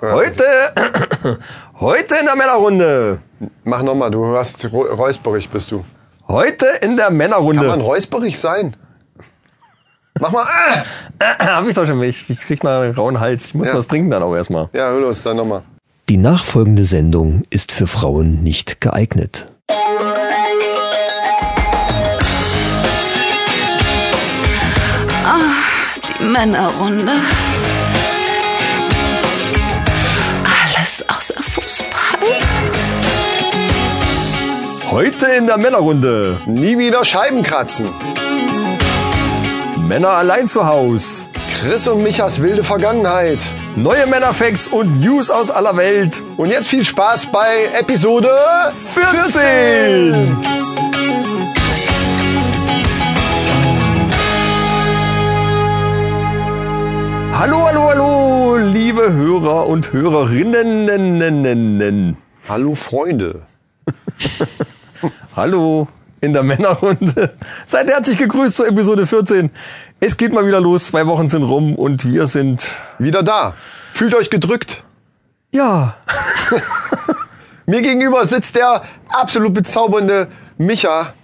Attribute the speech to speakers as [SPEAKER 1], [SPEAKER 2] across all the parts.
[SPEAKER 1] Heute, heute in der Männerrunde.
[SPEAKER 2] Mach nochmal, du hast räusperig bist du.
[SPEAKER 1] Heute in der
[SPEAKER 2] Kann man
[SPEAKER 1] Männerrunde.
[SPEAKER 2] räusperig sein? Mach mal. Ah!
[SPEAKER 1] Hab ich doch schon. Ich krieg einen rauen Hals. Ich muss
[SPEAKER 2] Ja.
[SPEAKER 1] was trinken dann auch erstmal.
[SPEAKER 2] Ja, hör los, dann nochmal.
[SPEAKER 3] Die nachfolgende Sendung ist für Frauen nicht geeignet.
[SPEAKER 4] Die Männerrunde.
[SPEAKER 1] Heute in der Männerrunde.
[SPEAKER 2] Nie wieder Scheiben kratzen.
[SPEAKER 1] Männer allein zu Haus.
[SPEAKER 2] Chris und Michas wilde Vergangenheit.
[SPEAKER 1] Neue Männerfacts und News aus aller Welt.
[SPEAKER 2] Und jetzt viel Spaß bei Episode
[SPEAKER 1] 14. Hallo, hallo, hallo, liebe Hörer und Hörerinnen.
[SPEAKER 2] Hallo Freunde.
[SPEAKER 1] Hallo in der Männerrunde. Seid herzlich gegrüßt zur Episode 14. Es geht mal wieder los. Zwei Wochen sind rum und wir sind,
[SPEAKER 2] Wieder da. Fühlt euch gedrückt.
[SPEAKER 1] ja,
[SPEAKER 2] Mir gegenüber sitzt der absolut bezaubernde Micha.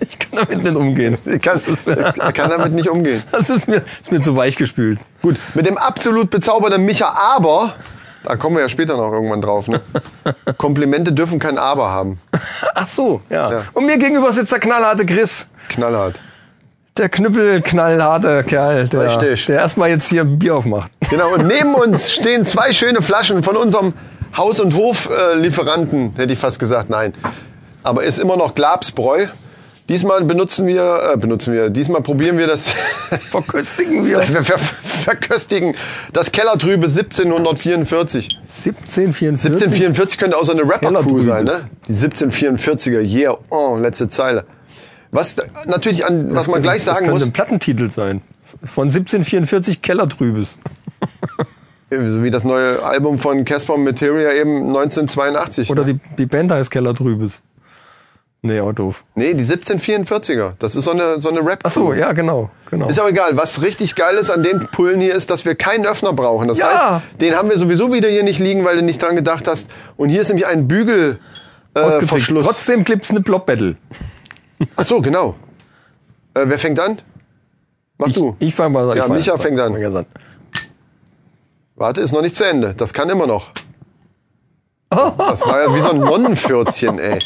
[SPEAKER 1] ich kann damit nicht umgehen.
[SPEAKER 2] Ich kann, ich kann damit nicht umgehen.
[SPEAKER 1] Das ist mir, ist mir zu weich gespült.
[SPEAKER 2] Gut, mit dem absolut bezaubernden Micha, aber, da kommen wir ja später noch irgendwann drauf, ne? Komplimente dürfen kein Aber haben.
[SPEAKER 1] Ach so, ja.
[SPEAKER 2] Ja.
[SPEAKER 1] Und mir gegenüber sitzt der knallharte Chris.
[SPEAKER 2] Knallhart.
[SPEAKER 1] Der knüppelknallharte Kerl, der,
[SPEAKER 2] Richtig.
[SPEAKER 1] der erstmal jetzt hier ein Bier aufmacht.
[SPEAKER 2] Genau, und neben uns stehen zwei schöne Flaschen von unserem Haus- und Hoflieferanten, hätte ich fast gesagt, nein. Aber ist immer noch Glabsbräu. Diesmal benutzen wir, äh, benutzen wir, diesmal probieren wir das,
[SPEAKER 1] Verköstigen wir.
[SPEAKER 2] wir ver verköstigen das Kellertrübe 1744.
[SPEAKER 1] 1744.
[SPEAKER 2] 1744 könnte auch so eine Rapper-Crew sein, ne? Die 1744er, yeah, oh, letzte Zeile. Was natürlich an, was man gleich
[SPEAKER 1] das
[SPEAKER 2] sagen
[SPEAKER 1] könnte
[SPEAKER 2] muss,
[SPEAKER 1] ein Plattentitel sein. Von 1744 Kellertrübes.
[SPEAKER 2] so wie das neue Album von Casper Materia eben 1982.
[SPEAKER 1] Oder
[SPEAKER 2] ne?
[SPEAKER 1] die, die Band heißt Kellertrübes. Nee, auch doof.
[SPEAKER 2] Nee, die 1744er. Das ist so eine, so eine rap
[SPEAKER 1] Ach so, ja, genau. genau.
[SPEAKER 2] Ist auch egal. Was richtig geil ist an den Pullen hier ist, dass wir keinen Öffner brauchen. Das
[SPEAKER 1] Ja.
[SPEAKER 2] heißt, den haben wir sowieso wieder hier nicht liegen, weil du nicht dran gedacht hast. Und hier ist nämlich ein Bügel, äh. Verschluss.
[SPEAKER 1] Trotzdem gibt's eine Blob-Battle.
[SPEAKER 2] Ach so, genau. Äh, wer fängt an? Mach
[SPEAKER 1] Ich,
[SPEAKER 2] du.
[SPEAKER 1] ich fang mal
[SPEAKER 2] Ja,
[SPEAKER 1] ich fang-
[SPEAKER 2] Micha fängt an.
[SPEAKER 1] an.
[SPEAKER 2] Warte, ist noch nicht zu Ende. Das kann immer noch. Das, das war ja wie so ein Nonnenpförzchen, ey.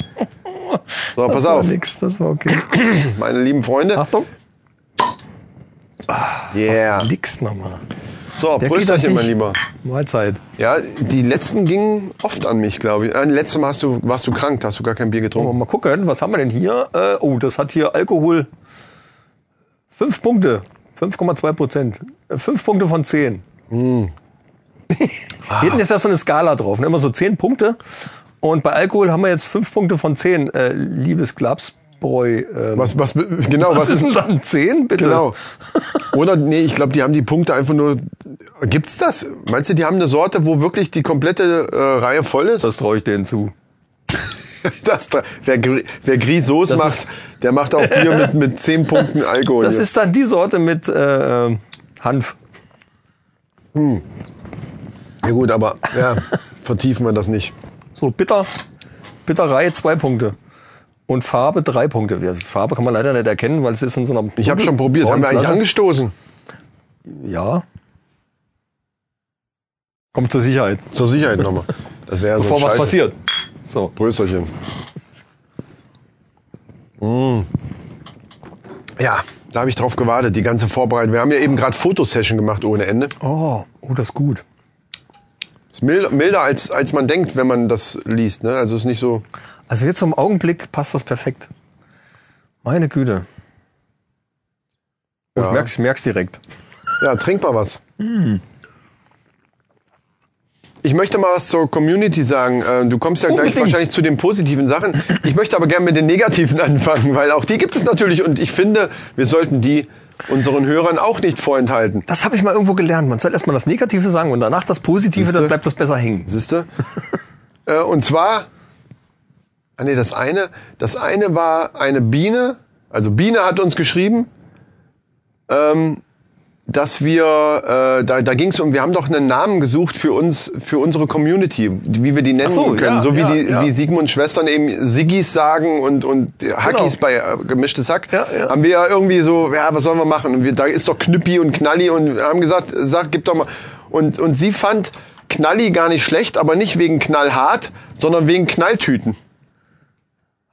[SPEAKER 2] So, pass
[SPEAKER 1] Das war
[SPEAKER 2] auf,
[SPEAKER 1] nix, das war okay.
[SPEAKER 2] meine lieben Freunde.
[SPEAKER 1] Achtung.
[SPEAKER 2] Yeah.
[SPEAKER 1] Nix nochmal.
[SPEAKER 2] So,
[SPEAKER 1] Der
[SPEAKER 2] Prösterchen, mein Lieber.
[SPEAKER 1] Mahlzeit.
[SPEAKER 2] Ja, die letzten gingen oft an mich, glaube ich. Äh, letztes Mal hast du, warst du krank, da hast du gar kein Bier getrunken.
[SPEAKER 1] mal gucken, was haben wir denn hier? Äh, oh, das hat hier Alkohol. Fünf Punkte. 5,2 Prozent. Äh, Fünf Punkte von zehn.
[SPEAKER 2] Hm.
[SPEAKER 1] Hinten ist ja so eine Skala drauf. Ne? Immer so zehn Punkte. Und bei Alkohol haben wir jetzt fünf Punkte von zehn. Äh, liebes Glabsbräu. Ähm,
[SPEAKER 2] Was, was, genau,
[SPEAKER 1] was,
[SPEAKER 2] was,
[SPEAKER 1] ist denn dann zehn, bitte?
[SPEAKER 2] Genau. Oder, nee, ich glaube, die haben die Punkte einfach nur. Gibt's das? Meinst du, die haben eine Sorte, wo wirklich die komplette äh, Reihe voll ist?
[SPEAKER 1] Das traue ich denen zu.
[SPEAKER 2] Das, wer, wer
[SPEAKER 1] Das
[SPEAKER 2] macht,
[SPEAKER 1] ist-
[SPEAKER 2] der macht auch Bier mit, mit 10 Punkten Alkohol.
[SPEAKER 1] Das ist dann die Sorte mit äh, Hanf.
[SPEAKER 2] ja gut, aber ja, vertiefen wir das nicht.
[SPEAKER 1] So, bitter. Bitterei, zwei Punkte. Und Farbe, drei Punkte. Farbe kann man leider nicht erkennen, weil es ist in so einer.
[SPEAKER 2] Ich habe schon probiert. Haben wir eigentlich angestoßen?
[SPEAKER 1] Ja. Kommt zur Sicherheit.
[SPEAKER 2] Zur Sicherheit nochmal. Das wäre so
[SPEAKER 1] Bevor was
[SPEAKER 2] scheiße.
[SPEAKER 1] passiert. So.
[SPEAKER 2] Brösterchen. Mm. Ja, da habe ich drauf gewartet, die ganze Vorbereitung. Wir haben ja eben gerade Fotosession gemacht ohne Ende.
[SPEAKER 1] Oh, oh, das ist gut.
[SPEAKER 2] Ist milder, als, als man denkt, wenn man das liest. Ne? Also ist nicht so.
[SPEAKER 1] Also jetzt im Augenblick passt das perfekt. Meine Güte. Oh,
[SPEAKER 2] Ja.
[SPEAKER 1] Ich merk's, ich merk's direkt.
[SPEAKER 2] Ja, trink mal was.
[SPEAKER 1] Hm.
[SPEAKER 2] Ich möchte mal was zur Community sagen. Äh, Du kommst ja gleich
[SPEAKER 1] Unbedingt.
[SPEAKER 2] wahrscheinlich zu den positiven Sachen. Ich möchte aber gerne mit den negativen anfangen, weil auch die gibt es natürlich und ich finde, wir sollten die unseren Hörern auch nicht vorenthalten.
[SPEAKER 1] Das habe ich mal irgendwo gelernt. Man soll erstmal das Negative sagen und danach das Positive,
[SPEAKER 2] Siehste?
[SPEAKER 1] dann bleibt das besser hängen.
[SPEAKER 2] Siehst du? äh, und zwar, ah nee, das eine, das eine war eine Biene. Also Biene hat uns geschrieben, ähm, dass wir, äh, da, da ging es um, wir haben doch einen Namen gesucht für uns, für unsere Community, wie wir die nennen
[SPEAKER 1] so,
[SPEAKER 2] können.
[SPEAKER 1] ja,
[SPEAKER 2] so wie
[SPEAKER 1] ja,
[SPEAKER 2] die,
[SPEAKER 1] ja.
[SPEAKER 2] wie Sigmund Schwestern eben Siggis sagen und, und Hackis bei äh, gemischtes Hack,
[SPEAKER 1] Ja, ja.
[SPEAKER 2] haben wir ja irgendwie so, ja, was sollen wir machen? Und wir, da ist doch Knüppi und Knalli und haben gesagt, sag, gib doch mal. Und, und sie fand Knalli gar nicht schlecht, aber nicht wegen knallhart, sondern wegen Knalltüten.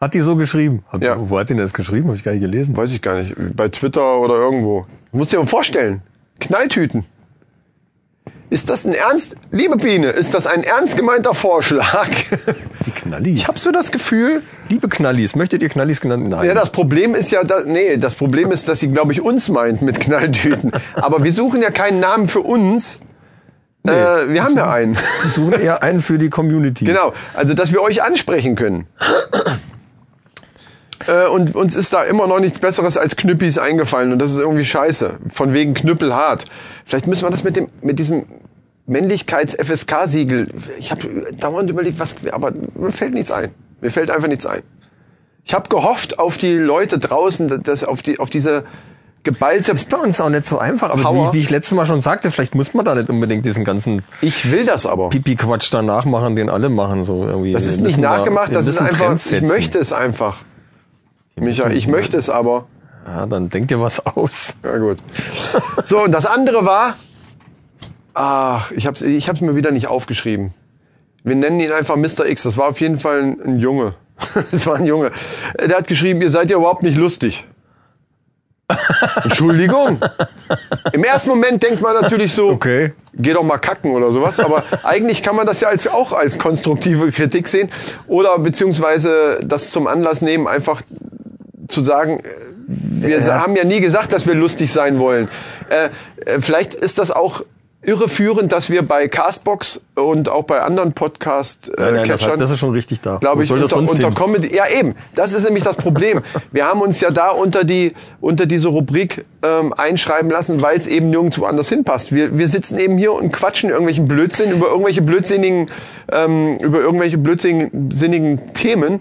[SPEAKER 1] Hat die so geschrieben? Hat,
[SPEAKER 2] Ja.
[SPEAKER 1] Wo hat sie denn das geschrieben? Habe ich gar nicht gelesen.
[SPEAKER 2] Weiß ich gar nicht, bei Twitter oder irgendwo. Du musst dir mal vorstellen, Knalltüten. Ist das ein ernst, liebe Biene, ist das ein ernst gemeinter Vorschlag?
[SPEAKER 1] Die Knallis.
[SPEAKER 2] Ich habe so das Gefühl,
[SPEAKER 1] Liebe Knallis, möchtet ihr Knallis genannt? Nein.
[SPEAKER 2] ja, das Problem ist ja, da, nee, das Problem ist, dass sie, glaube ich, uns meint mit Knalltüten. Aber wir suchen ja keinen Namen für uns. äh, wir haben ja einen.
[SPEAKER 1] Wir suchen eher einen für die Community.
[SPEAKER 2] Genau, also dass wir euch ansprechen können. Äh, und uns ist da immer noch nichts Besseres als Knüppis eingefallen und das ist irgendwie scheiße. Von wegen Knüppelhart. Vielleicht müssen wir das mit dem mit diesem Männlichkeits-FSK-Siegel. Ich habe dauernd überlegt, was, aber mir fällt nichts ein. Mir fällt einfach nichts ein. Ich habe gehofft auf die Leute draußen, dass auf die auf diese geballte.
[SPEAKER 1] Ist bei uns auch nicht so einfach, aber
[SPEAKER 2] Power.
[SPEAKER 1] wie, wie ich letztes Mal schon sagte, vielleicht muss man da nicht unbedingt diesen ganzen
[SPEAKER 2] Ich will das aber.
[SPEAKER 1] Pipi-Quatsch da nachmachen, den alle machen. So irgendwie.
[SPEAKER 2] Das ist nicht nachgemacht, das ist einfach. Ich möchte es einfach. Micha, ich möchte es aber.
[SPEAKER 1] Ja, dann denk dir was aus.
[SPEAKER 2] Ja, gut. So, und das andere war, ach, ich hab's, ich hab's mir wieder nicht aufgeschrieben. Wir nennen ihn einfach Mr. X. Das war auf jeden Fall ein, ein Junge. Das war ein Junge. Der hat geschrieben, ihr seid ja überhaupt nicht lustig. Entschuldigung. Im ersten Moment denkt man natürlich so,
[SPEAKER 1] Okay.
[SPEAKER 2] geh doch mal kacken oder sowas. Aber eigentlich kann man das ja als, auch als konstruktive Kritik sehen. Oder beziehungsweise das zum Anlass nehmen, einfach zu sagen, äh, wir
[SPEAKER 1] Ja.
[SPEAKER 2] haben ja nie gesagt, dass wir lustig sein wollen. Äh, äh, vielleicht ist das auch irreführend, dass wir bei Castbox und auch bei anderen podcast
[SPEAKER 1] Nein,
[SPEAKER 2] äh,
[SPEAKER 1] nein, das,
[SPEAKER 2] Catchern
[SPEAKER 1] hat, das ist schon richtig da.
[SPEAKER 2] glaube ich,
[SPEAKER 1] das
[SPEAKER 2] unter, unter? Comedy. Ja, eben. Das ist nämlich das Problem. Wir haben uns ja da unter die unter diese Rubrik ähm, einschreiben lassen, weil es eben nirgendwo anders hinpasst. Wir, wir sitzen eben hier und quatschen irgendwelchen Blödsinn über irgendwelche blödsinnigen ähm, über irgendwelche blödsinnigen Themen.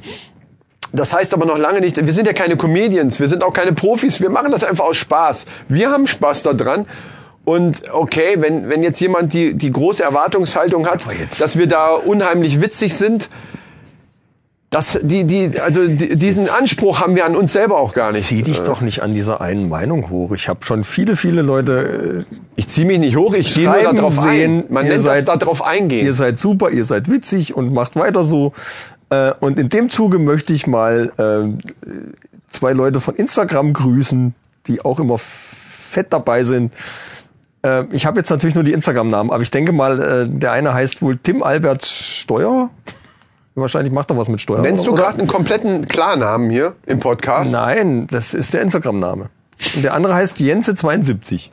[SPEAKER 2] Das heißt aber noch lange nicht, wir sind ja keine Comedians, wir sind auch keine Profis, wir machen das einfach aus Spaß. Wir haben Spaß daran. Und okay, wenn, wenn jetzt jemand die, die große Erwartungshaltung hat, dass wir da unheimlich witzig sind, das, die, die, also die, diesen Anspruch haben wir an uns selber auch gar nicht.
[SPEAKER 1] Zieh dich doch nicht an dieser einen Meinung hoch. Ich habe schon viele, viele Leute äh,
[SPEAKER 2] Ich ziehe mich nicht hoch, ich gehe nur darauf
[SPEAKER 1] sehen.
[SPEAKER 2] ein. Man nennt
[SPEAKER 1] seid,
[SPEAKER 2] das darauf eingehen.
[SPEAKER 1] Ihr seid super, ihr seid witzig und macht weiter so. Äh, und in dem Zuge möchte ich mal äh, zwei Leute von Instagram grüßen, die auch immer fett dabei sind. Äh, ich habe jetzt natürlich nur die Instagram-Namen, aber ich denke mal, äh, der eine heißt wohl Tim Albert Steuer. Wahrscheinlich macht er was mit Steuer.
[SPEAKER 2] Nennst du gerade einen kompletten Klarnamen hier im Podcast?
[SPEAKER 1] Nein, das ist der Instagram-Name. Und der andere heißt Jense72.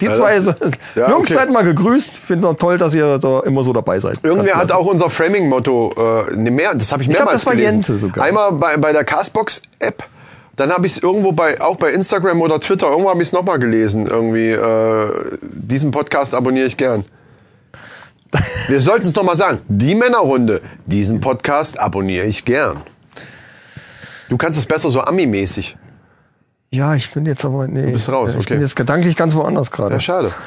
[SPEAKER 1] Die
[SPEAKER 2] Also,
[SPEAKER 1] zwei sind.
[SPEAKER 2] ja,
[SPEAKER 1] Jungs,
[SPEAKER 2] okay.
[SPEAKER 1] seid mal gegrüßt. Finde auch toll, dass ihr da immer so dabei seid.
[SPEAKER 2] Irgendwer hat auch unser Framing-Motto, äh, ne, mehr, das habe ich
[SPEAKER 1] glaub,
[SPEAKER 2] mehrmals
[SPEAKER 1] das war
[SPEAKER 2] gelesen.
[SPEAKER 1] Jense sogar.
[SPEAKER 2] Einmal bei, bei der Castbox-App, dann habe ich es irgendwo bei, auch bei Instagram oder Twitter, irgendwo habe ich es nochmal gelesen. Irgendwie, äh, diesen Podcast abonniere ich gern. Wir sollten es nochmal sagen. Die Männerrunde, diesen Podcast abonniere ich gern. Du kannst es besser so Ami-mäßig.
[SPEAKER 1] Ja, ich bin jetzt aber. Nee, du
[SPEAKER 2] bist raus,
[SPEAKER 1] Ich
[SPEAKER 2] okay.
[SPEAKER 1] bin jetzt gedanklich ganz woanders gerade.
[SPEAKER 2] Ja, schade.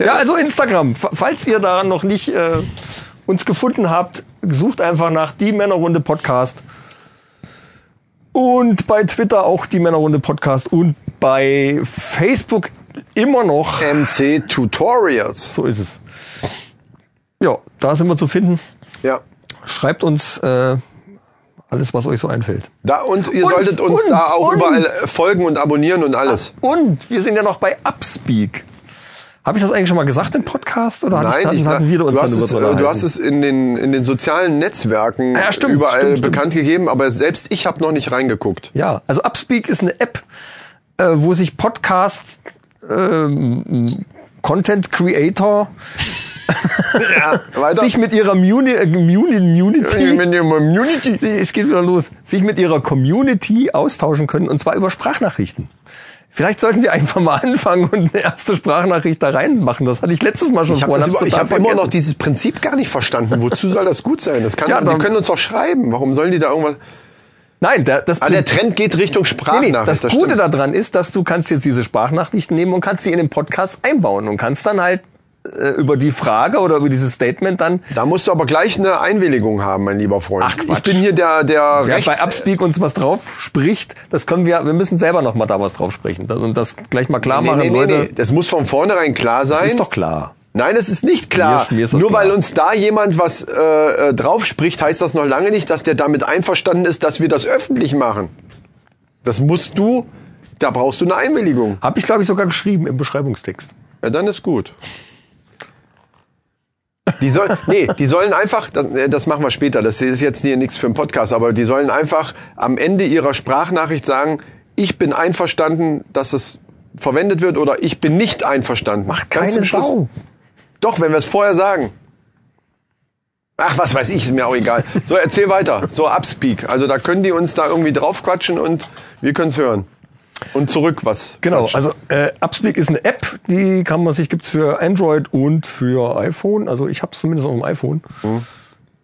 [SPEAKER 1] Ja, also Instagram. Falls ihr daran noch nicht äh, uns gefunden habt, sucht einfach nach die Männerrunde Podcast. Und bei Twitter auch die Männerrunde Podcast und bei Facebook immer noch.
[SPEAKER 2] MC Tutorials.
[SPEAKER 1] So ist es. Ja, da sind wir zu finden.
[SPEAKER 2] Ja.
[SPEAKER 1] Schreibt uns äh, alles, was euch so einfällt.
[SPEAKER 2] Da, und ihr
[SPEAKER 1] Und,
[SPEAKER 2] solltet uns
[SPEAKER 1] und,
[SPEAKER 2] da auch
[SPEAKER 1] und.
[SPEAKER 2] überall äh, folgen und abonnieren und alles.
[SPEAKER 1] Und wir sind ja noch bei Upspeak. Habe ich das eigentlich schon mal gesagt im Podcast oder
[SPEAKER 2] Nein,
[SPEAKER 1] hatten,
[SPEAKER 2] ich,
[SPEAKER 1] hatten wir uns
[SPEAKER 2] du, hast es, äh, du hast es in den, in den sozialen Netzwerken
[SPEAKER 1] Ja, stimmt,
[SPEAKER 2] überall
[SPEAKER 1] stimmt, stimmt.
[SPEAKER 2] bekannt gegeben, aber selbst ich habe noch nicht reingeguckt.
[SPEAKER 1] Ja, also Upspeak ist eine App, äh, wo sich Podcast ähm, Content Creator
[SPEAKER 2] Ja,
[SPEAKER 1] sich mit ihrer Muni äh, Muni Community,
[SPEAKER 2] Mit der Community.
[SPEAKER 1] Sie- es geht wieder los, sich mit ihrer Community austauschen können und zwar über Sprachnachrichten. Vielleicht sollten wir einfach mal anfangen und eine erste Sprachnachricht da reinmachen. Das hatte ich letztes Mal schon
[SPEAKER 2] Ich
[SPEAKER 1] vor.
[SPEAKER 2] habe
[SPEAKER 1] und hab's
[SPEAKER 2] hab
[SPEAKER 1] total
[SPEAKER 2] immer noch dieses Prinzip gar nicht verstanden. Wozu soll das gut sein? Das kann,
[SPEAKER 1] Ja,
[SPEAKER 2] die können uns doch schreiben. Warum sollen die da irgendwas?
[SPEAKER 1] Nein, der, das,
[SPEAKER 2] Ah, der Trend geht Richtung
[SPEAKER 1] nee,
[SPEAKER 2] Sprachnachricht.
[SPEAKER 1] nee, das, Gute
[SPEAKER 2] stimmt.
[SPEAKER 1] daran ist, dass du kannst jetzt diese Sprachnachrichten nehmen und kannst sie in den Podcast einbauen und kannst dann halt äh, über die Frage oder über dieses Statement dann
[SPEAKER 2] Da musst du aber gleich eine Einwilligung haben, mein lieber Freund.
[SPEAKER 1] Ach, Quatsch.
[SPEAKER 2] ich bin hier der, der
[SPEAKER 1] Wer
[SPEAKER 2] Rechts...
[SPEAKER 1] bei Upspeak uns was drauf spricht, das können wir, wir müssen selber noch mal da was drauf sprechen das, und das gleich mal klar
[SPEAKER 2] nee,
[SPEAKER 1] machen,
[SPEAKER 2] nee, nee,
[SPEAKER 1] Leute.
[SPEAKER 2] nee. Das muss von vornherein klar sein.
[SPEAKER 1] Das ist doch klar.
[SPEAKER 2] Nein, es ist nicht klar.
[SPEAKER 1] Mir- mir ist
[SPEAKER 2] Nur
[SPEAKER 1] klar.
[SPEAKER 2] weil uns da jemand was äh, äh, drauf spricht, heißt das noch lange nicht, dass der damit einverstanden ist, dass wir das öffentlich machen. Das musst du, da brauchst du eine Einwilligung.
[SPEAKER 1] Habe ich glaube ich sogar geschrieben im Beschreibungstext.
[SPEAKER 2] Ja, dann ist gut. Die sollen, nee, die sollen einfach, das, äh, das machen wir später, das ist jetzt hier nichts für einen Podcast, aber die sollen einfach am Ende ihrer Sprachnachricht sagen, ich bin einverstanden, dass es verwendet wird oder ich bin nicht einverstanden. Macht
[SPEAKER 1] Keine Sau.
[SPEAKER 2] Doch, wenn wir es vorher sagen. Ach, was weiß ich, ist mir auch egal. So, erzähl weiter. So, Upspeak. Also da können die uns da irgendwie draufquatschen und wir können es hören. Und zurück was.
[SPEAKER 1] Genau, also äh, Upspeak ist eine App, die kann man sich gibt's für Android und für iPhone. Also ich habe es zumindest auf dem iPhone.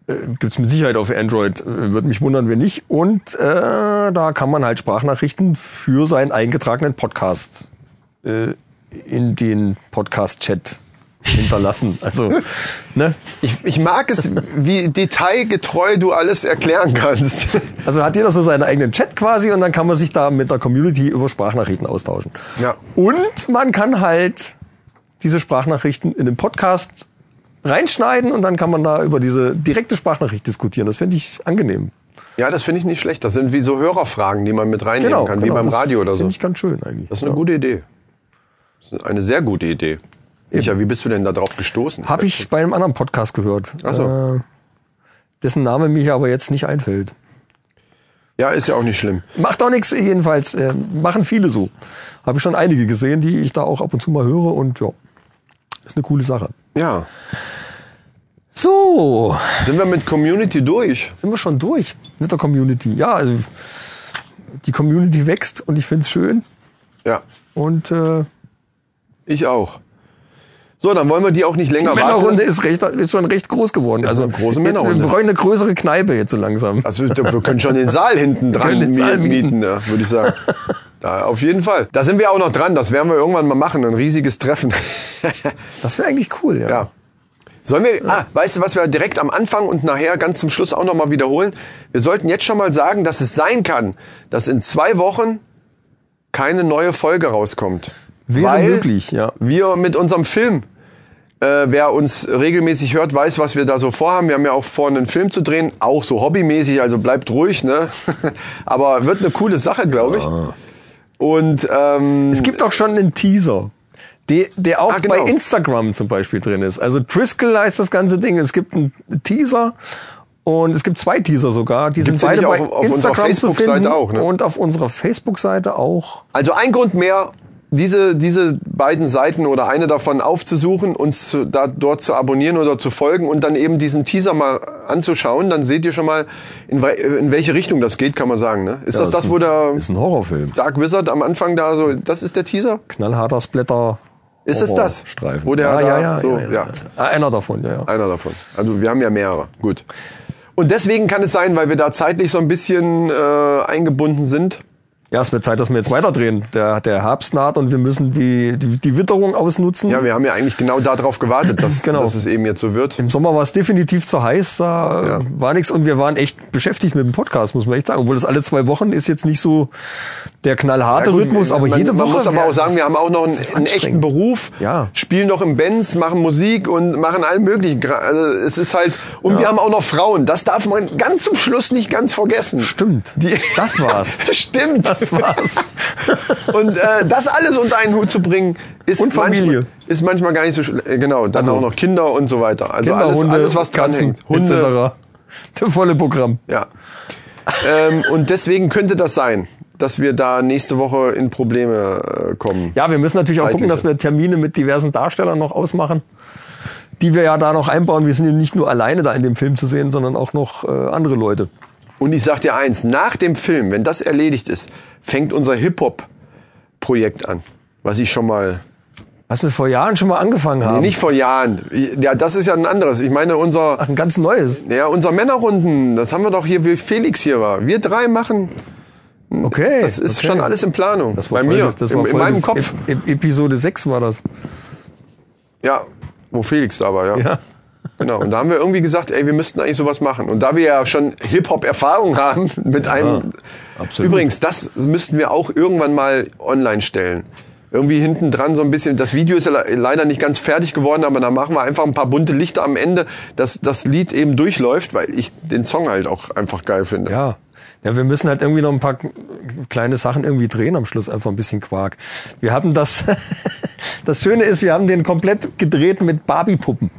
[SPEAKER 1] Äh, gibt's mit Sicherheit auch für Android. Äh, Würde mich wundern, wenn nicht. Und äh, da kann man halt Sprachnachrichten für seinen eingetragenen Podcast äh, in den Podcast-Chat hinterlassen. Also, ne?
[SPEAKER 2] Ich, ich mag es, wie detailgetreu du alles erklären kannst.
[SPEAKER 1] Also hat jeder so seinen eigenen Chat quasi und dann kann man sich da mit der Community über Sprachnachrichten austauschen.
[SPEAKER 2] Ja.
[SPEAKER 1] Und man kann halt diese Sprachnachrichten in den Podcast reinschneiden und dann kann man da über diese direkte Sprachnachricht diskutieren. Das finde ich angenehm.
[SPEAKER 2] Ja, das finde ich nicht schlecht. Das sind wie so Hörerfragen, die man mit reinnehmen kann, wie beim
[SPEAKER 1] Genau, das
[SPEAKER 2] Radio oder so.
[SPEAKER 1] Finde ich ganz schön eigentlich.
[SPEAKER 2] Das ist eine gute Idee. Das ist eine sehr gute Idee. Micha, wie bist du denn da drauf gestoßen?
[SPEAKER 1] Habe ich bei einem anderen Podcast gehört.
[SPEAKER 2] Ach so.
[SPEAKER 1] Äh, dessen Name mir aber jetzt nicht einfällt.
[SPEAKER 2] Ja, ist ja auch nicht schlimm.
[SPEAKER 1] Macht auch nichts, jedenfalls. Äh, machen viele so. Habe ich schon einige gesehen, die ich da auch ab und zu mal höre und ja, ist eine coole Sache.
[SPEAKER 2] Ja.
[SPEAKER 1] So,
[SPEAKER 2] Sind wir mit Community durch?
[SPEAKER 1] sind wir schon durch mit der Community. Ja, also die Community wächst und ich finde es schön.
[SPEAKER 2] Ja.
[SPEAKER 1] Und äh,
[SPEAKER 2] Ich auch. So, dann wollen wir die auch nicht
[SPEAKER 1] die
[SPEAKER 2] länger warten.
[SPEAKER 1] Männerrunde ist, recht, ist schon recht groß geworden.
[SPEAKER 2] Ist
[SPEAKER 1] also
[SPEAKER 2] eine große Männerrunde.
[SPEAKER 1] Wir brauchen eine größere Kneipe jetzt so langsam.
[SPEAKER 2] Also wir können schon den Saal hinten dran mieten,
[SPEAKER 1] mieten.
[SPEAKER 2] ja, würde ich sagen. Da, auf jeden Fall. Da sind wir auch noch dran. Das werden wir irgendwann mal machen. Ein riesiges Treffen.
[SPEAKER 1] Das wäre eigentlich cool, ja.
[SPEAKER 2] ja. Sollen wir, ah, weißt du, was wir direkt am Anfang und nachher ganz zum Schluss auch nochmal wiederholen? Wir sollten jetzt schon mal sagen, dass es sein kann, dass in zwei Wochen keine neue Folge rauskommt.
[SPEAKER 1] Wäre möglich, ja.
[SPEAKER 2] Wir mit unserem Film, äh, wer uns regelmäßig hört, weiß, was wir da so vorhaben. Wir haben ja auch vor, einen Film zu drehen, auch so hobbymäßig, also bleibt ruhig, ne? Aber wird eine coole Sache, glaube ich. Und ähm,
[SPEAKER 1] Es gibt auch schon einen Teaser, der, der auch
[SPEAKER 2] Ah, genau.
[SPEAKER 1] bei Instagram zum Beispiel drin ist. Also Driscoll heißt das ganze Ding. Es gibt einen Teaser und es gibt zwei Teaser sogar. Die
[SPEAKER 2] Gibt's
[SPEAKER 1] sind
[SPEAKER 2] ja
[SPEAKER 1] beide
[SPEAKER 2] nicht
[SPEAKER 1] bei
[SPEAKER 2] auf- auf unserer
[SPEAKER 1] Instagram zu
[SPEAKER 2] Facebook-Seite auch, ne?
[SPEAKER 1] und auf unserer Facebook-Seite auch.
[SPEAKER 2] Also ein Grund mehr, diese, diese beiden Seiten oder eine davon aufzusuchen, uns zu, da, dort zu abonnieren oder zu folgen und dann eben diesen Teaser mal anzuschauen, dann seht ihr schon mal, in, we- in welche Richtung das geht, kann man sagen. Ne? Ist das das, wo der
[SPEAKER 1] Ist ein Horrorfilm.
[SPEAKER 2] Dark Wizard am Anfang da so, das ist der Teaser?
[SPEAKER 1] Knallharter Splatter.
[SPEAKER 2] Ist es das?
[SPEAKER 1] Streifen.
[SPEAKER 2] Wo der
[SPEAKER 1] ja,
[SPEAKER 2] da
[SPEAKER 1] ja, ja,
[SPEAKER 2] so-
[SPEAKER 1] ja, ja.
[SPEAKER 2] ja.
[SPEAKER 1] Ah, Einer davon, ja, ja.
[SPEAKER 2] Einer davon. Also wir haben ja mehrere. Gut. Und deswegen kann es sein, weil wir da zeitlich so ein bisschen äh, eingebunden sind.
[SPEAKER 1] Ja, es wird Zeit, dass wir jetzt weiterdrehen. Der, der Herbst naht und wir müssen die, die, die Witterung ausnutzen.
[SPEAKER 2] Ja, wir haben ja eigentlich genau darauf gewartet, dass,
[SPEAKER 1] Genau.
[SPEAKER 2] dass es eben jetzt so wird.
[SPEAKER 1] Im Sommer war es definitiv zu heiß, da
[SPEAKER 2] Ja.
[SPEAKER 1] war nichts und wir waren echt beschäftigt mit dem Podcast, muss man echt sagen. Obwohl das alle zwei Wochen ist jetzt nicht so der knallharte
[SPEAKER 2] Ja, gut,
[SPEAKER 1] Rhythmus, aber
[SPEAKER 2] man,
[SPEAKER 1] jede
[SPEAKER 2] man
[SPEAKER 1] Woche.
[SPEAKER 2] muss aber auch sagen, wir haben auch noch einen, einen echten. Beruf,
[SPEAKER 1] Ja.
[SPEAKER 2] spielen noch im Benz, machen Musik und machen allen möglichen. Also es ist halt und wir haben auch noch Frauen. Das darf man ganz zum Schluss nicht ganz vergessen.
[SPEAKER 1] Stimmt.
[SPEAKER 2] Die,
[SPEAKER 1] Das war's.
[SPEAKER 2] Stimmt.
[SPEAKER 1] Das war's.
[SPEAKER 2] Und äh, das alles unter einen Hut zu bringen, ist
[SPEAKER 1] Und Familie.
[SPEAKER 2] manchmal, ist manchmal gar nicht so schlecht. Genau, dann
[SPEAKER 1] Also
[SPEAKER 2] auch noch Kinder und so weiter. Also
[SPEAKER 1] Kinder,
[SPEAKER 2] alles,
[SPEAKER 1] Hunde,
[SPEAKER 2] alles, was dran
[SPEAKER 1] Katzen,
[SPEAKER 2] hängt. Hunde,
[SPEAKER 1] etc. Das volle Programm.
[SPEAKER 2] ja. ähm, und deswegen könnte das sein, dass wir da nächste Woche in Probleme äh, kommen.
[SPEAKER 1] Ja, wir müssen natürlich auch gucken,
[SPEAKER 2] Zeitliche.
[SPEAKER 1] dass wir Termine mit diversen Darstellern noch ausmachen, die wir ja da noch einbauen. Wir sind ja nicht nur alleine da in dem Film zu sehen, sondern auch noch äh, andere Leute.
[SPEAKER 2] Und ich sag dir eins, nach dem Film, wenn das erledigt ist, fängt unser Hip-Hop-Projekt an, was ich schon mal
[SPEAKER 1] Was wir vor Jahren schon mal angefangen haben.
[SPEAKER 2] Nee, nicht vor Jahren. Ja, das ist ja ein anderes. Ich meine, unser,
[SPEAKER 1] Ach, ein ganz neues.
[SPEAKER 2] ja, unser Männerrunden, das haben wir doch hier, wie Felix hier war. Wir drei machen,
[SPEAKER 1] Okay.
[SPEAKER 2] das ist
[SPEAKER 1] okay.
[SPEAKER 2] schon alles in Planung.
[SPEAKER 1] Das war
[SPEAKER 2] Bei mir,
[SPEAKER 1] das- das
[SPEAKER 2] in,
[SPEAKER 1] war
[SPEAKER 2] in
[SPEAKER 1] voll
[SPEAKER 2] meinem Kopf.
[SPEAKER 1] Ep Episode 6 war das.
[SPEAKER 2] Ja, wo Felix da war, ja.
[SPEAKER 1] Ja.
[SPEAKER 2] Genau. Und da haben wir irgendwie gesagt, ey, wir müssten eigentlich sowas machen. Und da wir ja schon Hip-Hop-Erfahrung haben mit einem.
[SPEAKER 1] absolut.
[SPEAKER 2] Übrigens, das müssten wir auch irgendwann mal online stellen. Irgendwie hinten dran so ein bisschen. Das Video ist ja le- leider nicht ganz fertig geworden, aber da machen wir einfach ein paar bunte Lichter am Ende, dass das Lied eben durchläuft, weil ich den Song halt auch einfach geil finde.
[SPEAKER 1] Ja. Ja, wir müssen halt irgendwie noch ein paar kleine Sachen irgendwie drehen am Schluss, einfach ein bisschen Quark. Wir hatten das, das Schöne ist, wir haben den komplett gedreht mit Barbie-Puppen.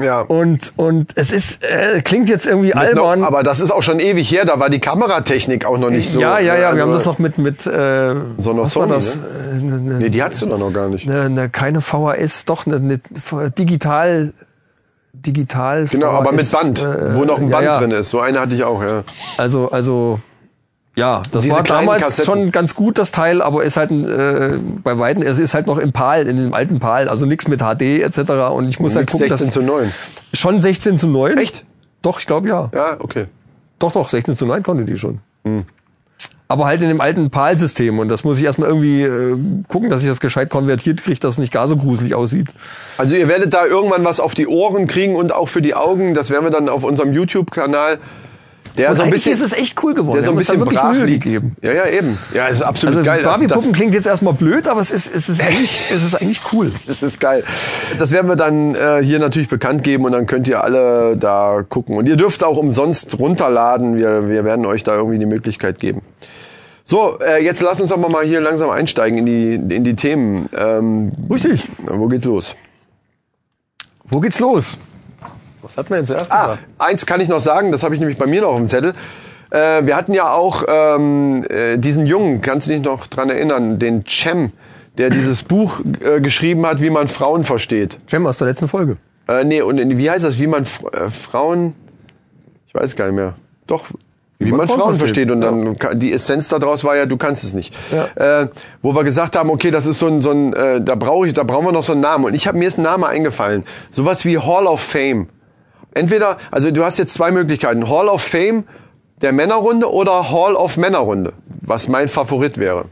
[SPEAKER 2] Ja.
[SPEAKER 1] Und, und es ist, äh, klingt jetzt irgendwie albern.
[SPEAKER 2] Noch, aber das ist auch schon ewig her, da war die Kameratechnik auch noch nicht so.
[SPEAKER 1] ja, ja, ja, wir
[SPEAKER 2] also-
[SPEAKER 1] haben das noch mit, mit, äh,
[SPEAKER 2] So noch
[SPEAKER 1] was war
[SPEAKER 2] Sony,
[SPEAKER 1] das?
[SPEAKER 2] ne?
[SPEAKER 1] Äh, ne, ne,
[SPEAKER 2] Nee, die hattest du doch noch gar nicht.
[SPEAKER 1] ne, ne, keine VHS, doch, ne, ne, digital, digital.
[SPEAKER 2] Genau, aber mit
[SPEAKER 1] VHS,
[SPEAKER 2] Band,
[SPEAKER 1] äh,
[SPEAKER 2] wo noch ein
[SPEAKER 1] ja,
[SPEAKER 2] Band
[SPEAKER 1] ja.
[SPEAKER 2] drin ist. So eine hatte ich auch, ja.
[SPEAKER 1] Also, also, ja, das
[SPEAKER 2] Diese
[SPEAKER 1] war damals
[SPEAKER 2] Kassetten.
[SPEAKER 1] schon ganz gut, das Teil, aber ist halt äh, bei Weitem, es ist halt noch im PAL, in dem alten PAL, also nichts mit HD etc. Und ich muss halt
[SPEAKER 2] Nix
[SPEAKER 1] gucken,
[SPEAKER 2] 16
[SPEAKER 1] dass
[SPEAKER 2] zu 9.
[SPEAKER 1] schon 16 zu 9.
[SPEAKER 2] Echt?
[SPEAKER 1] Doch, ich glaube ja.
[SPEAKER 2] Ja, okay.
[SPEAKER 1] Doch, doch, 16 zu 9 konnte die schon.
[SPEAKER 2] Hm.
[SPEAKER 1] Aber halt in dem alten PAL-System. Und das muss ich erstmal irgendwie äh, gucken, dass ich das gescheit konvertiert kriege, dass es nicht gar so gruselig aussieht.
[SPEAKER 2] Also ihr werdet da irgendwann was auf die Ohren kriegen und auch für die Augen. Das werden wir dann auf unserem YouTube-Kanal. Der
[SPEAKER 1] Und
[SPEAKER 2] so ein bisschen,
[SPEAKER 1] ist es echt cool geworden.
[SPEAKER 2] der so ein bisschen
[SPEAKER 1] wirklich
[SPEAKER 2] brach liegt.
[SPEAKER 1] gegeben.
[SPEAKER 2] Ja, ja, eben. Ja, ist absolut
[SPEAKER 1] Also
[SPEAKER 2] geil.
[SPEAKER 1] Barbie-Puppen
[SPEAKER 2] das,
[SPEAKER 1] klingt jetzt erstmal blöd, aber es ist, es ist eigentlich, es ist eigentlich cool.
[SPEAKER 2] das ist geil. Das werden wir dann äh, hier natürlich bekannt geben und dann könnt ihr alle da gucken. Und ihr dürft auch umsonst runterladen. Wir, wir werden euch da irgendwie die Möglichkeit geben. So, äh, jetzt lass uns doch mal hier langsam einsteigen in die, in die Themen. Ähm,
[SPEAKER 1] Richtig.
[SPEAKER 2] wo geht's los?
[SPEAKER 1] Wo geht's los? Was hat man denn zuerst
[SPEAKER 2] Ah,
[SPEAKER 1] gesagt?
[SPEAKER 2] eins kann ich noch sagen, das habe ich nämlich bei mir noch auf dem Zettel. Äh, wir hatten ja auch ähm, äh, diesen Jungen, kannst du dich noch dran erinnern, den Cem, der dieses Buch äh, geschrieben hat, wie man Frauen versteht.
[SPEAKER 1] Cem aus der letzten Folge.
[SPEAKER 2] Äh, nee, und in- wie heißt das, wie man äh, Frauen, ich weiß gar nicht mehr, doch, wie, man, Frauen, versteht. Und dann ka- die Essenz daraus war ja, du kannst es nicht. Äh, wo wir gesagt haben, okay, das ist so ein, so ein äh, da brauche ich, da brauchen wir noch so einen Namen. Und ich habe mir ist ein Name eingefallen, sowas wie Hall of Fame. Entweder, also du hast jetzt zwei Möglichkeiten, Hall of Fame der Männerrunde oder Hall of Männerrunde, was mein Favorit wäre.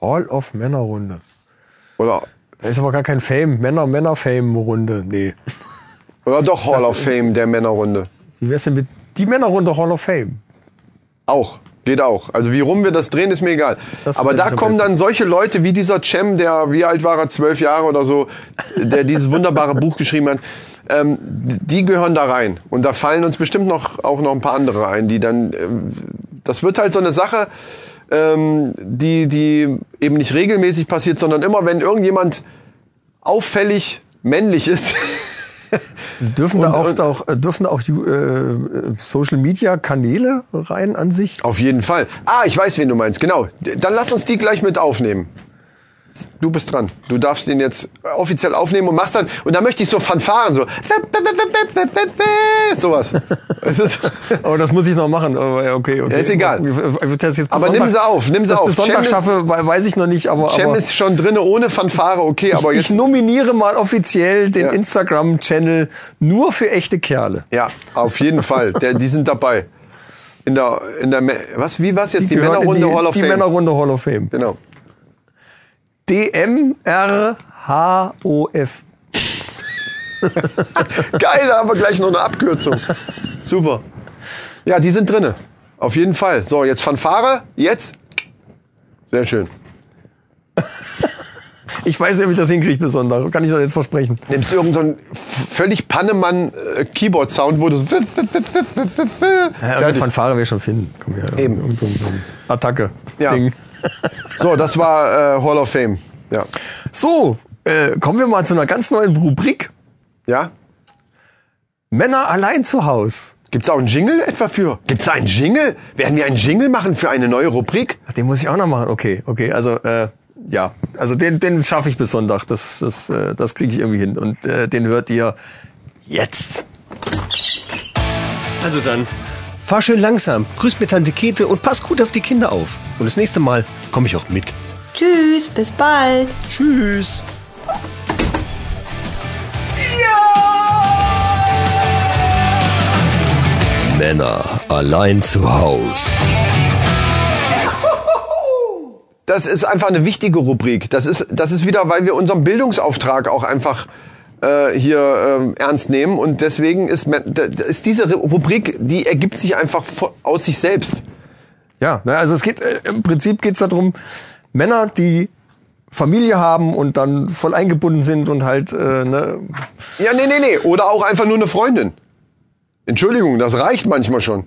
[SPEAKER 1] Hall of Männerrunde.
[SPEAKER 2] Oder
[SPEAKER 1] Da ist aber gar kein Fame. Männer, Männer-Fame-Runde. Nee.
[SPEAKER 2] oder doch Hall of Fame der Männerrunde.
[SPEAKER 1] Wie wär's denn mit die Männerrunde Hall of Fame?
[SPEAKER 2] Auch. Geht auch. Also wie rum wir das drehen, ist mir egal.
[SPEAKER 1] Das
[SPEAKER 2] Aber da kommen dann solche Leute wie dieser Cem, der, wie alt war er, zwölf Jahre oder so, der dieses wunderbare Buch geschrieben hat. Ähm, die gehören da rein. Und da fallen uns bestimmt noch auch noch ein paar andere ein, die dann. Ähm, das wird halt so eine Sache, ähm, die, die eben nicht regelmäßig passiert, sondern immer, wenn irgendjemand auffällig männlich ist.
[SPEAKER 1] Dürfen da
[SPEAKER 2] Und-
[SPEAKER 1] auch,
[SPEAKER 2] und-
[SPEAKER 1] auch, äh, dürfen da auch äh, Social Media Kanäle rein an sich?
[SPEAKER 2] Auf jeden Fall. Ah, ich weiß, wen du meinst. Genau. Dann lass uns die gleich mit aufnehmen. Du bist dran. Du darfst den jetzt offiziell aufnehmen und machst dann, und dann möchte ich so Fanfaren, so, sowas. Es
[SPEAKER 1] Oh, das muss ich noch machen. Aber ja, okay, okay.
[SPEAKER 2] Ja, ist egal. Aber nimm sie auf, nimm sie
[SPEAKER 1] das
[SPEAKER 2] auf.
[SPEAKER 1] Bis Sonntag
[SPEAKER 2] Cem
[SPEAKER 1] schaffe, we- weiß ich noch nicht, aber,
[SPEAKER 2] Cem
[SPEAKER 1] aber
[SPEAKER 2] ist schon drinne ohne Fanfare, okay, aber
[SPEAKER 1] ich,
[SPEAKER 2] jetzt,
[SPEAKER 1] ich nominiere mal offiziell den
[SPEAKER 2] Ja.
[SPEAKER 1] Instagram-Channel nur für echte Kerle.
[SPEAKER 2] ja, auf jeden Fall. Der, die sind dabei. In der, in der, was, wie war's jetzt? Die,
[SPEAKER 1] in
[SPEAKER 2] Männerrunde
[SPEAKER 1] die,
[SPEAKER 2] Hall of
[SPEAKER 1] die
[SPEAKER 2] Fame.
[SPEAKER 1] Männerrunde Hall of Fame.
[SPEAKER 2] Genau.
[SPEAKER 1] D-M-R-H-O-F.
[SPEAKER 2] Geil, da haben wir gleich noch eine Abkürzung. Super. Ja, die sind drinne. Auf jeden Fall. So, jetzt Fanfare. Jetzt. Sehr schön.
[SPEAKER 1] Ich weiß nicht, wie ich das hinkriege Sonntag. Kann ich das jetzt versprechen.
[SPEAKER 2] Nimmst du irgendeinen völlig Pannemann-Keyboard-Sound, wo du so
[SPEAKER 1] Ja, Fanfare wir schon finden. Komm her.
[SPEAKER 2] Eben.
[SPEAKER 1] Irgend so ein, so ein Attacke.
[SPEAKER 2] Ja. So, das war äh, Hall of Fame. Ja.
[SPEAKER 1] So, äh, kommen wir mal zu einer ganz neuen Rubrik.
[SPEAKER 2] Ja?
[SPEAKER 1] Männer allein zu Haus.
[SPEAKER 2] Gibt's auch einen Jingle etwa für? Gibt's da einen Jingle? Werden wir einen Jingle machen für eine neue Rubrik?
[SPEAKER 1] Ach, Den muss ich auch noch machen. Okay, okay. Also äh, ja, also den, den schaffe ich bis Sonntag. Das, das, äh, das kriege ich irgendwie hin. Und äh, den hört ihr jetzt.
[SPEAKER 3] Also dann, fahr schön langsam, grüß mir Tante Kete und pass gut auf die Kinder auf. Und das nächste Mal komme ich auch mit.
[SPEAKER 5] Tschüss, bis bald.
[SPEAKER 1] Tschüss.
[SPEAKER 3] Männer allein zu Haus.
[SPEAKER 2] Das ist einfach eine wichtige Rubrik. Das ist, das ist wieder, weil wir unseren Bildungsauftrag auch einfach äh, hier ähm, ernst nehmen. Und deswegen ist, ist diese Rubrik, die ergibt sich einfach aus sich selbst.
[SPEAKER 1] Ja, also es geht äh, im Prinzip geht's darum, Männer, die Familie haben und dann voll eingebunden sind und halt, äh, ne,
[SPEAKER 2] Ja, nee, nee, nee. Oder auch einfach nur eine Freundin. Entschuldigung, das reicht manchmal schon.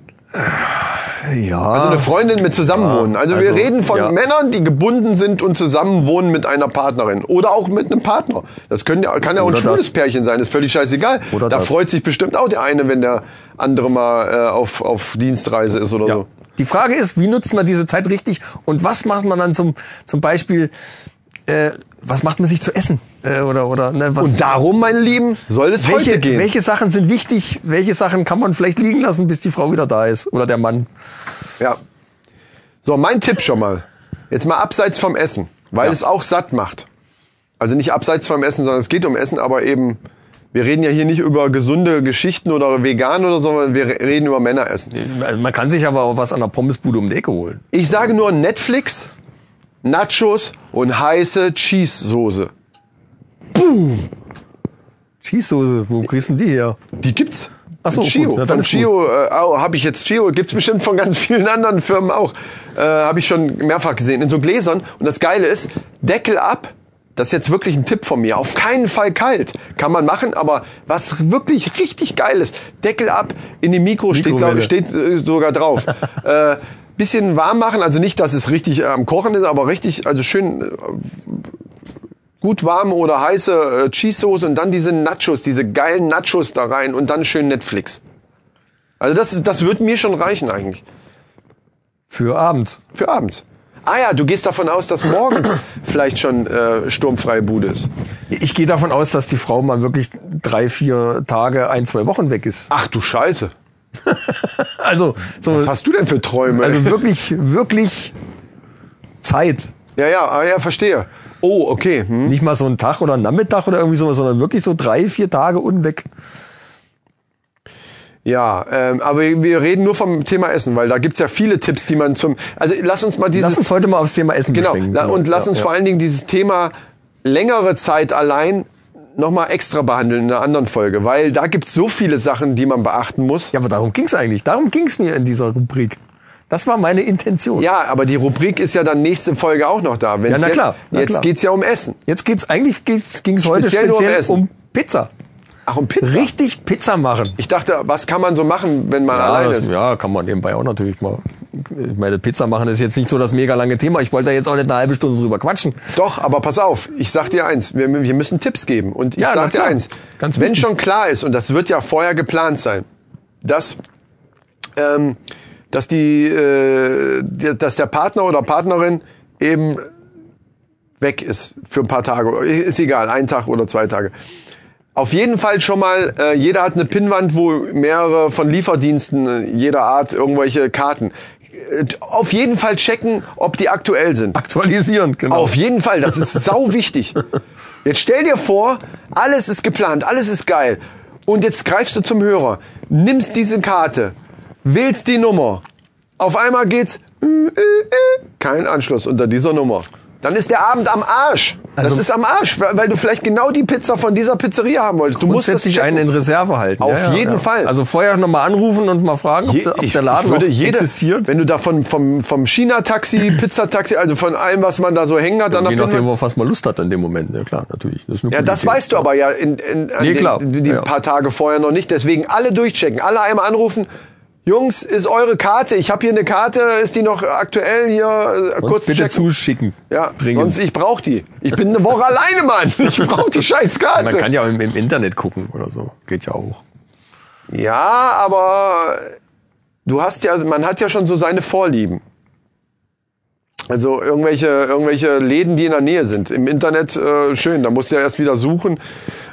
[SPEAKER 1] Ja.
[SPEAKER 2] Also eine Freundin mit Zusammenwohnen. Also, wir
[SPEAKER 1] also,
[SPEAKER 2] reden von
[SPEAKER 1] ja.
[SPEAKER 2] Männern, die gebunden sind und zusammenwohnen mit einer Partnerin. Oder auch mit einem Partner. Das können ja, kann ja auch ein
[SPEAKER 1] Oder
[SPEAKER 2] schwules
[SPEAKER 1] das.
[SPEAKER 2] Pärchen sein, ist völlig scheißegal.
[SPEAKER 1] Oder
[SPEAKER 2] da
[SPEAKER 1] das.
[SPEAKER 2] freut sich bestimmt auch der eine, wenn der andere mal äh, auf, auf Dienstreise ist oder
[SPEAKER 1] Ja.
[SPEAKER 2] so.
[SPEAKER 1] Die Frage ist, wie nutzt man diese Zeit richtig und was macht man dann zum, zum Beispiel, äh, was macht man sich zu essen? Äh, oder, oder, ne, was,
[SPEAKER 2] Und darum, meine Lieben, soll es
[SPEAKER 1] welche,
[SPEAKER 2] heute gehen.
[SPEAKER 1] welche Sachen sind wichtig? Welche Sachen kann man vielleicht liegen lassen, bis die Frau wieder da ist? Oder der Mann?
[SPEAKER 2] Ja. So, mein Tipp schon mal. Jetzt mal abseits vom Essen, weil es auch satt macht. Also nicht abseits vom Essen, sondern es geht um Essen, aber eben, wir reden ja hier nicht über gesunde Geschichten oder vegan oder so, sondern wir reden über Männeressen.
[SPEAKER 1] Man kann sich aber auch was an der Pommesbude um die Ecke holen.
[SPEAKER 2] Ich sage nur Netflix, Nachos und heiße Cheese-Soße.
[SPEAKER 1] Cheese-Soße, wo kriegst du die her?
[SPEAKER 2] Die gibt's.
[SPEAKER 1] Ach so,
[SPEAKER 2] Von Chio.
[SPEAKER 1] gut.
[SPEAKER 2] Von
[SPEAKER 1] ist
[SPEAKER 2] Chio äh, habe ich jetzt Chio. Gibt's bestimmt von ganz vielen anderen Firmen auch. Äh, habe ich schon mehrfach gesehen. In so Gläsern. Und das Geile ist, Deckel ab. Das ist jetzt wirklich ein Tipp von mir. Auf keinen Fall kalt. Kann man machen, aber was wirklich richtig geil ist, Deckel ab in die Mikro steht, glaub, steht äh, sogar drauf. äh, bisschen warm machen, also nicht, dass es richtig äh, am Kochen ist, aber richtig, also schön äh, gut warm oder heiße äh, Cheese-Soße und dann diese Nachos, diese geilen Nachos da rein und dann schön Netflix. Also das, das wird mir schon reichen eigentlich.
[SPEAKER 1] Für abends.
[SPEAKER 2] Für abends. Ah ja, du gehst davon aus, dass morgens vielleicht schon äh, sturmfreie Bude ist.
[SPEAKER 1] Ich gehe davon aus, dass die Frau mal wirklich drei, vier Tage, ein, zwei Wochen weg ist.
[SPEAKER 2] Ach du Scheiße.
[SPEAKER 1] Also, so,
[SPEAKER 2] Was hast du denn für Träume?
[SPEAKER 1] also wirklich, wirklich Zeit.
[SPEAKER 2] ja, ja, ah, ja, verstehe. Oh, okay. Hm.
[SPEAKER 1] Nicht mal so ein Tag oder ein Nachmittag oder irgendwie sowas, sondern wirklich so drei, vier Tage unweg.
[SPEAKER 2] Ja, ähm, aber wir reden nur vom Thema Essen, weil da gibt's ja viele Tipps, die man zum... Also lass uns mal dieses...
[SPEAKER 1] Lass uns heute mal aufs Thema Essen
[SPEAKER 2] Genau, la- und lass
[SPEAKER 1] Ja,
[SPEAKER 2] uns
[SPEAKER 1] ja.
[SPEAKER 2] vor allen Dingen dieses Thema längere Zeit allein nochmal extra behandeln in einer anderen Folge, weil da gibt's so viele Sachen, die man beachten muss.
[SPEAKER 1] Ja, aber darum ging's eigentlich. Darum ging's mir in dieser Rubrik. Das war meine Intention.
[SPEAKER 2] Ja, aber die Rubrik ist ja dann nächste Folge auch noch da. Wenn's
[SPEAKER 1] Ja, na klar, na
[SPEAKER 2] Jetzt
[SPEAKER 1] klar.
[SPEAKER 2] geht's ja um Essen.
[SPEAKER 1] Jetzt geht's eigentlich geht's, ging's heute
[SPEAKER 2] Speziell nur um
[SPEAKER 1] speziell
[SPEAKER 2] Essen.
[SPEAKER 1] um Pizza.
[SPEAKER 2] Ach, um Pizza.
[SPEAKER 1] Richtig Pizza machen.
[SPEAKER 2] Ich dachte, was kann man so machen, wenn man alleine
[SPEAKER 1] das,
[SPEAKER 2] ist?
[SPEAKER 1] ja, kann man nebenbei auch natürlich mal. Ich meine, Pizza machen ist jetzt nicht so das mega lange Thema. Ich wollte da jetzt auch nicht eine halbe Stunde drüber quatschen.
[SPEAKER 2] Doch, aber pass auf, ich sag dir eins, wir, wir müssen Tipps geben. Und ich
[SPEAKER 1] Ja,
[SPEAKER 2] sag dir eins,
[SPEAKER 1] Ganz
[SPEAKER 2] wenn
[SPEAKER 1] wichtig.
[SPEAKER 2] schon klar ist, und das wird ja vorher geplant sein, dass, ähm, dass, die, äh, dass der Partner oder Partnerin eben weg ist für ein paar Tage. Ist egal, ein Tag oder zwei Tage. Auf jeden Fall schon mal, äh, jeder hat eine Pinnwand, wo mehrere von Lieferdiensten äh, jeder Art irgendwelche Karten. Äh, Auf jeden Fall checken, ob die aktuell sind.
[SPEAKER 1] Aktualisieren, genau.
[SPEAKER 2] Auf jeden Fall, das ist sau wichtig. Jetzt stell dir vor, alles ist geplant, alles ist geil. Und jetzt greifst du zum Hörer, nimmst diese Karte, wählst die Nummer. Auf einmal geht's, äh, äh, kein Anschluss unter dieser Nummer. Dann ist der Abend am Arsch. das
[SPEAKER 1] Also-
[SPEAKER 2] ist am Arsch, weil du vielleicht genau die Pizza von dieser Pizzeria haben wolltest. Du musst das checken.
[SPEAKER 1] einen in Reserve halten.
[SPEAKER 2] Auf jeden Fall.
[SPEAKER 1] Also vorher nochmal anrufen und mal fragen, ob,
[SPEAKER 2] Je-
[SPEAKER 1] der, ob
[SPEAKER 2] ich,
[SPEAKER 1] der Laden
[SPEAKER 2] würde jede,
[SPEAKER 1] existiert.
[SPEAKER 2] Wenn du da von, vom, vom China-Taxi, Pizzataxi, also von allem, was man da so hängen hat, dann
[SPEAKER 1] Je
[SPEAKER 2] nach
[SPEAKER 1] nachdem,
[SPEAKER 2] Pinnwand-
[SPEAKER 1] auf was man Lust hat in dem Moment. Ja klar, natürlich. Das
[SPEAKER 2] Ja, das
[SPEAKER 1] Idee.
[SPEAKER 2] weißt du aber ja in, in,
[SPEAKER 1] Nee,
[SPEAKER 2] den, die
[SPEAKER 1] Ja, ja.
[SPEAKER 2] paar Tage vorher noch nicht. Deswegen alle durchchecken, alle einmal anrufen. Jungs, ist eure Karte? Ich habe hier eine Karte, ist die noch aktuell hier? Äh, kurz
[SPEAKER 1] bitte
[SPEAKER 2] checken.
[SPEAKER 1] zuschicken.
[SPEAKER 2] Ja,
[SPEAKER 1] Dringend.
[SPEAKER 2] sonst ich brauche die. Ich bin eine Woche alleine, Mann. Ich brauche die scheiß Karte.
[SPEAKER 1] Man kann ja im, im Internet gucken oder so. Geht ja auch.
[SPEAKER 2] Ja, aber du hast ja, man hat ja schon so seine Vorlieben. Also irgendwelche, irgendwelche Läden, die in der Nähe sind. Im Internet äh, schön, da musst du ja erst wieder suchen.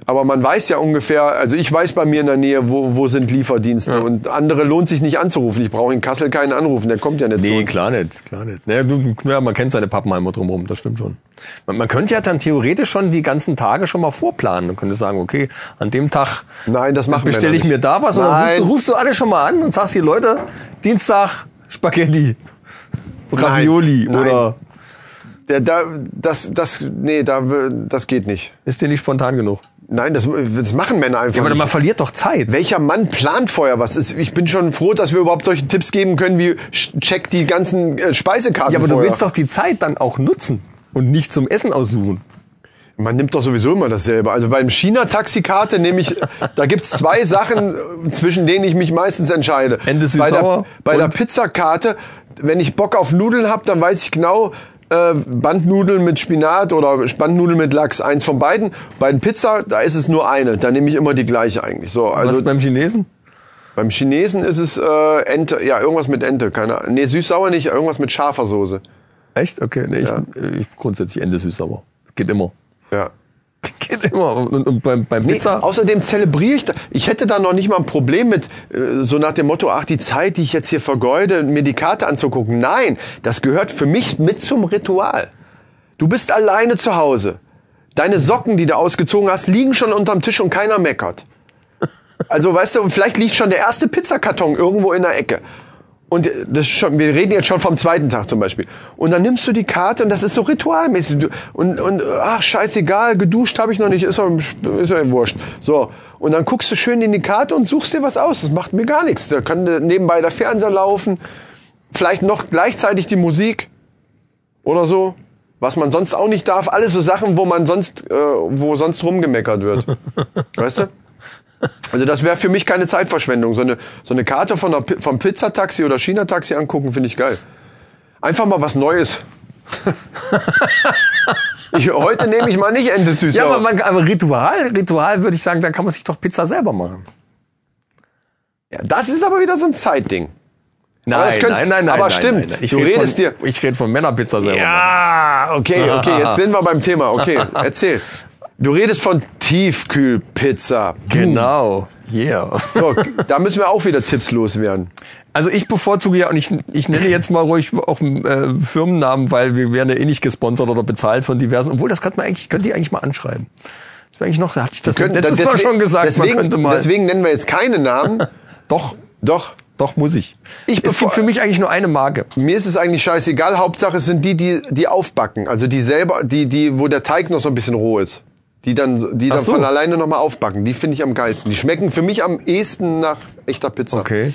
[SPEAKER 2] Aber man weiß ja ungefähr, also ich weiß bei mir in der Nähe, wo, wo sind Lieferdienste. Und andere lohnt sich nicht anzurufen. Ich brauche in Kassel keinen anrufen, der kommt ja nicht
[SPEAKER 1] Nee,
[SPEAKER 2] so.
[SPEAKER 1] klar nicht, klar nicht. Naja, du, ja, man kennt seine Pappenheimer drumherum, das stimmt schon. Man, man könnte ja dann theoretisch schon die ganzen Tage schon mal vorplanen. Man könnte sagen, okay, an dem Tag
[SPEAKER 2] Nein, das machen wir
[SPEAKER 1] bestelle ich
[SPEAKER 2] nicht.
[SPEAKER 1] mir da was und dann rufst du, rufst du alle schon mal an und sagst hier, Leute, Dienstag Spaghetti, Ravioli
[SPEAKER 2] Nein.
[SPEAKER 1] oder
[SPEAKER 2] Der, da, das, das, nee, da, das geht nicht.
[SPEAKER 1] ist dir nicht spontan genug?
[SPEAKER 2] Nein, das, das machen Männer einfach
[SPEAKER 1] Ja, aber
[SPEAKER 2] nicht.
[SPEAKER 1] man verliert doch Zeit.
[SPEAKER 2] Welcher Mann plant vorher was? Ich bin schon froh, dass wir überhaupt solche Tipps geben können, wie check die ganzen äh, Speisekarten
[SPEAKER 1] Ja, aber du
[SPEAKER 2] vorher.
[SPEAKER 1] willst doch die Zeit dann auch nutzen und nicht zum Essen aussuchen.
[SPEAKER 2] Man nimmt doch sowieso immer dasselbe. Also beim China-Taxikarte nehme ich, da gibt's zwei Sachen, äh, zwischen denen ich mich meistens entscheide.
[SPEAKER 1] Ende
[SPEAKER 2] bei der, bei der Pizzakarte, wenn ich Bock auf Nudeln hab, dann weiß ich genau, äh, Bandnudeln mit Spinat oder Bandnudeln mit Lachs, eins von beiden. Bei den Pizza, da ist es nur eine. Da nehme ich immer die gleiche eigentlich. So,
[SPEAKER 1] Was
[SPEAKER 2] also
[SPEAKER 1] ist beim Chinesen?
[SPEAKER 2] beim Chinesen ist es äh, Ente, ja irgendwas mit Ente, keine Ahnung. Nee, süß-sauer nicht, irgendwas mit scharfer Soße.
[SPEAKER 1] Echt? Okay. Nee, ich,
[SPEAKER 2] Ja.
[SPEAKER 1] ich grundsätzlich Ende süß sauer. Geht immer.
[SPEAKER 2] Ja.
[SPEAKER 1] Geht immer. Und, und beim, beim
[SPEAKER 2] Nee,
[SPEAKER 1] Pizza.
[SPEAKER 2] außerdem zelebriere ich da. Ich hätte da noch nicht mal ein Problem mit, äh, so nach dem Motto, ach, die Zeit, die ich jetzt hier vergeude, mir die Karte anzugucken. Nein, das gehört für mich mit zum Ritual. Du bist alleine zu Hause. Deine Socken, die du ausgezogen hast, liegen schon unterm Tisch und keiner meckert. Also, weißt du, vielleicht liegt schon der erste Pizzakarton irgendwo in der Ecke. Und das schon, wir reden jetzt schon vom zweiten Tag zum Beispiel. Und dann nimmst du die Karte und das ist so ritualmäßig. Und, und ach, scheißegal, geduscht habe ich noch nicht, ist doch, ist doch wurscht. So. Und dann guckst du schön in die Karte und suchst dir was aus. Das macht mir gar nichts. Da kann nebenbei der Fernseher laufen. Vielleicht noch gleichzeitig die Musik. Oder so. Was man sonst auch nicht darf. Alles so Sachen, wo man sonst, äh, wo sonst rumgemeckert wird. weißt du? Also das wäre für mich keine Zeitverschwendung. So eine, so eine Karte von Pi- vom Pizzataxi oder China-Taxi angucken, finde ich geil. Einfach mal was Neues. ich, heute nehme ich mal nicht Ende süß.
[SPEAKER 1] ja, aber, man, aber Ritual, Ritual würde ich sagen, da kann man sich doch Pizza selber machen.
[SPEAKER 2] ja, das ist aber wieder so ein Zeitding.
[SPEAKER 1] Nein,
[SPEAKER 2] könnte-
[SPEAKER 1] nein, nein, nein.
[SPEAKER 2] aber
[SPEAKER 1] nein,
[SPEAKER 2] stimmt,
[SPEAKER 1] Nein, nein. Ich
[SPEAKER 2] du
[SPEAKER 1] red
[SPEAKER 2] redest
[SPEAKER 1] von,
[SPEAKER 2] dir-
[SPEAKER 1] Ich rede von Männerpizza selber. machen.
[SPEAKER 2] Ja, okay, okay, jetzt sind wir beim Thema. Okay, erzähl. Du redest von Tiefkühlpizza.
[SPEAKER 1] Genau. Yeah.
[SPEAKER 2] So, da müssen wir auch wieder Tipps loswerden.
[SPEAKER 1] Also ich bevorzuge ja, und ich, ich nenne jetzt mal ruhig auch äh, Firmennamen, weil wir werden ja eh nicht gesponsert oder bezahlt von diversen. Obwohl, das könnte man eigentlich, könnte ich eigentlich mal anschreiben. Das wäre eigentlich noch, da hatte ich das
[SPEAKER 2] Können-
[SPEAKER 1] letztes Mal
[SPEAKER 2] deswegen-
[SPEAKER 1] schon gesagt,
[SPEAKER 2] deswegen,
[SPEAKER 1] man könnte mal.
[SPEAKER 2] deswegen nennen wir jetzt keine Namen.
[SPEAKER 1] doch,
[SPEAKER 2] Doch,
[SPEAKER 1] doch muss ich.
[SPEAKER 2] Ich
[SPEAKER 1] es gibt für mich eigentlich nur eine Marke.
[SPEAKER 2] Mir ist es eigentlich scheißegal. Hauptsache es sind die, die, die aufbacken. Also die selber, die, die, wo der Teig noch so ein bisschen roh ist. Die dann, die
[SPEAKER 1] Ach
[SPEAKER 2] dann
[SPEAKER 1] so.
[SPEAKER 2] von alleine nochmal aufbacken. Die finde ich am geilsten. Die schmecken für mich am ehesten nach echter Pizza.
[SPEAKER 1] Okay.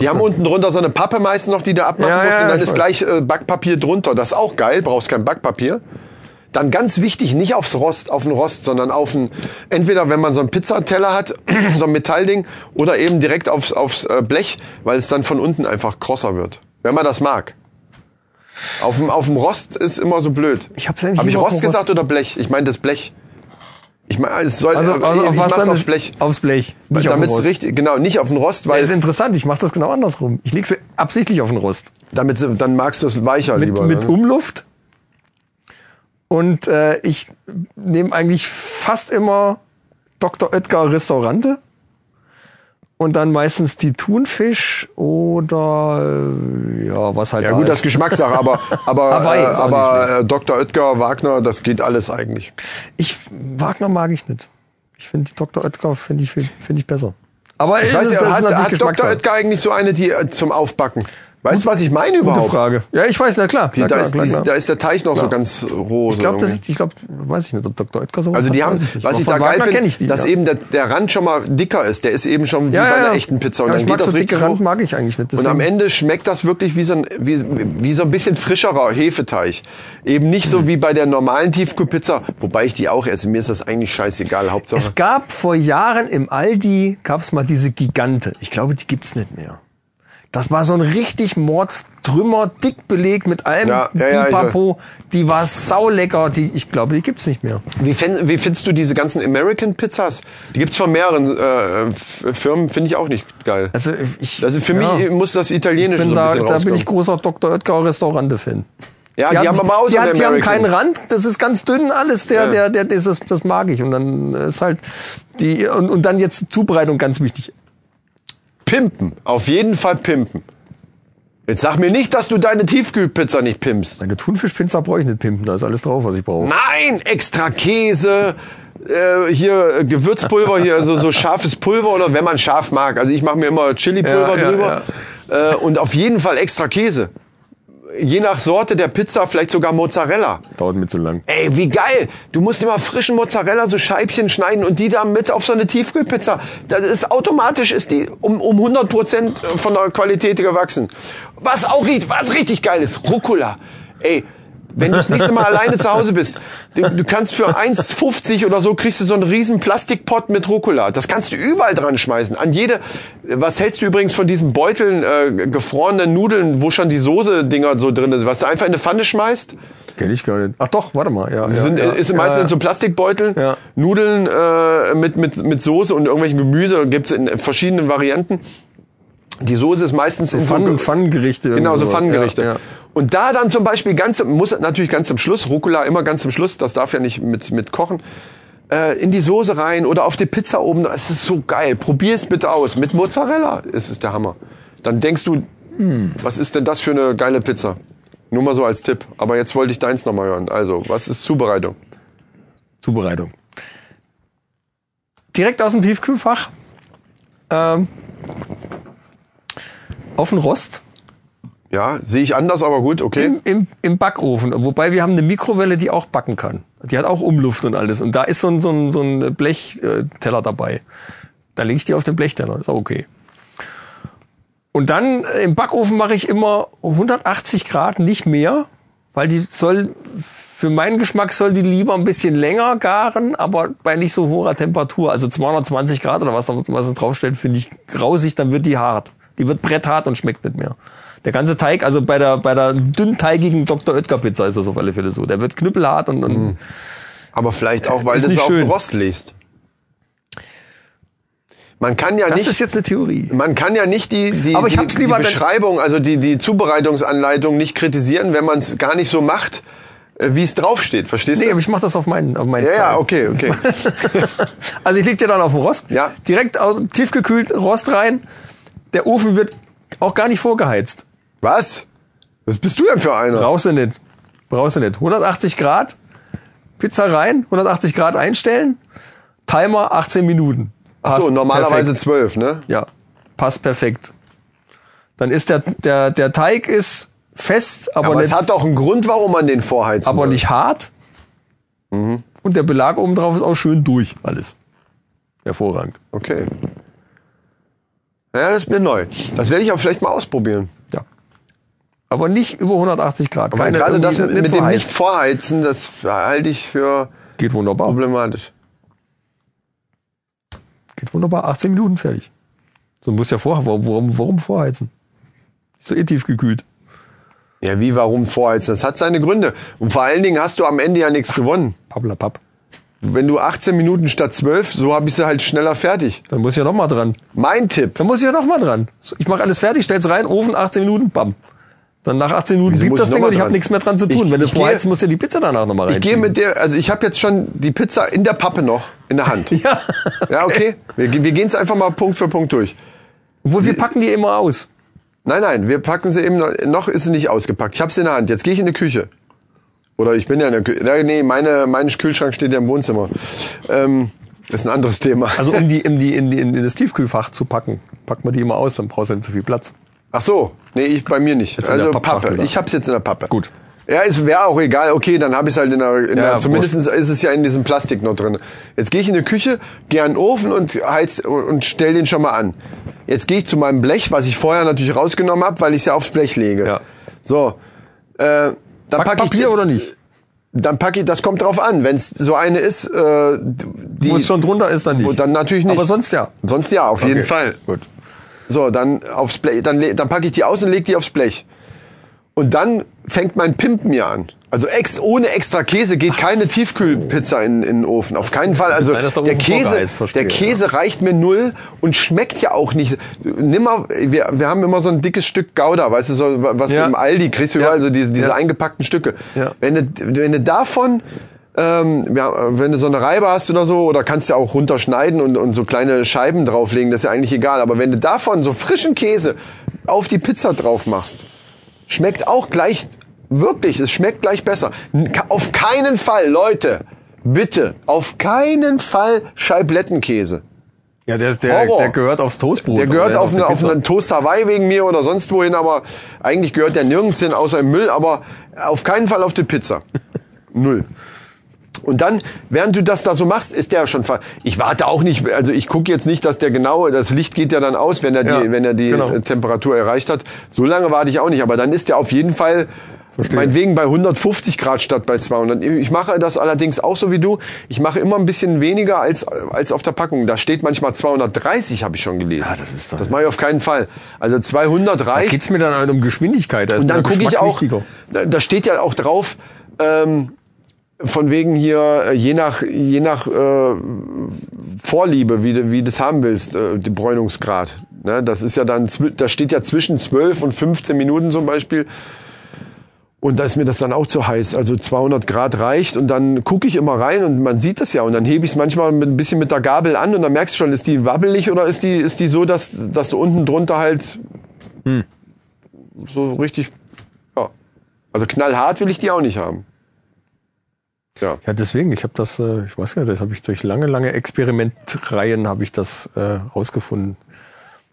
[SPEAKER 2] Die haben unten drunter so eine Pappe meistens noch, die du abmachen
[SPEAKER 1] Ja,
[SPEAKER 2] musst.
[SPEAKER 1] ja,
[SPEAKER 2] und dann ist
[SPEAKER 1] weiß.
[SPEAKER 2] gleich äh, Backpapier drunter. Das ist auch geil. Brauchst kein Backpapier. Dann ganz wichtig, nicht aufs Rost, auf den Rost, sondern auf ein, entweder wenn man so einen Pizzateller hat, so ein Metallding, oder eben direkt aufs, aufs äh, Blech, weil es dann von unten einfach krosser wird. Wenn man das mag. Auf dem, auf dem Rost ist immer so blöd.
[SPEAKER 1] Ich hab's eigentlich
[SPEAKER 2] Hab ich
[SPEAKER 1] auf
[SPEAKER 2] Rost gesagt oder Blech? Ich meine das Blech. Ich meine, es soll,
[SPEAKER 1] Also,
[SPEAKER 2] äh,
[SPEAKER 1] also auf
[SPEAKER 2] ich
[SPEAKER 1] was
[SPEAKER 2] mach's aufs Blech.
[SPEAKER 1] Aufs Blech. Nicht auf
[SPEAKER 2] Damit es
[SPEAKER 1] Rost.
[SPEAKER 2] richtig, genau, nicht auf den Rost,
[SPEAKER 1] Ja,
[SPEAKER 2] weil
[SPEAKER 1] ist interessant. Ich mache das genau andersrum. Ich lege sie absichtlich auf den Rost.
[SPEAKER 2] damit, sie- dann magst du es weicher
[SPEAKER 1] Mit,
[SPEAKER 2] lieber.
[SPEAKER 1] mit
[SPEAKER 2] ne?
[SPEAKER 1] Umluft. Und äh, ich nehme eigentlich fast immer Dr. Oetker Restaurante. Und dann meistens die Thunfisch oder äh, ja, was halt
[SPEAKER 2] Ja
[SPEAKER 1] da
[SPEAKER 2] gut, das
[SPEAKER 1] ist.
[SPEAKER 2] ist Geschmackssache, aber aber
[SPEAKER 1] Hawaii
[SPEAKER 2] äh,
[SPEAKER 1] ist
[SPEAKER 2] aber äh, Dr. Oetker, Wagner, das geht alles eigentlich.
[SPEAKER 1] Ich Wagner mag ich nicht. Ich finde Dr. Oetker finde ich finde ich besser. Aber
[SPEAKER 2] Ich weiß
[SPEAKER 1] ist, das ist
[SPEAKER 2] hat,
[SPEAKER 1] natürlich
[SPEAKER 2] hat Dr. Oetker eigentlich so eine, die äh, zum Aufbacken? Weißt du, was ich meine
[SPEAKER 1] Gute
[SPEAKER 2] überhaupt?
[SPEAKER 1] Frage. Ja, ich weiß, na klar.
[SPEAKER 2] Die,
[SPEAKER 1] na
[SPEAKER 2] da,
[SPEAKER 1] klar,
[SPEAKER 2] ist,
[SPEAKER 1] klar,
[SPEAKER 2] die,
[SPEAKER 1] klar.
[SPEAKER 2] da ist der Teig noch so ganz roh.
[SPEAKER 1] ich glaube, ich glaube, weiß ich nicht, ob Dr. Oetker so
[SPEAKER 2] also die haben,
[SPEAKER 1] ich nicht.
[SPEAKER 2] was
[SPEAKER 1] Aber
[SPEAKER 2] ich da geil finde, dass
[SPEAKER 1] ja.
[SPEAKER 2] eben der, der Rand schon mal dicker ist. Der ist eben schon wie bei einer echten Pizza. Und dann
[SPEAKER 1] ich
[SPEAKER 2] geht das
[SPEAKER 1] so
[SPEAKER 2] richtig
[SPEAKER 1] Rand
[SPEAKER 2] hoch.
[SPEAKER 1] mag ich eigentlich nicht.
[SPEAKER 2] Und
[SPEAKER 1] deswegen-
[SPEAKER 2] am Ende schmeckt das wirklich wie so ein, wie, wie so ein bisschen frischerer Hefeteig. Eben nicht
[SPEAKER 1] Hm.
[SPEAKER 2] so wie bei der normalen Tiefkühlpizza, wobei ich die auch esse. Mir ist das eigentlich scheißegal. Hauptsache.
[SPEAKER 1] Es gab vor Jahren im Aldi, gab es mal diese Gigante. Ich glaube, die gibt's nicht mehr. Das war so ein richtig Mordstrümmer, dick belegt mit allem
[SPEAKER 2] Ja, ja, ja,
[SPEAKER 1] Pipapo. Die war saulecker. Die, ich glaube, die gibt's nicht mehr.
[SPEAKER 2] Wie, fänd, wie findest du diese ganzen American Pizzas? Die gibt's von mehreren äh, Firmen, finde ich auch nicht geil.
[SPEAKER 1] Also ich,
[SPEAKER 2] Also für
[SPEAKER 1] ja,
[SPEAKER 2] mich muss das Italienische
[SPEAKER 1] bin
[SPEAKER 2] so
[SPEAKER 1] da, da bin ich großer Dr. Oetker Restaurante-Fan.
[SPEAKER 2] Ja, die, haben aber auch
[SPEAKER 1] die, hat, die haben keinen Rand, das ist ganz dünn alles, der,
[SPEAKER 2] Ja.
[SPEAKER 1] der, der, das, das mag ich. Und dann ist halt die, und, und dann jetzt Zubereitung ganz wichtig.
[SPEAKER 2] Pimpen. Auf jeden Fall pimpen. Jetzt sag mir nicht, dass du deine Tiefkühlpizza nicht pimpst.
[SPEAKER 1] Eine Thunfischpizza brauche ich nicht pimpen, da ist alles drauf, was ich brauche.
[SPEAKER 2] Nein, extra Käse, äh, hier äh, Gewürzpulver, hier so, so scharfes Pulver oder wenn man scharf mag. Also ich mache mir immer Chili-Pulver
[SPEAKER 1] Ja, ja,
[SPEAKER 2] drüber. Äh, und auf jeden Fall extra Käse. Je nach Sorte der Pizza vielleicht sogar Mozzarella.
[SPEAKER 1] Dauert mir zu lang.
[SPEAKER 2] Ey, wie geil! Du musst immer frischen Mozzarella so Scheibchen schneiden und die da mit auf so eine Tiefkühlpizza. Das ist automatisch ist die um, um 100 Prozent von der Qualität gewachsen. Was auch richtig, was richtig geil ist, Rucola. Ey, wenn du das nächste Mal alleine zu Hause bist, du, du kannst für 1,50 oder so kriegst du so einen riesen Plastikpott mit Rucola. Das kannst du überall dran schmeißen. An jede, was hältst du übrigens von diesen Beuteln, äh, gefrorenen Nudeln, wo schon die Soße-Dinger so drin ist, was du einfach in eine Pfanne schmeißt?
[SPEAKER 1] Kenn ich gar nicht. Ach doch, warte mal. Ja, ja,
[SPEAKER 2] sind,
[SPEAKER 1] ja,
[SPEAKER 2] ist
[SPEAKER 1] ja,
[SPEAKER 2] meistens in so Plastikbeuteln.
[SPEAKER 1] Ja.
[SPEAKER 2] Nudeln äh, mit, mit, mit Soße und irgendwelchen Gemüse. Gibt's in verschiedenen Varianten. Die Soße ist meistens in
[SPEAKER 1] Pfannen,
[SPEAKER 2] so,
[SPEAKER 1] Pfannengerichte.
[SPEAKER 2] Genau, so. Pfannengerichte.
[SPEAKER 1] Ja, ja.
[SPEAKER 2] Und da dann zum Beispiel ganz, muss natürlich ganz zum Schluss, Rucola immer ganz zum Schluss, das darf ja nicht mit, mit kochen, äh, in die Soße rein oder auf die Pizza oben. Es ist so geil. Probier es bitte aus. Mit Mozzarella ist es der Hammer. Dann denkst du,
[SPEAKER 1] Hm.
[SPEAKER 2] was ist denn das für eine geile Pizza? Nur mal so als Tipp. Aber jetzt wollte ich deins nochmal hören. Also, was ist Zubereitung?
[SPEAKER 1] Zubereitung. Direkt aus dem Tiefkühlfach. Ähm, auf den Rost.
[SPEAKER 2] Ja, sehe ich anders, aber gut, okay.
[SPEAKER 1] Im, im, Im Backofen. Wobei wir haben eine Mikrowelle, die auch backen kann. Die hat auch Umluft und alles. Und da ist so ein, so ein, so ein Blechteller dabei. Da lege ich die auf den Blechteller. Ist auch okay. Und dann äh, im Backofen mache ich immer 180 Grad, nicht mehr. Weil die soll, für meinen Geschmack soll die lieber ein bisschen länger garen, aber bei nicht so hoher Temperatur. Also 220 Grad oder was, was draufstellt, finde ich grausig, dann wird die hart. Die wird bretthart und schmeckt nicht mehr. Der ganze Teig, also bei der, bei der dünnteigigen Dr. Oetker Pizza ist das auf alle Fälle so. Der wird knüppelhart und, und
[SPEAKER 2] Aber vielleicht auch, weil du es auf
[SPEAKER 1] schön.
[SPEAKER 2] dem Rost legst. Man kann ja
[SPEAKER 1] das
[SPEAKER 2] nicht.
[SPEAKER 1] ist jetzt eine Theorie.
[SPEAKER 2] Man kann ja nicht die, die,
[SPEAKER 1] Aber ich
[SPEAKER 2] die,
[SPEAKER 1] hab's
[SPEAKER 2] die
[SPEAKER 1] lieber,
[SPEAKER 2] Beschreibung, also die, die Zubereitungsanleitung nicht kritisieren, wenn man es gar nicht so macht, äh, wie es draufsteht. Verstehst
[SPEAKER 1] Nee,
[SPEAKER 2] du?
[SPEAKER 1] aber ich mache das auf meinen, auf meinen
[SPEAKER 2] ja, ja, okay, okay.
[SPEAKER 1] Also ich leg dir dann auf den Rost.
[SPEAKER 2] Ja.
[SPEAKER 1] Direkt aus, tiefgekühlt Rost rein. Der Ofen wird auch gar nicht vorgeheizt.
[SPEAKER 2] Was? Was bist du denn für einer?
[SPEAKER 1] Brauchst du nicht. Brauchst du nicht. 180 Grad, Pizza rein, 180 Grad einstellen, Timer 18 Minuten. Passt
[SPEAKER 2] normalerweise
[SPEAKER 1] perfekt.
[SPEAKER 2] zwölf, ne?
[SPEAKER 1] Ja, passt perfekt. Dann ist der, der, der Teig ist fest, aber,
[SPEAKER 2] Aber
[SPEAKER 1] nicht,
[SPEAKER 2] es hat doch einen Grund, warum man den vorheizen
[SPEAKER 1] aber
[SPEAKER 2] soll.
[SPEAKER 1] nicht hart.
[SPEAKER 2] Mhm.
[SPEAKER 1] Und der Belag oben drauf ist auch schön durch, alles. Hervorragend.
[SPEAKER 2] Okay. Ja, das ist mir neu. Das werde ich auch vielleicht mal ausprobieren.
[SPEAKER 1] Aber nicht über 180 Grad.
[SPEAKER 2] Aber
[SPEAKER 1] Keine-
[SPEAKER 2] gerade das mit, mit dem
[SPEAKER 1] heiß.
[SPEAKER 2] nicht vorheizen, das halte ich für
[SPEAKER 1] Geht wunderbar.
[SPEAKER 2] problematisch.
[SPEAKER 1] Geht wunderbar. 18 Minuten fertig. So muss ja vorher, warum, warum, warum vorheizen? Ist so eh tief gekühlt.
[SPEAKER 2] Ja, wie, warum vorheizen? Das hat seine Gründe. Und vor allen Dingen hast du am Ende ja nichts gewonnen.
[SPEAKER 1] Pappelapapp.
[SPEAKER 2] Wenn du 18 Minuten statt 12, so habe ich sie halt schneller fertig.
[SPEAKER 1] Dann muss ich ja noch mal dran.
[SPEAKER 2] Mein Tipp.
[SPEAKER 1] Dann muss ich ja noch mal dran. Ich mache alles fertig, stell's rein, Ofen, 18 Minuten, bam. Dann nach 18 Minuten
[SPEAKER 2] muss
[SPEAKER 1] das Ding und ich habe nichts mehr dran zu tun.
[SPEAKER 2] Ich-
[SPEAKER 1] Wenn du vorheizen musst du die Pizza danach noch mal rein.
[SPEAKER 2] Ich gehe mit der, also ich habe jetzt schon die Pizza in der Pappe noch in der Hand.
[SPEAKER 1] Ja.
[SPEAKER 2] Ja, okay. Wir, wir gehen es einfach mal Punkt für Punkt durch.
[SPEAKER 1] Obwohl wir packen die immer aus.
[SPEAKER 2] Nein, nein, wir packen sie eben noch, noch ist sie nicht ausgepackt. Ich habe sie in der Hand. Jetzt gehe ich in die Küche. Oder ich bin ja in der Küche. Nee, meine, mein Kühlschrank steht ja im Wohnzimmer. Ähm, ist ein anderes Thema.
[SPEAKER 1] Also um die, in, die, in, die, in das Tiefkühlfach zu packen, packt man die immer aus, dann brauchst du nicht zu viel Platz.
[SPEAKER 2] Ach so, nee, ich bei mir nicht.
[SPEAKER 1] Jetzt
[SPEAKER 2] also Pappe.
[SPEAKER 1] da.
[SPEAKER 2] Ich hab's jetzt in der Pappe.
[SPEAKER 1] Gut.
[SPEAKER 2] Ja, es wäre auch egal. Okay, dann habe ich es halt in der, in
[SPEAKER 1] Ja,
[SPEAKER 2] der zumindest ist es ja in diesem Plastik noch drin. Jetzt gehe ich in die Küche, gehe an den Ofen und heiz und stell den schon mal an. Jetzt gehe ich zu meinem Blech, was ich vorher natürlich rausgenommen habe, weil ich es ja aufs Blech lege.
[SPEAKER 1] Ja.
[SPEAKER 2] So, äh, dann
[SPEAKER 1] Pack
[SPEAKER 2] packe ich
[SPEAKER 1] Papier oder nicht?
[SPEAKER 2] Dann packe ich, das kommt drauf an. Wenn es so eine ist, äh, die
[SPEAKER 1] Wo es schon drunter ist, dann nicht.
[SPEAKER 2] Dann natürlich nicht.
[SPEAKER 1] Aber sonst ja.
[SPEAKER 2] Sonst ja, auf jeden
[SPEAKER 1] Okay,
[SPEAKER 2] Fall.
[SPEAKER 1] Gut.
[SPEAKER 2] So, dann aufs Blech, dann, dann packe ich die aus und leg die aufs Blech. Und dann fängt mein Pimpen mir an. Also ex, ohne extra Käse geht keine Tiefkühlpizza in, in den Ofen. Auf keinen Fall. Also
[SPEAKER 1] der
[SPEAKER 2] Käse, der Käse reicht mir null und schmeckt ja auch nicht. Nimm mal, wir, wir haben immer so ein dickes Stück Gouda, weißt du, so, was
[SPEAKER 1] Ja.
[SPEAKER 2] im Aldi kriegst, du
[SPEAKER 1] Ja.
[SPEAKER 2] überall so diese, diese
[SPEAKER 1] Ja.
[SPEAKER 2] eingepackten Stücke.
[SPEAKER 1] Ja.
[SPEAKER 2] Wenn du, wenn du davon ähm, ja, wenn du so eine Reibe hast oder so, oder kannst du ja auch runterschneiden und, und so kleine Scheiben drauflegen, das ist ja eigentlich egal. Aber wenn du davon so frischen Käse auf die Pizza drauf machst, schmeckt auch gleich, wirklich, es schmeckt gleich besser. Auf keinen Fall, Leute, bitte, auf keinen Fall Scheiblettenkäse.
[SPEAKER 1] Ja, der, der,
[SPEAKER 2] Horror.
[SPEAKER 1] der gehört aufs Toastbrot.
[SPEAKER 2] Der gehört auf, eine, auf einen Toast Hawaii wegen mir oder sonst wohin, aber eigentlich gehört der nirgends hin außer im Müll, aber auf keinen Fall auf die Pizza. Null. Und dann, während du das da so machst, ist der schon ver Ich warte auch nicht, also ich gucke jetzt nicht, dass der genau, das Licht geht ja dann aus, wenn er die,
[SPEAKER 1] Ja,
[SPEAKER 2] wenn er die
[SPEAKER 1] genau.
[SPEAKER 2] äh, Temperatur erreicht hat. So lange warte ich auch nicht, aber dann ist der auf jeden Fall
[SPEAKER 1] Verstehe.
[SPEAKER 2] meinetwegen bei 150 Grad statt bei 200. Ich mache das allerdings auch so wie du. Ich mache immer ein bisschen weniger als, als auf der Packung. Da steht manchmal 230, habe ich schon gelesen.
[SPEAKER 1] Ja, das ist doch-
[SPEAKER 2] Das mache ich auf keinen Fall. Also 200
[SPEAKER 1] Da
[SPEAKER 2] reicht.
[SPEAKER 1] geht's mir dann halt um Geschwindigkeit. Da ist
[SPEAKER 2] Und dann gucke ich auch,
[SPEAKER 1] wichtiger.
[SPEAKER 2] da, da steht ja auch drauf, ähm, von wegen hier, äh, je nach, je nach äh, Vorliebe, wie du, wie du das haben willst, äh, die Bräunungsgrad. Ne? Das ist ja dann, zwi- da steht ja zwischen 12 und 15 Minuten zum Beispiel. Und da ist mir das dann auch zu heiß. Also 200 Grad reicht und dann gucke ich immer rein und man sieht das ja. Und dann hebe ich es manchmal mit, ein bisschen mit der Gabel an und dann merkst du schon, ist die wabbelig oder ist die, ist die so, dass, dass du unten drunter halt so richtig, ja. Also knallhart will ich die auch nicht haben. Ja.
[SPEAKER 1] Ja, deswegen, ich habe das, äh, ich weiß gar nicht, das habe ich durch lange, lange Experimentreihen habe ich das äh, rausgefunden.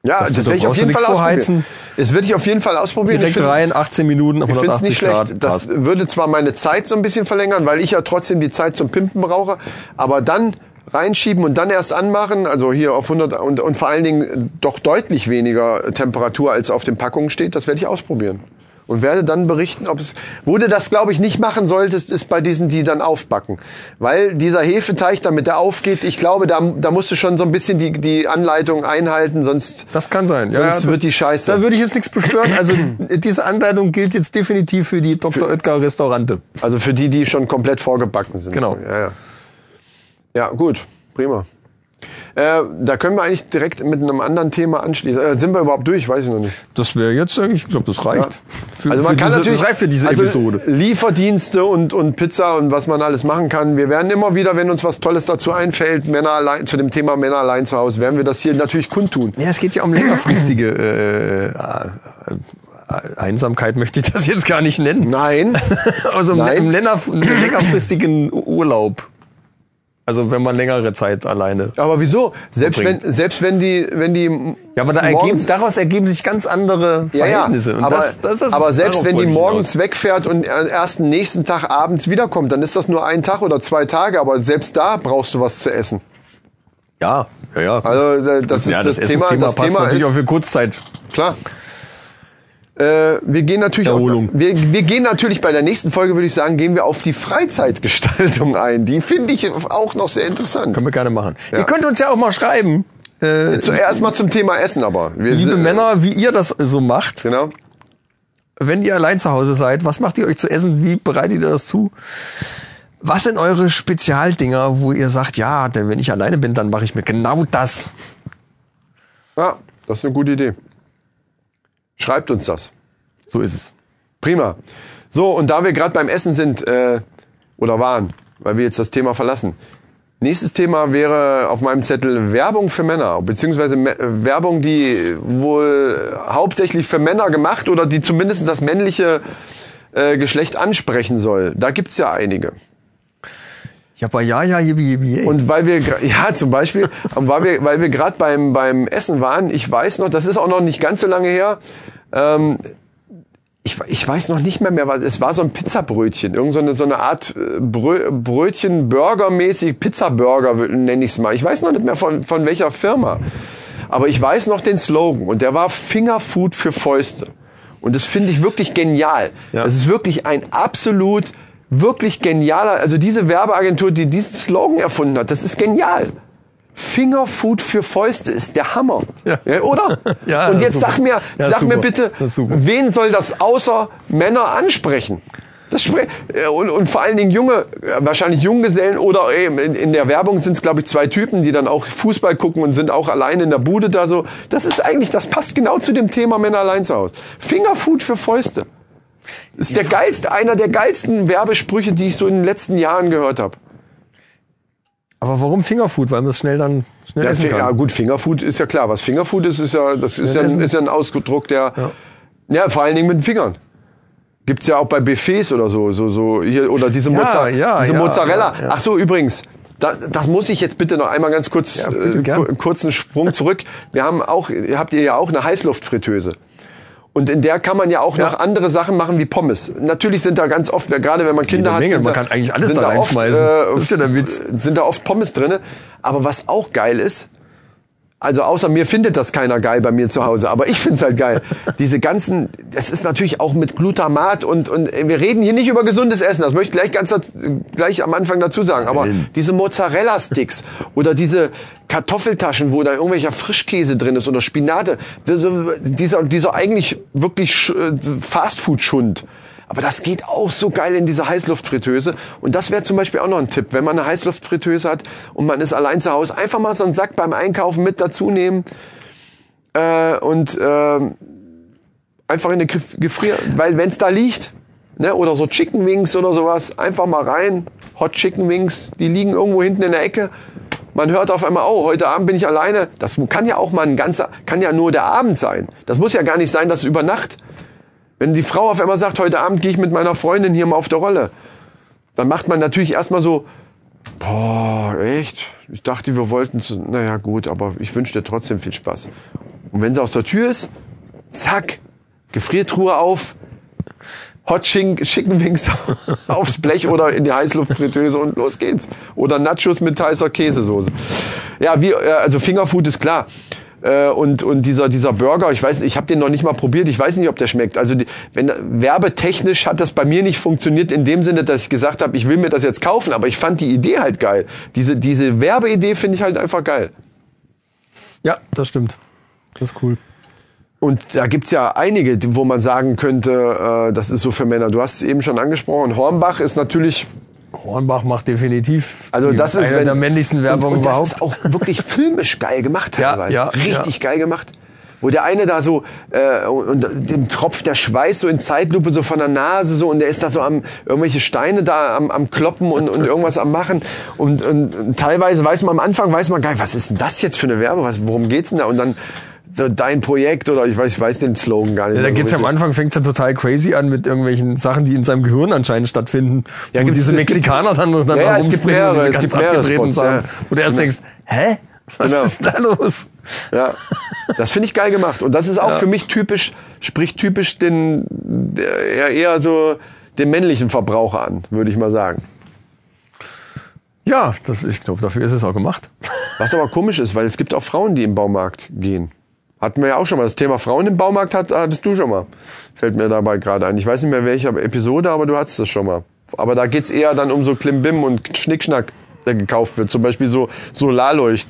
[SPEAKER 2] Ja,
[SPEAKER 1] Das-
[SPEAKER 2] das,
[SPEAKER 1] da
[SPEAKER 2] werde ich auf jeden Fall ausprobieren. Das würde ich auf jeden Fall ausprobieren.
[SPEAKER 1] Direkt
[SPEAKER 2] ich find-
[SPEAKER 1] rein, 18 Minuten,
[SPEAKER 2] Ich finde es
[SPEAKER 1] 180
[SPEAKER 2] nicht schlecht.
[SPEAKER 1] Grad.
[SPEAKER 2] Das
[SPEAKER 1] passt.
[SPEAKER 2] würde zwar meine Zeit so ein bisschen verlängern, weil ich ja trotzdem die Zeit zum Pimpen brauche, aber dann reinschieben und dann erst anmachen, also hier auf 100 und, und vor allen Dingen doch deutlich weniger Temperatur als auf den Packungen steht, das werde ich ausprobieren. Und werde dann berichten, ob es, wo du das glaube ich nicht machen solltest, ist bei diesen, die dann aufbacken. Weil dieser Hefeteig, damit der aufgeht, ich glaube, da, da musst du schon so ein bisschen die, die Anleitung einhalten, sonst,
[SPEAKER 1] Das kann sein.
[SPEAKER 2] sonst
[SPEAKER 1] das,
[SPEAKER 2] wird die scheiße.
[SPEAKER 1] Da würde ich jetzt nichts beschwören. Also diese Anleitung gilt jetzt definitiv für die Dr. Oetker Restaurante.
[SPEAKER 2] Also für die, die schon komplett vorgebacken sind.
[SPEAKER 1] Genau.
[SPEAKER 2] Ja, ja. ja gut, prima. Äh, da können wir eigentlich direkt mit einem anderen Thema anschließen. Äh, sind wir überhaupt durch? Weiß ich noch nicht.
[SPEAKER 1] Das wäre jetzt eigentlich, ich glaube, das reicht. Für,
[SPEAKER 2] also man
[SPEAKER 1] für
[SPEAKER 2] kann
[SPEAKER 1] diese,
[SPEAKER 2] natürlich
[SPEAKER 1] das reicht für diese
[SPEAKER 2] also
[SPEAKER 1] Episode.
[SPEAKER 2] Lieferdienste und, und Pizza und was man alles machen kann. Wir werden immer wieder, wenn uns was Tolles dazu einfällt, Männer allein zu dem Thema Männer allein zu Hause, werden wir das hier natürlich kundtun.
[SPEAKER 1] Ja, es geht ja um längerfristige äh, äh, Einsamkeit, möchte ich das jetzt gar nicht nennen.
[SPEAKER 2] Nein.
[SPEAKER 1] Also
[SPEAKER 2] Nein.
[SPEAKER 1] im länger, längerfristigen Urlaub. Also wenn man längere Zeit alleine.
[SPEAKER 2] Aber wieso? Selbst wenn,
[SPEAKER 1] Verbringt.
[SPEAKER 2] selbst wenn die, wenn die
[SPEAKER 1] Ja, aber da ergeben, daraus ergeben sich ganz andere
[SPEAKER 2] Ja, ja.
[SPEAKER 1] Verhältnisse. Und
[SPEAKER 2] aber,
[SPEAKER 1] das, das ist
[SPEAKER 2] aber selbst wenn die morgens wegfährt und erst den nächsten Tag abends wiederkommt, dann ist das nur ein Tag oder zwei Tage. Aber selbst da brauchst du was zu essen.
[SPEAKER 1] Ja, ja, ja.
[SPEAKER 2] Also das ist
[SPEAKER 1] ja,
[SPEAKER 2] das,
[SPEAKER 1] das,
[SPEAKER 2] Thema. Das
[SPEAKER 1] passt
[SPEAKER 2] Thema
[SPEAKER 1] natürlich
[SPEAKER 2] ist
[SPEAKER 1] auch für Kurzzeit.
[SPEAKER 2] klar. Äh, wir gehen natürlich auch,
[SPEAKER 1] Erholung.
[SPEAKER 2] wir, wir gehen natürlich bei der nächsten Folge würde ich sagen gehen wir auf die Freizeitgestaltung ein. Die finde ich auch noch sehr interessant.
[SPEAKER 1] Können wir gerne machen.
[SPEAKER 2] Ja.
[SPEAKER 1] Ihr könnt uns ja auch mal schreiben, äh,
[SPEAKER 2] Zuerst mal zum Thema Essen, aber wir,
[SPEAKER 1] liebe
[SPEAKER 2] äh,
[SPEAKER 1] Männer, wie ihr das so macht.
[SPEAKER 2] Genau.
[SPEAKER 1] wenn ihr allein zu Hause seid, was macht ihr euch zu essen? Wie bereitet ihr das zu? Was sind eure Spezialdinger, wo ihr sagt, ja, denn wenn ich alleine bin, dann mache ich mir genau das.
[SPEAKER 2] Ja, das ist eine gute Idee. Schreibt uns das.
[SPEAKER 1] So ist es.
[SPEAKER 2] Prima. So, und da wir gerade beim Essen sind, äh, oder waren, weil wir jetzt das Thema verlassen. Nächstes Thema wäre auf meinem Zettel Werbung für Männer, beziehungsweise äh, Werbung, die wohl hauptsächlich für Männer gemacht oder die zumindest das männliche äh, Geschlecht ansprechen soll. Da gibt's ja einige.
[SPEAKER 1] Ja, aber ja, ja, jibi, jibi.
[SPEAKER 2] Und weil wir, ja, zum Beispiel, und weil wir, weil wir gerade beim, beim Essen waren, ich weiß noch, das ist auch noch nicht ganz so lange her, ähm, ich, ich weiß noch nicht mehr mehr, was, es war so ein Pizzabrötchen, irgend so eine, so eine Art äh, Brö, Brötchen, Burgermäßig, Pizzaburger nenne ich es mal. Ich weiß noch nicht mehr von, von welcher Firma. Aber ich weiß noch den Slogan und der war Fingerfood für Fäuste. Und das finde ich wirklich genial.
[SPEAKER 1] Ja.
[SPEAKER 2] Das ist wirklich ein absolut, wirklich genialer, also diese Werbeagentur, die diesen Slogan erfunden hat, das ist genial. Fingerfood für Fäuste ist der Hammer.
[SPEAKER 1] Ja.
[SPEAKER 2] oder?
[SPEAKER 1] Ja,
[SPEAKER 2] Und jetzt sag mir,
[SPEAKER 1] Ja,
[SPEAKER 2] sag mir
[SPEAKER 1] super.
[SPEAKER 2] bitte,
[SPEAKER 1] ist super.
[SPEAKER 2] wen soll das außer Männer ansprechen? Das spre äh, und, und vor allen Dingen junge, äh, wahrscheinlich Junggesellen oder eben in, in der Werbung sind es, glaube ich, zwei Typen, die dann auch Fußball gucken und sind auch allein in der Bude da so. Das ist eigentlich, das passt genau zu dem Thema Männer allein zu Hause. Fingerfood für Fäuste. Das ist der geilste, einer der geilsten Werbesprüche, die ich so in den letzten Jahren gehört habe.
[SPEAKER 1] Aber warum Fingerfood? Weil man es schnell dann schnell
[SPEAKER 2] Ja,
[SPEAKER 1] essen kann.
[SPEAKER 2] ja gut, Fingerfood ist ja klar. Was Fingerfood ist, ist ja, das ist ja, ein, ist ja ein Ausdruck der, ja. vor allen Dingen mit den Fingern. Gibt's ja auch bei Buffets oder so, so, so hier oder diese,
[SPEAKER 1] Ja,
[SPEAKER 2] Mozza
[SPEAKER 1] ja,
[SPEAKER 2] diese
[SPEAKER 1] ja,
[SPEAKER 2] Mozzarella.
[SPEAKER 1] ja, ja.
[SPEAKER 2] Ach so, übrigens, da, das muss ich jetzt bitte noch einmal ganz kurz,
[SPEAKER 1] Ja,
[SPEAKER 2] äh, kurzen Sprung zurück. Wir haben auch, habt ihr ja auch eine Heißluftfritteuse. Und in der kann man ja auch
[SPEAKER 1] Ja.
[SPEAKER 2] noch andere Sachen machen wie Pommes. Natürlich sind da ganz oft, gerade wenn man Kinder
[SPEAKER 1] Jede
[SPEAKER 2] hat,
[SPEAKER 1] Menge.
[SPEAKER 2] sind
[SPEAKER 1] Man
[SPEAKER 2] da,
[SPEAKER 1] kann eigentlich alles da
[SPEAKER 2] oft,
[SPEAKER 1] reinschmeißen.
[SPEAKER 2] äh,
[SPEAKER 1] Das ist ja der Witz.
[SPEAKER 2] Sind da oft Pommes drinne. Aber was auch geil ist, also außer mir findet das keiner geil bei mir zu Hause, aber ich find's halt geil. Diese ganzen, das ist natürlich auch mit Glutamat und, und wir reden hier nicht über gesundes Essen, das möchte ich gleich ganz gleich am Anfang dazu sagen, aber diese Mozzarella-Sticks oder diese Kartoffeltaschen, wo da irgendwelcher Frischkäse drin ist oder Spinate, diese- dieser, dieser eigentlich wirklich äh, Fastfood-Schund. Aber das geht auch so geil in diese Heißluftfritteuse. Und das wäre zum Beispiel auch noch ein Tipp, wenn man eine Heißluftfritteuse hat und man ist allein zu Hause, einfach mal so einen Sack beim Einkaufen mit dazu nehmen äh, und äh, einfach in Gef- Gefrier... Weil wenn es da liegt, ne, oder so Chicken Wings oder sowas, einfach mal rein, Hot Chicken Wings, die liegen irgendwo hinten in der Ecke. Man hört auf einmal, oh, heute Abend bin ich alleine. Das kann ja auch mal ein ganzer, kann ja nur der Abend sein. Das muss ja gar nicht sein, dass über Nacht wenn die Frau auf einmal sagt, heute Abend gehe ich mit meiner Freundin hier mal auf der Rolle, dann macht man natürlich erstmal so, boah, echt? Ich dachte, wir wollten zu, naja gut, aber ich wünsche dir trotzdem viel Spaß. Und wenn sie aus der Tür ist, zack, Gefriertruhe auf, Hot Chicken, Wings aufs Blech oder in die Heißluftfritteuse und los geht's. Oder Nachos mit heißer Käsesoße. Ja, wie, äh, also Fingerfood ist klar. Äh, Und, und dieser, dieser Burger, ich weiß, ich habe den noch nicht mal probiert, ich weiß nicht, ob der schmeckt. Also die, wenn werbetechnisch hat das bei mir nicht funktioniert in dem Sinne, dass ich gesagt habe, ich will mir das jetzt kaufen, aber ich fand die Idee halt geil. Diese, diese Werbeidee finde ich halt einfach geil.
[SPEAKER 1] Ja, das stimmt. Das ist cool.
[SPEAKER 2] Und da gibt's ja einige, wo man sagen könnte, äh, das ist so für Männer. Du hast es eben schon angesprochen. Hornbach ist natürlich,
[SPEAKER 1] Hornbach macht definitiv
[SPEAKER 2] also das ist
[SPEAKER 1] eine
[SPEAKER 2] wenn-
[SPEAKER 1] der männlichsten Werbungen
[SPEAKER 2] und, und das
[SPEAKER 1] überhaupt.
[SPEAKER 2] ist auch wirklich filmisch geil gemacht
[SPEAKER 1] Ja,
[SPEAKER 2] teilweise.
[SPEAKER 1] ja,
[SPEAKER 2] Richtig
[SPEAKER 1] ja.
[SPEAKER 2] geil gemacht. Wo der eine da so äh, und dem tropft der Schweiß so in Zeitlupe so von der Nase so und der ist da so am irgendwelche Steine da am, am kloppen und, und irgendwas am machen und, und, und teilweise weiß man am Anfang weiß man nicht, was ist denn das jetzt für eine Werbung, was, worum geht's denn da und dann so dein Projekt oder ich weiß ich weiß den Slogan gar nicht.
[SPEAKER 1] Ja, da
[SPEAKER 2] so
[SPEAKER 1] geht's ja am. Anfang, fängt's ja total crazy an mit irgendwelchen Sachen, die in seinem Gehirn anscheinend stattfinden.
[SPEAKER 2] Ja,
[SPEAKER 1] wo diese Mexikaner dann, dann
[SPEAKER 2] Ja, ja, es gibt mehrere, es gibt mehrere Spots,
[SPEAKER 1] Sachen,
[SPEAKER 2] ja.
[SPEAKER 1] Wo du erst denkst, hä? Was
[SPEAKER 2] Genau.
[SPEAKER 1] ist da los?
[SPEAKER 2] Ja, das finde ich geil gemacht. Und das ist auch für mich typisch, spricht typisch den, eher, eher so den männlichen Verbraucher an, würde ich mal sagen.
[SPEAKER 1] Ja, das, ich glaube, dafür ist es auch gemacht.
[SPEAKER 2] Was aber komisch ist, weil es gibt auch Frauen, die im Baumarkt gehen. Hatten wir ja auch schon mal. Das Thema Frauen im Baumarkt hat, hattest du schon mal. Fällt mir dabei gerade ein. Ich weiß nicht mehr welche Episode, aber du hattest das schon mal. Aber da geht's eher dann um so Klimbim und Schnickschnack, der gekauft wird. Zum Beispiel so Solarleucht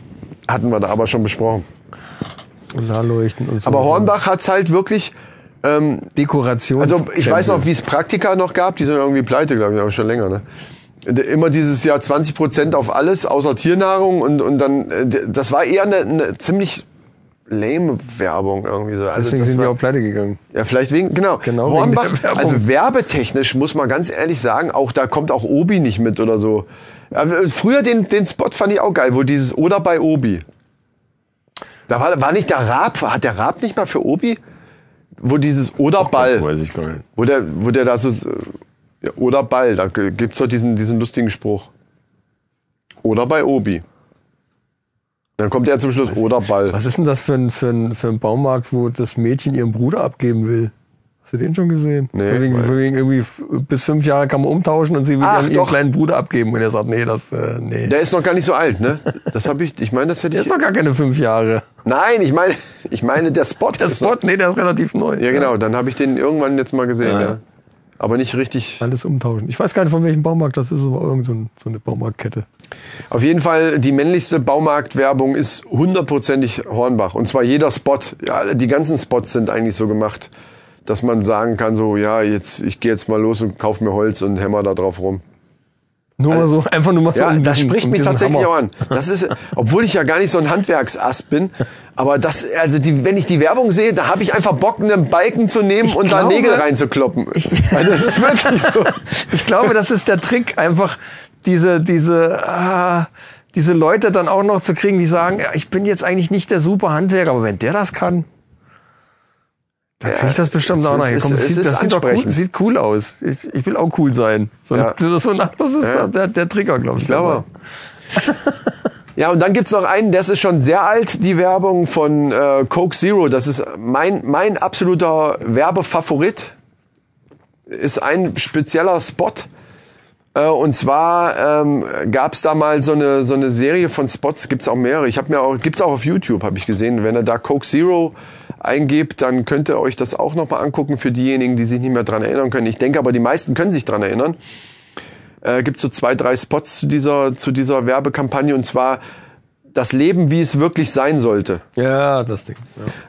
[SPEAKER 2] hatten wir da aber schon besprochen.
[SPEAKER 1] Solarleuchten und so.
[SPEAKER 2] Aber Hornbach hat's halt wirklich ähm,
[SPEAKER 1] Dekoration.
[SPEAKER 2] Also ich weiß noch, wie es Praktika noch gab, die sind irgendwie pleite, glaube ich, aber schon länger. Ne? Immer dieses Jahr 20 Prozent auf alles, außer Tiernahrung und, und dann, äh, das war eher eine, eine ziemlich lame Werbung irgendwie so. Also
[SPEAKER 1] Deswegen sind die
[SPEAKER 2] war,
[SPEAKER 1] auch pleite gegangen.
[SPEAKER 2] ja, vielleicht wegen, genau.
[SPEAKER 1] Genau wegen
[SPEAKER 2] Hornbach,
[SPEAKER 1] Werbung.
[SPEAKER 2] also werbetechnisch muss man ganz ehrlich sagen, auch da kommt auch Obi nicht mit oder so. Ja, Früher den, den Spot fand ich auch geil, wo dieses Oder bei Obi. Da war, war nicht der Raab, hat der Raab nicht mal für Obi? Wo dieses Oder Ball.
[SPEAKER 1] Weiß ich gar nicht.
[SPEAKER 2] Wo der, wo der da so, ja, oder Ball, da gibt's doch diesen, diesen lustigen Spruch. Oder bei Obi. Dann kommt er zum Schluss, oder Ball.
[SPEAKER 1] Was ist denn das für ein, für, ein, für ein Baumarkt, wo das Mädchen ihren Bruder abgeben will? Hast du den schon gesehen?
[SPEAKER 2] Nee,
[SPEAKER 1] wegen, wegen irgendwie bis fünf Jahre kann man umtauschen und sie will
[SPEAKER 2] Ach,
[SPEAKER 1] dann ihren kleinen Bruder abgeben. Und er sagt, nee, das, äh, nee.
[SPEAKER 2] Der ist noch gar nicht so alt, ne? Das habe ich, ich meine, das hätte
[SPEAKER 1] Der
[SPEAKER 2] ich.
[SPEAKER 1] ist doch gar keine fünf Jahre.
[SPEAKER 2] Nein, ich meine, ich meine, der Spot.
[SPEAKER 1] Der Spot, nee, der ist relativ neu.
[SPEAKER 2] Noch, ja, genau, dann habe ich den irgendwann jetzt mal gesehen, ja. Aber nicht richtig.
[SPEAKER 1] Alles umtauschen. Ich weiß gar nicht, von welchem Baumarkt das ist, aber irgend so, ein, so eine Baumarktkette.
[SPEAKER 2] Auf jeden Fall, die männlichste Baumarktwerbung ist hundertprozentig Hornbach. Und zwar jeder Spot. Ja, die ganzen Spots sind eigentlich so gemacht, dass man sagen kann, so, ja, jetzt, ich gehe jetzt mal los und kauf mir Holz und hämmer da drauf rum.
[SPEAKER 1] Nur mal so, einfach nur mal so.
[SPEAKER 2] Ja,
[SPEAKER 1] um
[SPEAKER 2] das
[SPEAKER 1] diesen-
[SPEAKER 2] spricht mich
[SPEAKER 1] diesen
[SPEAKER 2] tatsächlich
[SPEAKER 1] Hammer.
[SPEAKER 2] auch an. Das ist, obwohl ich ja gar nicht so ein Handwerksass bin, aber das, also die, wenn ich die Werbung sehe, da habe ich einfach Bock, einen Balken zu nehmen und da
[SPEAKER 1] glaube-
[SPEAKER 2] Nägel reinzukloppen. Also das ist wirklich so.
[SPEAKER 1] Ich glaube, das ist der Trick, einfach diese, diese, ah, diese Leute dann auch noch zu kriegen, die sagen, ja, ich bin jetzt eigentlich nicht der super Handwerker, aber wenn der das kann, dann krieg ich das bestimmt
[SPEAKER 2] es
[SPEAKER 1] auch noch hin. Komm,
[SPEAKER 2] es
[SPEAKER 1] sieht, das sieht doch cool, sieht cool aus. Ich, ich will auch cool sein. So,
[SPEAKER 2] Ja.
[SPEAKER 1] das, so, das ist
[SPEAKER 2] Ja.
[SPEAKER 1] der, der Trigger, glaube ich.
[SPEAKER 2] Ich glaube. Ja, und dann gibt's noch einen, das ist schon sehr alt, die Werbung von äh, Coke Zero. Das ist mein, mein absoluter Werbefavorit. Ist ein spezieller Spot. Äh, und zwar ähm, gab's da mal so eine, so eine Serie von Spots, gibt's auch mehrere. Ich habe mir auch, gibt's auch auf YouTube, habe ich gesehen. Wenn ihr da Coke Zero eingebt, dann könnt ihr euch das auch nochmal angucken für diejenigen, die sich nicht mehr dran erinnern können. Ich denke aber, die meisten können sich dran erinnern äh, gibt so zwei, drei Spots zu dieser, zu dieser Werbekampagne und zwar das Leben, wie es wirklich sein sollte.
[SPEAKER 1] Ja, das Ding.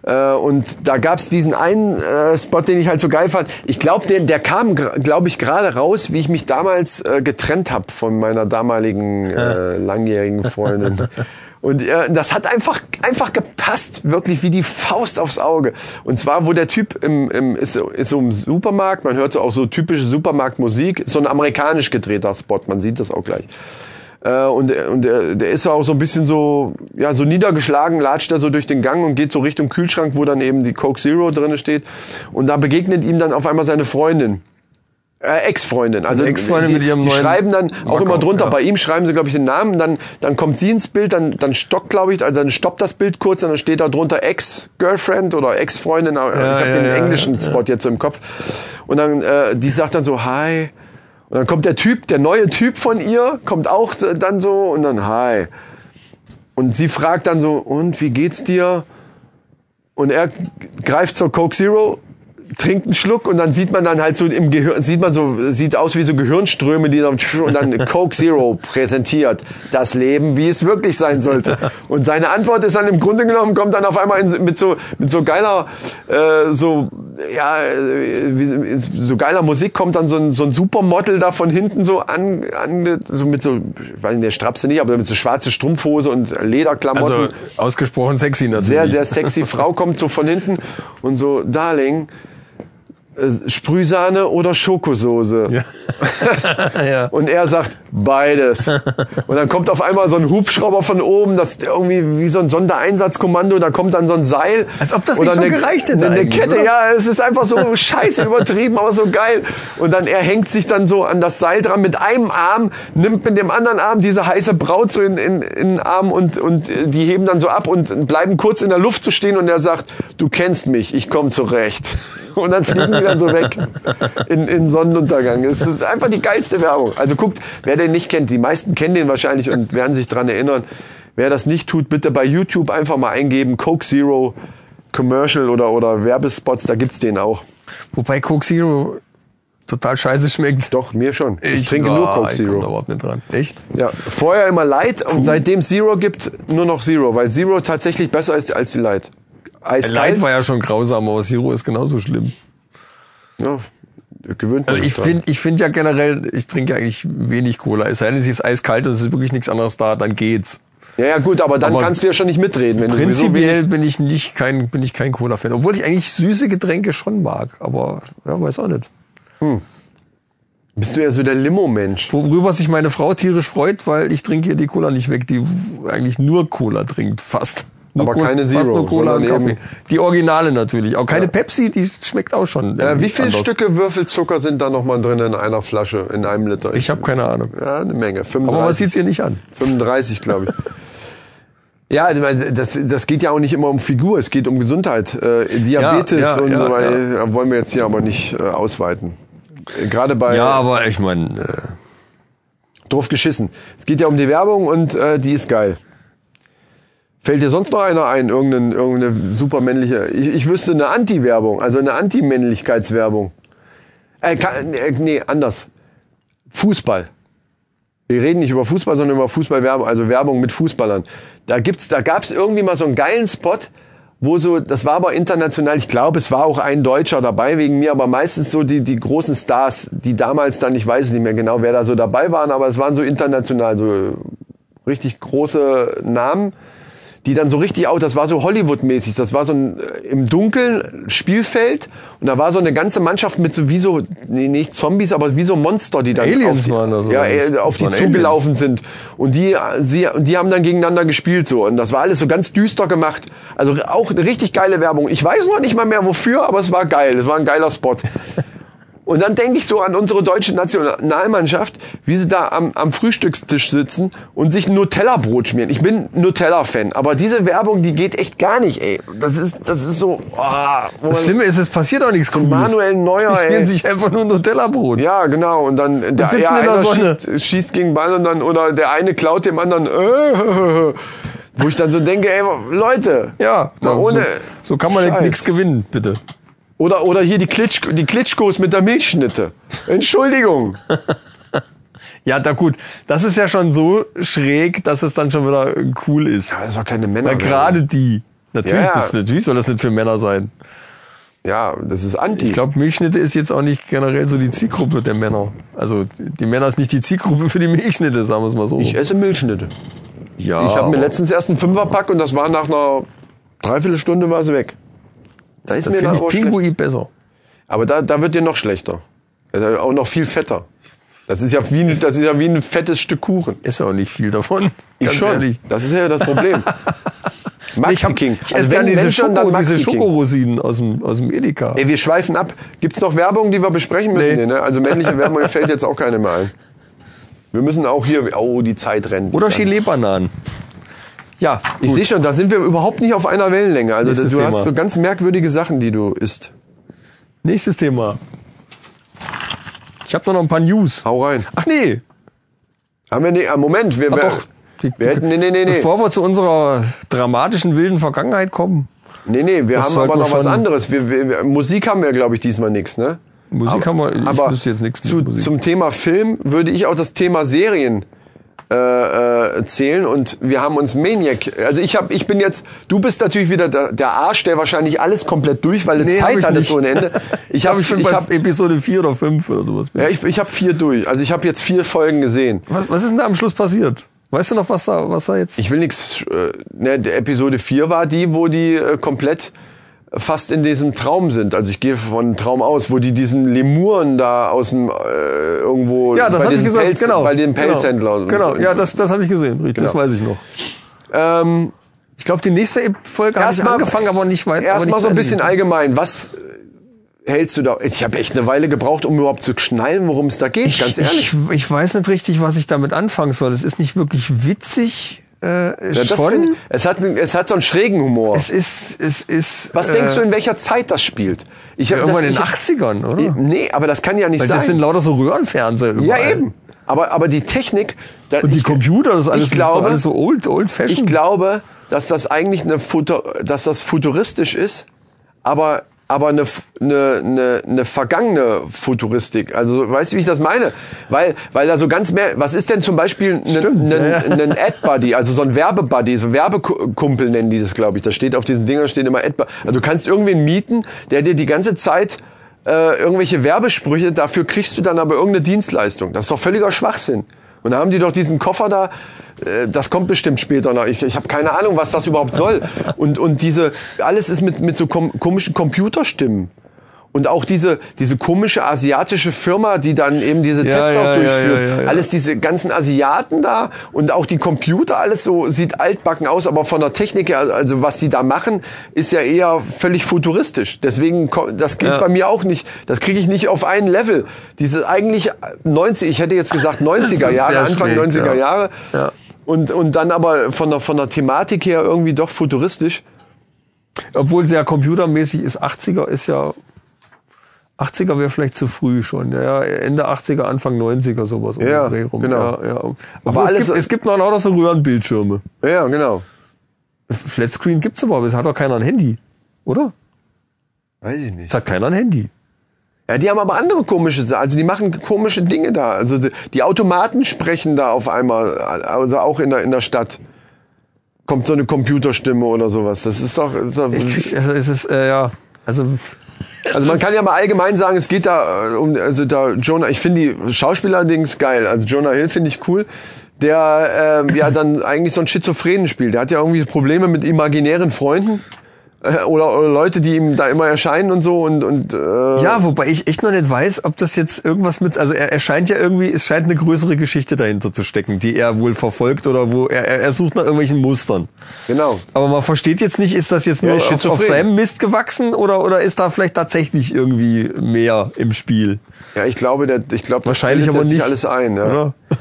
[SPEAKER 1] Ja.
[SPEAKER 2] Äh, und da gab's diesen einen äh, Spot, den ich halt so geil fand. Ich glaube, der, der kam, glaube ich, gerade raus, wie ich mich damals äh, getrennt habe von meiner damaligen äh, langjährigen Freundin. Und äh, das hat einfach einfach gepasst, wirklich wie die Faust aufs Auge. Und zwar, wo der Typ im, im ist, ist so im Supermarkt, man hört so auch so typische Supermarktmusik, so ein amerikanisch gedrehter Spot, man sieht das auch gleich. Äh, und und der, der ist ja auch so ein bisschen so, ja, so niedergeschlagen, latscht er so durch den Gang und geht so Richtung Kühlschrank, wo dann eben die Coke Zero drinne steht. Und da begegnet ihm dann auf einmal seine Freundin. Äh, Ex-Freundin. Also
[SPEAKER 1] Ex-Freundin
[SPEAKER 2] die,
[SPEAKER 1] mit ihrem
[SPEAKER 2] die
[SPEAKER 1] neuen
[SPEAKER 2] schreiben dann auch
[SPEAKER 1] Macker,
[SPEAKER 2] immer drunter.
[SPEAKER 1] ja.
[SPEAKER 2] Bei ihm schreiben sie, glaube ich, den Namen. Dann, dann kommt sie ins Bild, dann, dann stockt, glaube ich, also dann stoppt das Bild kurz und dann steht da drunter Ex-Girlfriend oder Ex-Freundin. ich habe
[SPEAKER 1] ja,
[SPEAKER 2] den
[SPEAKER 1] ja,
[SPEAKER 2] englischen Spot jetzt so im Kopf. Und dann, äh, die sagt dann so, hi. Und dann kommt der Typ, der neue Typ von ihr, kommt auch dann so und dann hi. Und sie fragt dann so, und wie geht's dir? Und er greift zur Coke Zero, trinkt einen Schluck und dann sieht man dann halt so im Gehirn, sieht man so, sieht aus wie so Gehirnströme, die dann, und dann Coke Zero präsentiert. Das Leben, wie es wirklich sein sollte. Und seine Antwort ist dann im Grunde genommen, kommt dann auf einmal in, mit so, mit so geiler, äh, so, ja, äh, wie, so geiler Musik kommt dann so ein, so ein Supermodel da von hinten so an, an so mit so, ich weiß nicht, der Strapse nicht, aber mit so schwarze Strumpfhose und Lederklamotten
[SPEAKER 1] Also ausgesprochen sexy natürlich.
[SPEAKER 2] sehr, sehr sexy Frau kommt so von hinten und so, Darling, Sprühsahne oder Schokosoße?
[SPEAKER 1] ja.
[SPEAKER 2] Und er sagt, beides. Und dann kommt auf einmal so ein Hubschrauber von oben, das ist irgendwie wie so ein Sondereinsatzkommando, da kommt dann so ein Seil.
[SPEAKER 1] Als ob das nicht schon
[SPEAKER 2] eine,
[SPEAKER 1] gereicht hätte
[SPEAKER 2] Eine Kette,
[SPEAKER 1] oder?
[SPEAKER 2] ja, es ist einfach so scheiße übertrieben, aber so geil. Und dann er hängt sich dann so an das Seil dran mit einem Arm, nimmt mit dem anderen Arm diese heiße Braut so in, in, in den Arm und, und äh, die heben dann so ab und bleiben kurz in der Luft zu stehen und er sagt, du kennst mich, ich komme zurecht. Und dann fliegen die dann so weg in, in Sonnenuntergang. Es ist einfach die geilste Werbung. Also guckt, wer den nicht kennt, die meisten kennen den wahrscheinlich und werden sich dran erinnern. Wer das nicht tut, bitte bei YouTube einfach mal eingeben, Coke Zero Commercial oder, oder Werbespots, da gibt's den auch.
[SPEAKER 1] Wobei Coke Zero total scheiße schmeckt.
[SPEAKER 2] Doch, mir schon. Ich, trinke
[SPEAKER 1] ja,
[SPEAKER 2] nur Coke
[SPEAKER 1] ich komm da
[SPEAKER 2] Zero.
[SPEAKER 1] überhaupt nicht dran. Echt?
[SPEAKER 2] Ja, vorher immer Light und seitdem Zero gibt, nur noch Zero, weil Zero tatsächlich besser ist als die Light. Eiskalt.
[SPEAKER 1] Light war ja schon grausam, aber Zero ist genauso schlimm.
[SPEAKER 2] ja, gewöhnt man
[SPEAKER 1] Also ich finde ich find ja generell, ich trinke ja eigentlich wenig Cola. Es sei denn, sie ist eiskalt und es ist wirklich nichts anderes da, dann geht's.
[SPEAKER 2] Ja, ja, gut, aber dann
[SPEAKER 1] Aber
[SPEAKER 2] kannst du ja schon nicht mitreden, wenn
[SPEAKER 1] Prinzipiell bin ich nicht kein, bin ich kein Cola-Fan. Obwohl ich eigentlich süße Getränke schon mag, aber ja, weiß auch nicht.
[SPEAKER 2] bist du ja so der Limo-Mensch.
[SPEAKER 1] Worüber sich meine Frau tierisch freut, weil ich trinke ihr die Cola nicht weg, die eigentlich nur Cola trinkt, fast. Nur
[SPEAKER 2] Aber
[SPEAKER 1] Cola-
[SPEAKER 2] keine
[SPEAKER 1] Fast
[SPEAKER 2] Zero,
[SPEAKER 1] nur Cola und Kaffee. Die Originale natürlich. Auch keine Pepsi, die schmeckt auch schon.
[SPEAKER 2] Ja,
[SPEAKER 1] irgendwie
[SPEAKER 2] wie viele. Stücke Würfelzucker sind da nochmal drin in einer Flasche, in einem Liter?
[SPEAKER 1] Ich habe keine Ahnung.
[SPEAKER 2] ja, eine Menge. 35,
[SPEAKER 1] Aber man sieht's ihr nicht an.
[SPEAKER 2] 35, glaube ich. Ja, das, das geht ja auch nicht immer um Figur, es geht um Gesundheit. Äh, Diabetes
[SPEAKER 1] Ja, ja,
[SPEAKER 2] und
[SPEAKER 1] ja,
[SPEAKER 2] so weiter wollen wir jetzt hier aber nicht äh, ausweiten. Äh, Gerade bei
[SPEAKER 1] Ja, aber ich meine, äh,
[SPEAKER 2] drauf geschissen. Es geht ja um die Werbung und äh, die ist geil. Fällt dir sonst noch einer ein, irgendeine, irgendeine supermännliche? Ich, ich wüsste eine Anti-Werbung, also eine Anti-Männlichkeitswerbung. Äh, kann, äh, nee, anders. Fußball. Wir reden nicht über Fußball, sondern über Fußballwerbung, also Werbung mit Fußballern. Da gibt's, da gab's irgendwie mal so einen geilen Spot, wo so, das war aber international, ich glaube, es war auch ein Deutscher dabei wegen mir, aber meistens so die, die großen Stars, die damals dann, ich weiß nicht mehr genau, wer da so dabei waren, aber es waren so international, so richtig große Namen, die dann so richtig auch, das war so Hollywood-mäßig, das war so ein äh, im Dunkeln Spielfeld und da war so eine ganze Mannschaft mit so wie so, nee, nicht Zombies, aber wie so Monster, die dann
[SPEAKER 1] Aliens
[SPEAKER 2] auf die,
[SPEAKER 1] waren das,
[SPEAKER 2] ja, äh, auf die zugelaufen sind. Und die, sie, und die haben dann gegeneinander gespielt so. Und das war alles so ganz düster gemacht, also auch eine richtig geile Werbung. Ich weiß noch nicht mal mehr wofür, aber es war geil, es war ein geiler Spot. Und dann denke ich so an unsere deutsche Nationalmannschaft, wie sie da am, am Frühstückstisch sitzen und sich ein Nutella-Brot schmieren. Ich bin Nutella-Fan, aber diese Werbung, die geht echt gar nicht, ey. Das ist, das ist so. ah, wo
[SPEAKER 1] Das Schlimme ist, es passiert auch nichts Cooles.
[SPEAKER 2] Manuel Neuer,
[SPEAKER 1] Die spielen
[SPEAKER 2] ey.
[SPEAKER 1] sich einfach nur Nutella-Brot.
[SPEAKER 2] Ja, genau. Und dann der,
[SPEAKER 1] sitzen
[SPEAKER 2] ja,
[SPEAKER 1] in der Sonne.
[SPEAKER 2] Schießt, schießt gegen den Ball und dann oder der eine klaut dem anderen. Äh, wo ich dann so denke, ey, Leute,
[SPEAKER 1] Ja,
[SPEAKER 2] mal
[SPEAKER 1] so,
[SPEAKER 2] ohne
[SPEAKER 1] so kann man nichts gewinnen, bitte.
[SPEAKER 2] Oder oder hier die Klitsch, die Klitschkos mit der Milchschnitte. Entschuldigung.
[SPEAKER 1] Ja, da gut. Das ist ja schon so schräg, dass es dann schon wieder cool ist.
[SPEAKER 2] Ja, das ist doch keine Männer.
[SPEAKER 1] Gerade die. Natürlich,
[SPEAKER 2] Ja, ja.
[SPEAKER 1] Das, natürlich soll das nicht für Männer sein.
[SPEAKER 2] Ja, das ist Anti.
[SPEAKER 1] Ich glaube, Milchschnitte ist jetzt auch nicht generell so die Zielgruppe der Männer. Also die Männer ist nicht die Zielgruppe für die Milchschnitte, sagen wir es mal so.
[SPEAKER 2] Ich esse Milchschnitte.
[SPEAKER 1] ja,
[SPEAKER 2] Ich habe mir letztens erst einen Fünferpack und das war nach einer Dreiviertelstunde war es weg. Da ist
[SPEAKER 1] da
[SPEAKER 2] mir
[SPEAKER 1] ich
[SPEAKER 2] schlecht.
[SPEAKER 1] Pinguin besser.
[SPEAKER 2] Aber da, da wird dir noch schlechter. Also auch noch viel fetter. Das ist ja wie ein, das ist ja wie ein fettes Stück Kuchen.
[SPEAKER 1] Ist ja auch nicht viel davon.
[SPEAKER 2] Ich schon.
[SPEAKER 1] ehrlich.
[SPEAKER 2] Das ist ja das Problem. Maxi
[SPEAKER 1] Ich, hab,
[SPEAKER 2] King.
[SPEAKER 1] ich
[SPEAKER 2] Also wenn-
[SPEAKER 1] diese,
[SPEAKER 2] schon, dann
[SPEAKER 1] Schoko, diese. Schokorosinen aus dem, aus dem Edeka.
[SPEAKER 2] Ey, wir schweifen ab. Gibt's noch Werbung, die wir besprechen müssen?
[SPEAKER 1] Nee.
[SPEAKER 2] Nee, ne? Also männliche Werbung fällt jetzt auch keine mehr ein. Wir müssen auch hier. Oh, die Zeit rennt.
[SPEAKER 1] Oder Gelee-Bananen. Ja,
[SPEAKER 2] Ich sehe schon, da sind wir überhaupt nicht auf einer Wellenlänge. Also
[SPEAKER 1] Nächstes
[SPEAKER 2] du
[SPEAKER 1] Thema.
[SPEAKER 2] hast so ganz merkwürdige Sachen, die du isst.
[SPEAKER 1] Nächstes Thema. Ich habe noch ein paar News.
[SPEAKER 2] Hau rein.
[SPEAKER 1] Ach nee,
[SPEAKER 2] Haben wir nee, ah, Moment, wir,
[SPEAKER 1] Ach
[SPEAKER 2] wir,
[SPEAKER 1] doch. Die-
[SPEAKER 2] wir hätten, nee, nee, nee.
[SPEAKER 1] Bevor wir zu unserer dramatischen wilden Vergangenheit kommen.
[SPEAKER 2] Nee, nee, wir haben aber noch was anderes. Wir, wir, Musik haben wir, glaube ich, diesmal nichts, ne?
[SPEAKER 1] Musik haben wir, ich
[SPEAKER 2] aber
[SPEAKER 1] jetzt nichts
[SPEAKER 2] zu,
[SPEAKER 1] Musik.
[SPEAKER 2] zum Thema Film würde ich auch das Thema Serien äh, äh, zählen und wir haben uns Maniac, also ich habe, ich bin jetzt, du bist natürlich wieder der, der Arsch, der wahrscheinlich alles komplett durch, weil du
[SPEAKER 1] Nee,
[SPEAKER 2] Zeit hattest
[SPEAKER 1] nicht.
[SPEAKER 2] ohne Ende. Ich habe
[SPEAKER 1] ich schon
[SPEAKER 2] ich hab,
[SPEAKER 1] Episode 4 oder 5 oder sowas.
[SPEAKER 2] ja, ich, ich hab vier durch, also ich habe jetzt vier Folgen gesehen.
[SPEAKER 1] was, was ist denn da am Schluss passiert? Weißt du noch, was da, was da jetzt...
[SPEAKER 2] Ich will nichts, äh, ne, Episode 4 war die, wo die äh, komplett fast in diesem Traum sind. Also ich gehe von Traum aus, wo die diesen Lemuren da aus dem äh, irgendwo
[SPEAKER 1] ja, das
[SPEAKER 2] bei
[SPEAKER 1] habe ich gesagt,
[SPEAKER 2] Pelz,
[SPEAKER 1] genau.
[SPEAKER 2] bei dem Pelzhändler.
[SPEAKER 1] Genau, genau. ja, das, das habe ich gesehen, richtig, das
[SPEAKER 2] Genau.
[SPEAKER 1] weiß ich noch.
[SPEAKER 2] ähm,
[SPEAKER 1] Ich glaube, die nächste Folge habe ich
[SPEAKER 2] Erstmal-
[SPEAKER 1] angefangen, aber nicht weit.
[SPEAKER 2] Erstmal so ein bisschen allgemein. Was äh, hältst du da? Ich habe echt eine Weile gebraucht, um überhaupt zu schnallen, worum es da geht.
[SPEAKER 1] Ich,
[SPEAKER 2] ganz ehrlich.
[SPEAKER 1] Ich, ich weiß nicht richtig, was ich damit anfangen soll. Es ist nicht wirklich witzig. Äh,
[SPEAKER 2] Ja, das
[SPEAKER 1] schon.
[SPEAKER 2] find, es, hat, es hat so einen schrägen Humor.
[SPEAKER 1] es ist, es ist.
[SPEAKER 2] Was
[SPEAKER 1] äh,
[SPEAKER 2] denkst du, in welcher Zeit das spielt? Ich hab
[SPEAKER 1] Irgendwann in den
[SPEAKER 2] ich,
[SPEAKER 1] 80ern, oder?
[SPEAKER 2] Nee, aber das kann ja nicht
[SPEAKER 1] Weil
[SPEAKER 2] sein.
[SPEAKER 1] das sind lauter so Röhrenfernseher
[SPEAKER 2] ja,
[SPEAKER 1] überall.
[SPEAKER 2] eben. Aber, aber die Technik. Da,
[SPEAKER 1] Und die
[SPEAKER 2] ich-
[SPEAKER 1] Computer, das ist alles,
[SPEAKER 2] ich glaube,
[SPEAKER 1] das ist alles so old, old fashioned.
[SPEAKER 2] Ich glaube, dass das eigentlich eine Futur, dass das futuristisch ist, aber aber eine, eine, eine, eine vergangene Futuristik. Also weißt du, wie ich das meine? Weil weil da so ganz mehr. Was ist denn zum Beispiel ein, ein,
[SPEAKER 1] ja,
[SPEAKER 2] ein Ad-Buddy, also so ein Werbebuddy, so Werbekumpel nennen die das, glaube ich. Da steht auf diesen Dingern steht immer Ad. Also du kannst irgendwen mieten, der dir die ganze Zeit äh, irgendwelche Werbesprüche, dafür kriegst du dann aber irgendeine Dienstleistung. Das ist doch völliger Schwachsinn. Und da haben die doch diesen Koffer da, äh, das kommt bestimmt später noch. Ich, ich habe keine Ahnung, was das überhaupt soll. Und, und diese, alles ist mit, mit so kom komischen Computerstimmen. Und auch diese, diese komische asiatische Firma, die dann eben diese
[SPEAKER 1] Ja,
[SPEAKER 2] Tests
[SPEAKER 1] ja,
[SPEAKER 2] auch durchführt.
[SPEAKER 1] ja.
[SPEAKER 2] Alles diese ganzen Asiaten da und auch die Computer, alles so sieht altbacken aus, aber von der Technik her, also was die da machen, ist ja eher völlig futuristisch. Deswegen, das geht bei mir auch nicht, das kriege ich nicht auf ein Level. Diese eigentlich 90, ich hätte jetzt gesagt 90er Jahre, Anfang
[SPEAKER 1] schräg,
[SPEAKER 2] 90er
[SPEAKER 1] ja.
[SPEAKER 2] Jahre.
[SPEAKER 1] Ja.
[SPEAKER 2] Und, und dann aber von der, von der Thematik her irgendwie doch futuristisch.
[SPEAKER 1] Obwohl sehr computermäßig ist, 80er ist ja. 80er wäre vielleicht zu früh schon. Ja, Ende 80er, Anfang 90er sowas.
[SPEAKER 2] Ja,
[SPEAKER 1] rum.
[SPEAKER 2] genau.
[SPEAKER 1] Ja, ja.
[SPEAKER 2] Aber
[SPEAKER 1] Aber es,
[SPEAKER 2] alles-
[SPEAKER 1] gibt, es gibt noch lauter so Röhrenbildschirme.
[SPEAKER 2] Ja, genau.
[SPEAKER 1] Flatscreen gibt's aber, aber es hat doch keiner ein Handy. Oder?
[SPEAKER 2] Weiß ich nicht.
[SPEAKER 1] Es hat keiner ein Handy.
[SPEAKER 2] Ja, die haben aber andere komische Sachen. Also die machen komische Dinge da. Also die, Automaten sprechen da auf einmal, also auch in der, in der Stadt. Kommt so eine Computerstimme oder sowas. Das ist doch. Ist doch
[SPEAKER 1] Ich also es ist, äh, ja, also
[SPEAKER 2] also man kann ja mal allgemein sagen, es geht da äh, um, also da Jonah, ich finde die Schauspieler-Dings geil. Also Jonah Hill finde ich cool. Der ähm, ja dann eigentlich so einen Schizophrenen spielt. Der hat ja irgendwie Probleme mit imaginären Freunden. Äh, Oder, oder Leute, die ihm da immer erscheinen und so und, und äh,
[SPEAKER 1] Ja, wobei ich echt noch nicht weiß, ob das jetzt irgendwas mit, also er, er scheint ja irgendwie, es scheint eine größere Geschichte dahinter zu stecken, die er wohl verfolgt oder wo er, er, sucht nach irgendwelchen Mustern.
[SPEAKER 2] genau.
[SPEAKER 1] Aber man versteht jetzt nicht, ist das jetzt nur
[SPEAKER 2] Ja,
[SPEAKER 1] auf, auf seinem Mist gewachsen oder, oder ist da vielleicht tatsächlich irgendwie mehr im Spiel?
[SPEAKER 2] Ja, ich glaube, der, ich glaube,
[SPEAKER 1] Wahrscheinlich aber
[SPEAKER 2] er sich
[SPEAKER 1] nicht,
[SPEAKER 2] alles ein. Ja.
[SPEAKER 1] Oder?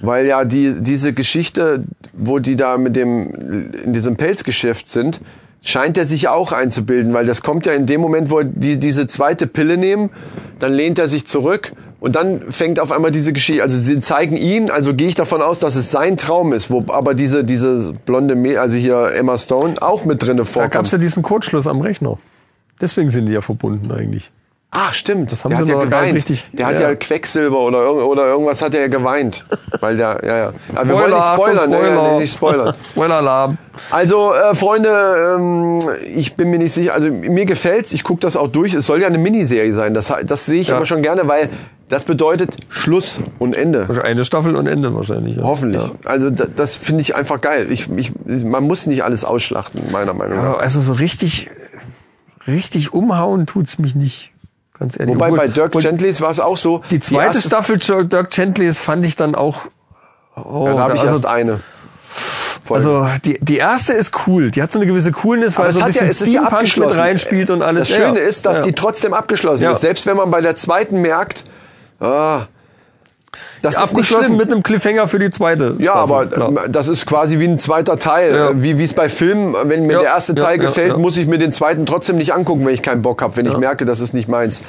[SPEAKER 2] Weil ja die, diese Geschichte, wo die da mit dem, in diesem Pelzgeschäft sind, scheint er sich auch einzubilden, weil das kommt ja in dem Moment, wo die diese zweite Pille nehmen, dann lehnt er sich zurück und dann fängt auf einmal diese Geschichte, also sie zeigen ihn, also gehe ich davon aus, dass es sein Traum ist, wo aber diese, diese blonde, Mäh- also hier Emma Stone auch mit drinne
[SPEAKER 1] Da
[SPEAKER 2] vorkommt.
[SPEAKER 1] gab's ja diesen Kurzschluss am Rechner. Deswegen sind die ja verbunden eigentlich.
[SPEAKER 2] Ach, stimmt.
[SPEAKER 1] Das haben
[SPEAKER 2] der
[SPEAKER 1] sie
[SPEAKER 2] hat ja geweint.
[SPEAKER 1] richtig-
[SPEAKER 2] der hat
[SPEAKER 1] ja.
[SPEAKER 2] ja Quecksilber oder, oder irgendwas hat er ja geweint. Weil der, ja, ja. Aber wir wollen nicht spoilern, ne?
[SPEAKER 1] Spoiler.
[SPEAKER 2] Ja, nee, nicht spoilern.
[SPEAKER 1] Spoiler-Alarm.
[SPEAKER 2] Also, äh, Freunde, ähm, ich bin mir nicht sicher, also mir gefällt's, ich gucke das auch durch. Es soll ja eine Miniserie sein. Das, das sehe ich
[SPEAKER 1] Ja.
[SPEAKER 2] aber schon gerne, weil das bedeutet Schluss und Ende.
[SPEAKER 1] Eine Staffel und Ende wahrscheinlich. Ja.
[SPEAKER 2] Hoffentlich.
[SPEAKER 1] Ja.
[SPEAKER 2] Also da, das finde ich einfach geil. Ich, ich, man muss nicht alles ausschlachten, meiner Meinung nach.
[SPEAKER 1] Aber also so richtig, richtig umhauen tut's mich nicht. Ganz ehrlich.
[SPEAKER 2] Wobei
[SPEAKER 1] Obwohl-
[SPEAKER 2] bei Dirk Gentlys war es auch so.
[SPEAKER 1] Die zweite
[SPEAKER 2] erste-
[SPEAKER 1] Staffel Dirk Gentlys fand ich dann auch. Oh,
[SPEAKER 2] Ja, da habe ich
[SPEAKER 1] also,
[SPEAKER 2] erst eine. Folge.
[SPEAKER 1] also die, die erste ist cool. Die hat so eine gewisse Coolness, weil so ein
[SPEAKER 2] ja,
[SPEAKER 1] bisschen
[SPEAKER 2] ja
[SPEAKER 1] Steampunk mit reinspielt und alles.
[SPEAKER 2] Das Schöne
[SPEAKER 1] ja.
[SPEAKER 2] ist, dass die trotzdem abgeschlossen ist. Selbst wenn man bei der zweiten merkt, ah, das ist nicht
[SPEAKER 1] abgeschlossen
[SPEAKER 2] schlimm.
[SPEAKER 1] mit einem Cliffhanger für die zweite.
[SPEAKER 2] ja,
[SPEAKER 1] Staffel,
[SPEAKER 2] aber
[SPEAKER 1] klar.
[SPEAKER 2] äh, das ist quasi wie ein zweiter Teil.
[SPEAKER 1] Ja.
[SPEAKER 2] Äh, Wie es bei Filmen, wenn mir
[SPEAKER 1] Ja,
[SPEAKER 2] der erste Teil
[SPEAKER 1] ja,
[SPEAKER 2] gefällt, muss ich mir den zweiten trotzdem nicht angucken, wenn ich keinen Bock habe, wenn ich merke, das ist nicht meins.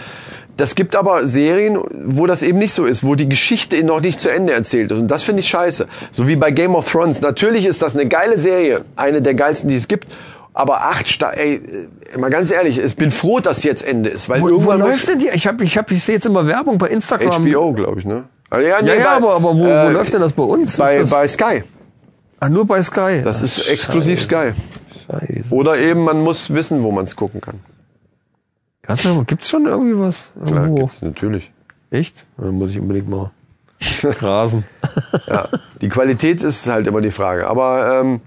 [SPEAKER 2] Das gibt aber Serien, wo das eben nicht so ist, wo die Geschichte noch nicht zu Ende erzählt ist. Und das finde ich scheiße. So wie bei Game of Thrones. Natürlich ist das eine geile Serie, eine der geilsten, die es gibt. Aber acht Sta ey, äh, mal ganz ehrlich, ich bin froh, dass jetzt Ende ist, weil
[SPEAKER 1] wo, wo läuft denn die? Ich habe, ich habe, ich sehe jetzt immer Werbung bei Instagram.
[SPEAKER 2] HBO, glaube ich, ne? Ah, Ja,
[SPEAKER 1] Ja,
[SPEAKER 2] nee,
[SPEAKER 1] ja,
[SPEAKER 2] bei-
[SPEAKER 1] aber, aber wo, wo
[SPEAKER 2] äh,
[SPEAKER 1] läuft denn das bei uns?
[SPEAKER 2] Bei,
[SPEAKER 1] das,
[SPEAKER 2] bei Sky.
[SPEAKER 1] ah, nur bei Sky.
[SPEAKER 2] Das ist exklusiv Sky.
[SPEAKER 1] Scheiße.
[SPEAKER 2] Oder eben, man muss wissen, wo man es gucken kann.
[SPEAKER 1] Du, gibt's schon irgendwie was?
[SPEAKER 2] Klar,
[SPEAKER 1] Irgendwo?
[SPEAKER 2] gibt's natürlich.
[SPEAKER 1] Echt? Dann muss ich unbedingt mal grasen.
[SPEAKER 2] Ja, die Qualität ist halt immer die Frage. Aber ähm,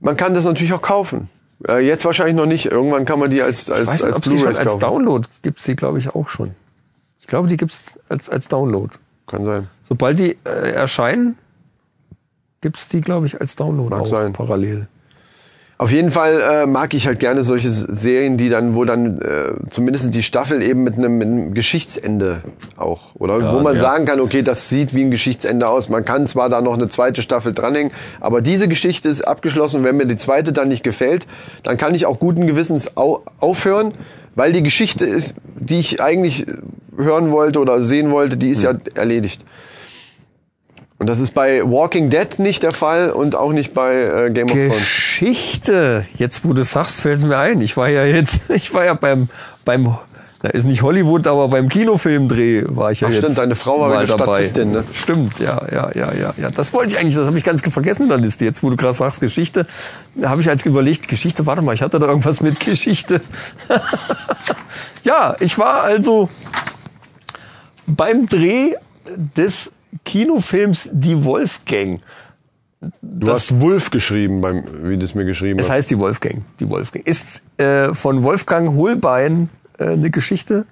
[SPEAKER 2] man kann das natürlich auch kaufen. Äh, jetzt wahrscheinlich noch nicht. Irgendwann kann man die als, als,
[SPEAKER 1] Ich weiß nicht,
[SPEAKER 2] als
[SPEAKER 1] schon
[SPEAKER 2] Blu-rays
[SPEAKER 1] als
[SPEAKER 2] kaufen.
[SPEAKER 1] Download gibt's die, glaube ich, auch schon. Ich glaube, die gibt's als, als Download.
[SPEAKER 2] Kann sein.
[SPEAKER 1] Sobald die äh, erscheinen, gibt's die, glaube ich, als Download
[SPEAKER 2] Mag
[SPEAKER 1] auch
[SPEAKER 2] sein.
[SPEAKER 1] parallel.
[SPEAKER 2] Auf jeden Fall äh, mag ich halt gerne solche Serien, die dann, wo dann äh, zumindest die Staffel eben mit einem, mit einem Geschichtsende auch. Oder wo man
[SPEAKER 1] ja.
[SPEAKER 2] sagen kann, okay, das sieht wie ein Geschichtsende aus. Man kann zwar da noch eine zweite Staffel dranhängen, aber diese Geschichte ist abgeschlossen. Und wenn mir die zweite dann nicht gefällt, dann kann ich auch guten Gewissens au aufhören, weil die Geschichte ist, die ich eigentlich hören wollte oder sehen wollte, die ist ja erledigt. Und das ist bei Walking Dead nicht der Fall und auch nicht bei äh, Game of Thrones.
[SPEAKER 1] Geschichte. Jetzt, wo du sagst, fällt es mir ein. Ich war ja jetzt, ich war ja beim, beim, da ist nicht Hollywood, aber beim Kinofilmdreh war ich ja
[SPEAKER 2] Ach,
[SPEAKER 1] jetzt.
[SPEAKER 2] stimmt, deine Frau war
[SPEAKER 1] mal
[SPEAKER 2] wieder
[SPEAKER 1] dabei.
[SPEAKER 2] Statistin, ne?
[SPEAKER 1] Stimmt, ja, ja, ja, ja, ja. Das wollte ich eigentlich, das habe ich ganz vergessen in der Liste. Jetzt, wo du gerade sagst, Geschichte, da habe ich als überlegt, Geschichte, warte mal, ich hatte da irgendwas mit Geschichte. ja, ich war also beim Dreh des Kinofilms Die Wolfgang.
[SPEAKER 2] Du hast Wolf geschrieben, beim, wie du es mir geschrieben
[SPEAKER 1] Es
[SPEAKER 2] hast.
[SPEAKER 1] heißt die Wolfgang. Die Wolfgang ist äh, von Wolfgang Holbein äh, eine Geschichte.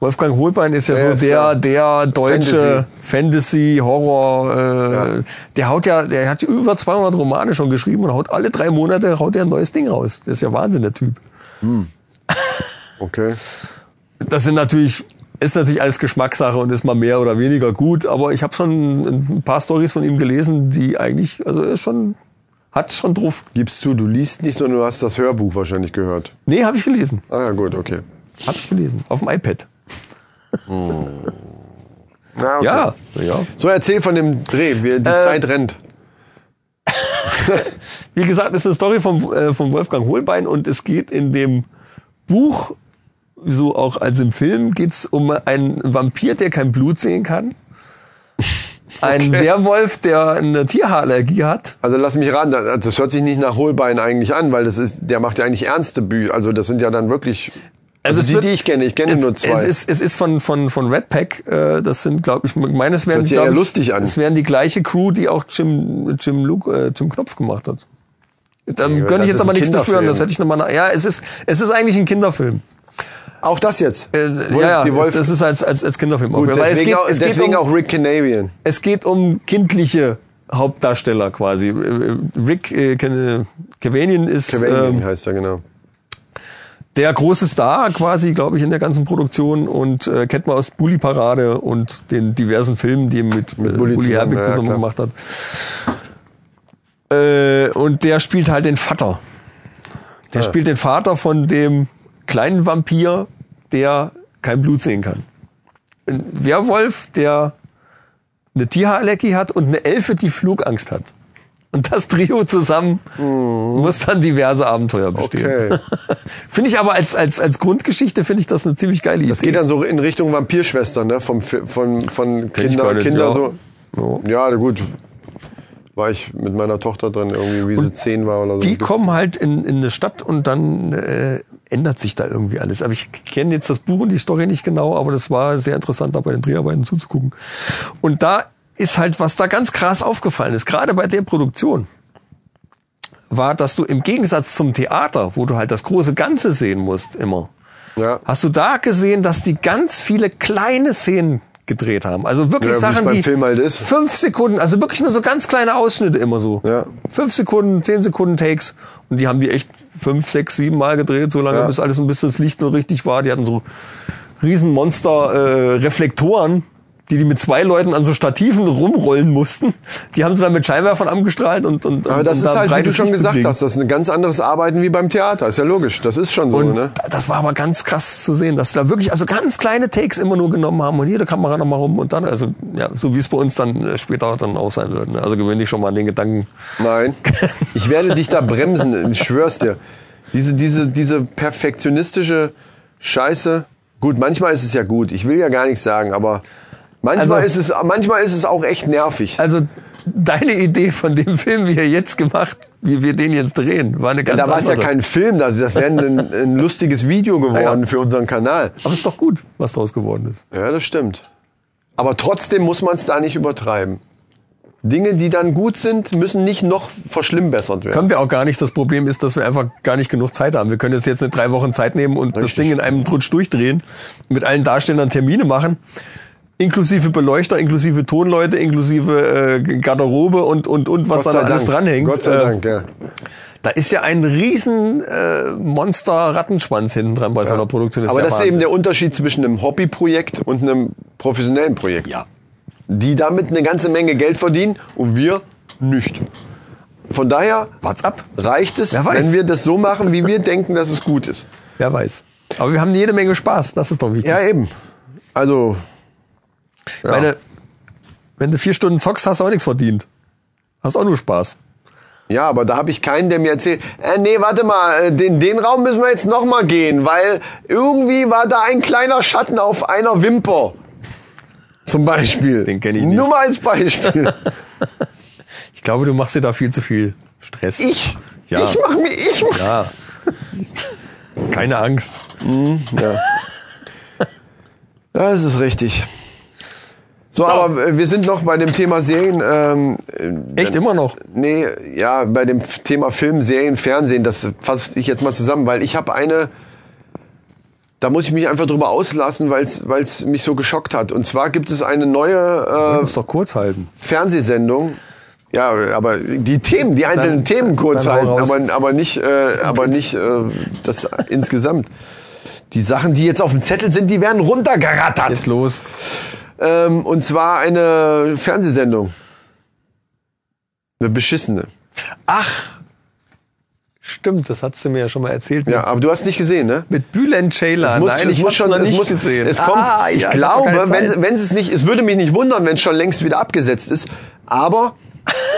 [SPEAKER 1] Wolfgang Holbein ist ja,
[SPEAKER 2] Ja,
[SPEAKER 1] so der der deutsche Fantasy, Horror. Äh,
[SPEAKER 2] Ja.
[SPEAKER 1] Der haut ja, der hat über 200 Romane schon geschrieben und haut alle drei Monate haut er ein neues Ding raus. Das ist ja Wahnsinn der Typ.
[SPEAKER 2] Okay.
[SPEAKER 1] Das sind natürlich ist natürlich alles Geschmackssache und ist mal mehr oder weniger gut. Aber ich habe schon ein paar Stories von ihm gelesen, die eigentlich also er ist schon hat schon drauf.
[SPEAKER 2] Gibst du, du liest nicht, sondern du hast das Hörbuch wahrscheinlich gehört.
[SPEAKER 1] Nee, habe ich gelesen.
[SPEAKER 2] Ah ja, gut, okay.
[SPEAKER 1] Habe ich gelesen auf dem iPad.
[SPEAKER 2] Na, okay.
[SPEAKER 1] Ja, ja.
[SPEAKER 2] So, erzähl von dem Dreh, wie die Zeit rennt.
[SPEAKER 1] Wie gesagt, ist eine Story von, äh, von Wolfgang Holbein und es geht in dem Buch so auch als im Film, geht's um einen Vampir, der kein Blut sehen kann. Ein
[SPEAKER 2] Okay.
[SPEAKER 1] Werwolf, der eine Tierhaarallergie hat.
[SPEAKER 2] Also lass mich raten, das hört sich nicht nach Holbein eigentlich an, weil das ist, der macht ja eigentlich ernste Bücher. Also das sind ja dann wirklich, also,
[SPEAKER 1] es
[SPEAKER 2] die,
[SPEAKER 1] wird-
[SPEAKER 2] die ich kenne, ich kenne
[SPEAKER 1] es,
[SPEAKER 2] nur zwei.
[SPEAKER 1] Es ist, es ist von, von, von Red Pack, äh, das sind, glaube ich, meines wären, ich,
[SPEAKER 2] lustig an.
[SPEAKER 1] Es wären die gleiche Crew, die auch Jim, Jim, Luke, äh, Jim Knopf gemacht hat. Dann
[SPEAKER 2] Ja,
[SPEAKER 1] ich jetzt aber nichts beschwören, das hätte ich nochmal, ja, es ist, es ist eigentlich ein Kinderfilm.
[SPEAKER 2] Auch das jetzt.
[SPEAKER 1] Äh,
[SPEAKER 2] Wolf-
[SPEAKER 1] ja, ja,
[SPEAKER 2] die Wolf,
[SPEAKER 1] das, ist als, als, als Kinderfilm.
[SPEAKER 2] gut, deswegen,
[SPEAKER 1] es geht,
[SPEAKER 2] auch,
[SPEAKER 1] es geht
[SPEAKER 2] deswegen
[SPEAKER 1] um,
[SPEAKER 2] auch Rick Canavian.
[SPEAKER 1] es geht um kindliche Hauptdarsteller quasi. Äh, Rick äh, Ken- Cavanian ist
[SPEAKER 2] Cavanian
[SPEAKER 1] ähm,
[SPEAKER 2] heißt er, genau.
[SPEAKER 1] der große Star quasi, glaube ich, in der ganzen Produktion und äh, kennt man aus Bully Parade und den diversen Filmen, die er mit, mit
[SPEAKER 2] Bully
[SPEAKER 1] Bully,
[SPEAKER 2] zusammen,
[SPEAKER 1] Herbig
[SPEAKER 2] ja,
[SPEAKER 1] zusammen
[SPEAKER 2] klar.
[SPEAKER 1] gemacht hat. Äh, und der spielt halt den Vater. Der
[SPEAKER 2] Ah.
[SPEAKER 1] spielt den Vater von dem kleinen Vampir, der kein Blut sehen kann. Ein Werwolf, der eine Tierhaarallergie hat und eine Elfe, die Flugangst hat. Und das Trio zusammen muss dann diverse Abenteuer bestehen.
[SPEAKER 2] Mhm. Okay.
[SPEAKER 1] Finde ich aber als, als, als Grundgeschichte finde ich das eine ziemlich geile Idee.
[SPEAKER 2] Das geht dann so in Richtung Vampirschwestern, ne? Vom, von, von Kinder,
[SPEAKER 1] nicht,
[SPEAKER 2] Kinder
[SPEAKER 1] ja.
[SPEAKER 2] so. Ja, gut. War ich mit meiner Tochter drin, irgendwie, wie sie zehn war oder so.
[SPEAKER 1] die kommen halt in, in eine Stadt und dann äh, ändert sich da irgendwie alles. Aber ich kenne jetzt das Buch und die Story nicht genau, aber das war sehr interessant, da bei den Dreharbeiten zuzugucken. Und da ist halt, was da ganz krass aufgefallen ist, gerade bei der Produktion, war, dass du im Gegensatz zum Theater, wo du halt das große Ganze sehen musst, immer,
[SPEAKER 2] Ja.
[SPEAKER 1] hast du da gesehen, dass die ganz viele kleine Szenen gedreht haben. Also wirklich
[SPEAKER 2] Ja,
[SPEAKER 1] Sachen, die
[SPEAKER 2] Film halt ist.
[SPEAKER 1] fünf Sekunden, also wirklich nur so ganz kleine Ausschnitte immer so.
[SPEAKER 2] Ja.
[SPEAKER 1] Fünf Sekunden, zehn Sekunden Takes. Und die haben die echt fünf, sechs, sieben Mal gedreht, so lange,
[SPEAKER 2] Ja.
[SPEAKER 1] bis alles ein bisschen das Licht nur richtig war. Die hatten so Riesenmonster äh, Reflektoren, die die mit zwei Leuten an so Stativen rumrollen mussten. Die haben sie dann mit Scheinwerfern angestrahlt und und
[SPEAKER 2] Aber das
[SPEAKER 1] und
[SPEAKER 2] ist
[SPEAKER 1] da
[SPEAKER 2] halt, wie du schon
[SPEAKER 1] Licht
[SPEAKER 2] gesagt hast, das ist ein ganz anderes Arbeiten wie beim Theater. Ist ja logisch. Das ist schon so,
[SPEAKER 1] Und
[SPEAKER 2] ne?
[SPEAKER 1] das war aber ganz krass zu sehen, dass sie da wirklich also ganz kleine Takes immer nur genommen haben und jede Kamera nochmal rum und dann, also ja, so wie es bei uns dann äh, später dann auch sein wird. Ne? Also gewöhn dich schon mal an den Gedanken.
[SPEAKER 2] Nein. Ich werde dich da bremsen, ich schwör's dir. Diese, diese, diese perfektionistische Scheiße. Gut, manchmal ist es ja gut. Ich will ja gar nichts sagen, aber manchmal,
[SPEAKER 1] Also-
[SPEAKER 2] ist, es, manchmal ist es auch echt nervig.
[SPEAKER 1] Also deine Idee von dem Film, wie er jetzt gemacht, wie wir den jetzt drehen, war eine ganz
[SPEAKER 2] da war es ja kein Film, das, das wäre ein, ein lustiges Video geworden
[SPEAKER 1] Ja.
[SPEAKER 2] für unseren Kanal.
[SPEAKER 1] Aber ist doch gut, was daraus geworden ist.
[SPEAKER 2] Ja, das stimmt. Aber trotzdem muss man es da nicht übertreiben. Dinge, die dann gut sind, müssen nicht noch verschlimmbessert werden.
[SPEAKER 1] Können wir auch gar nicht. Das Problem ist, dass wir einfach gar nicht genug Zeit haben. Wir können jetzt jetzt eine drei Wochen Zeit nehmen und das
[SPEAKER 2] Richtig.
[SPEAKER 1] Ding in einem Rutsch durchdrehen, mit allen Darstellern Termine machen, inklusive Beleuchter, inklusive Tonleute, inklusive äh, Garderobe und und und was da alles dranhängt.
[SPEAKER 2] Gott sei
[SPEAKER 1] Äh,
[SPEAKER 2] Dank, ja.
[SPEAKER 1] Da ist ja ein riesen äh, Monster Rattenschwanz hinten dran bei so einer Produktion.
[SPEAKER 2] Aber
[SPEAKER 1] ja
[SPEAKER 2] das ist eben
[SPEAKER 1] Wahnsinn.
[SPEAKER 2] der Unterschied zwischen einem Hobbyprojekt und einem professionellen Projekt.
[SPEAKER 1] Ja.
[SPEAKER 2] Die damit eine ganze Menge Geld verdienen und wir nicht. Von daher
[SPEAKER 1] ab.
[SPEAKER 2] reicht es, wenn wir das so machen, wie wir denken, dass es gut ist.
[SPEAKER 1] Wer weiß. Aber wir haben jede Menge Spaß. Das ist doch wichtig.
[SPEAKER 2] Ja, eben. Also, ja.
[SPEAKER 1] Meine, wenn du vier Stunden zockst, hast du auch nichts verdient. Hast auch nur Spaß.
[SPEAKER 2] ja, aber da habe ich keinen, der mir erzählt, äh, nee, warte mal, äh, den, den Raum müssen wir jetzt noch mal gehen, weil irgendwie war da ein kleiner Schatten auf einer Wimper. Zum Beispiel.
[SPEAKER 1] Den kenn ich nicht.
[SPEAKER 2] Nur mal als Beispiel.
[SPEAKER 1] Ich glaube, du machst dir da viel zu viel Stress.
[SPEAKER 2] Ich?
[SPEAKER 1] Ja.
[SPEAKER 2] Ich mach mir, ich mach.
[SPEAKER 1] Ja. Keine Angst.
[SPEAKER 2] Ja. Das ist richtig. So, aber äh, wir sind noch bei dem Thema Serien. Ähm, äh,
[SPEAKER 1] Echt immer noch?
[SPEAKER 2] Nee, ja, bei dem Thema Film, Serien, Fernsehen, das fasse ich jetzt mal zusammen, weil ich habe eine, da muss ich mich einfach drüber auslassen, weil es mich so geschockt hat. Und zwar gibt es eine neue
[SPEAKER 1] Muss doch kurz halten.
[SPEAKER 2] äh, Fernsehsendung. Ja, aber die Themen, die einzelnen
[SPEAKER 1] Dann-
[SPEAKER 2] Themen kurz halten, aber, aber nicht, äh, aber nicht äh, das insgesamt. Die Sachen, die jetzt auf dem Zettel sind, die werden runtergerattert.
[SPEAKER 1] Jetzt los.
[SPEAKER 2] Ähm, und zwar eine Fernsehsendung. Eine beschissene.
[SPEAKER 1] Ach. Stimmt, das hast du mir ja schon mal erzählt.
[SPEAKER 2] Ja, aber du hast nicht gesehen, ne?
[SPEAKER 1] Mit Bülent Ceylan.
[SPEAKER 2] Muss,
[SPEAKER 1] Nein, ich
[SPEAKER 2] muss schon,
[SPEAKER 1] noch
[SPEAKER 2] es
[SPEAKER 1] nicht
[SPEAKER 2] muss,
[SPEAKER 1] gesehen.
[SPEAKER 2] Es kommt,
[SPEAKER 1] Ah,
[SPEAKER 2] ich
[SPEAKER 1] ja,
[SPEAKER 2] glaube, wenn, wenn es nicht, es würde mich nicht wundern, wenn es schon längst wieder abgesetzt ist, aber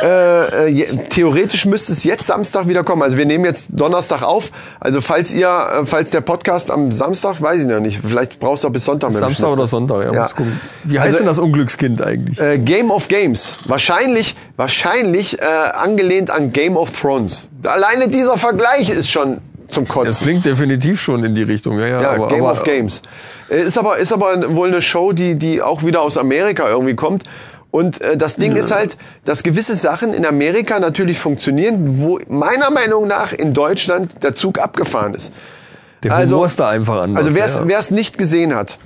[SPEAKER 2] Äh, äh, theoretisch müsste es jetzt Samstag wieder kommen. Also wir nehmen jetzt Donnerstag auf. Also falls ihr, äh, falls der Podcast am Samstag, weiß ich noch nicht. Vielleicht brauchst du auch bis Sonntag. mit
[SPEAKER 1] Samstag oder Sonntag, ja.
[SPEAKER 2] Ja.
[SPEAKER 1] Muss gucken. Wie heißt
[SPEAKER 2] Also-
[SPEAKER 1] denn das Unglückskind eigentlich?
[SPEAKER 2] Äh, Game of Games. Wahrscheinlich, wahrscheinlich äh, angelehnt an Game of Thrones. Alleine dieser Vergleich ist schon zum
[SPEAKER 1] Das
[SPEAKER 2] Kotzen.
[SPEAKER 1] klingt definitiv schon in die Richtung, ja, ja.
[SPEAKER 2] Ja,
[SPEAKER 1] aber,
[SPEAKER 2] Game
[SPEAKER 1] aber,
[SPEAKER 2] of Games. Äh, Ist aber, ist aber wohl eine Show, die, die auch wieder aus Amerika irgendwie kommt. Und äh, das Ding ist halt, dass gewisse Sachen in Amerika natürlich funktionieren, wo meiner Meinung nach in Deutschland der Zug abgefahren ist.
[SPEAKER 1] Der Humor
[SPEAKER 2] Also-
[SPEAKER 1] ist da einfach anders.
[SPEAKER 2] Also wer es
[SPEAKER 1] ja.
[SPEAKER 2] nicht gesehen hat,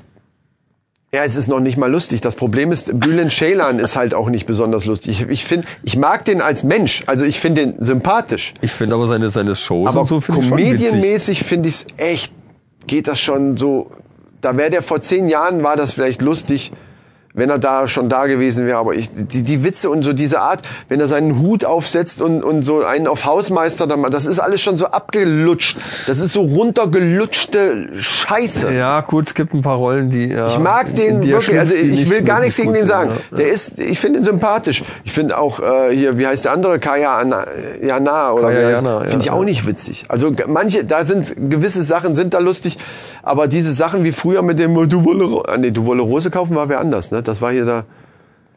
[SPEAKER 2] ja, es ist noch nicht mal lustig. Das Problem ist, Bülent Ceylan ist halt auch nicht besonders lustig. Ich, ich finde, ich mag den als Mensch. Also ich finde den sympathisch.
[SPEAKER 1] Ich finde aber seine, seine Shows
[SPEAKER 2] Aber
[SPEAKER 1] und so finde ich schon
[SPEAKER 2] comedienmäßig finde ich es echt, geht das schon so, da wäre der vor zehn Jahren, war das vielleicht lustig, wenn er da schon da gewesen wäre. Aber ich, die, die Witze und so diese Art, wenn er seinen Hut aufsetzt und, und so einen auf Hausmeister, dann, das ist alles schon so abgelutscht. Das ist so runtergelutschte Scheiße.
[SPEAKER 1] Ja, gut, es gibt ein paar Rollen, die. Ja,
[SPEAKER 2] Ich mag den wirklich, also ich will
[SPEAKER 1] nicht
[SPEAKER 2] gar nichts gegen den sagen.
[SPEAKER 1] ja.
[SPEAKER 2] Der ist, ich finde ihn sympathisch. Ich finde auch äh, hier, wie heißt der andere, Kaya Ana, Jana oder
[SPEAKER 1] Kaya Jana,
[SPEAKER 2] finde ich
[SPEAKER 1] ja,
[SPEAKER 2] auch
[SPEAKER 1] ja.
[SPEAKER 2] nicht witzig. Also manche, da sind gewisse Sachen sind da lustig, aber diese Sachen wie früher mit dem du wolle, ah, nee, du wolle Rose kaufen war wer anders, ne? Das war hier da.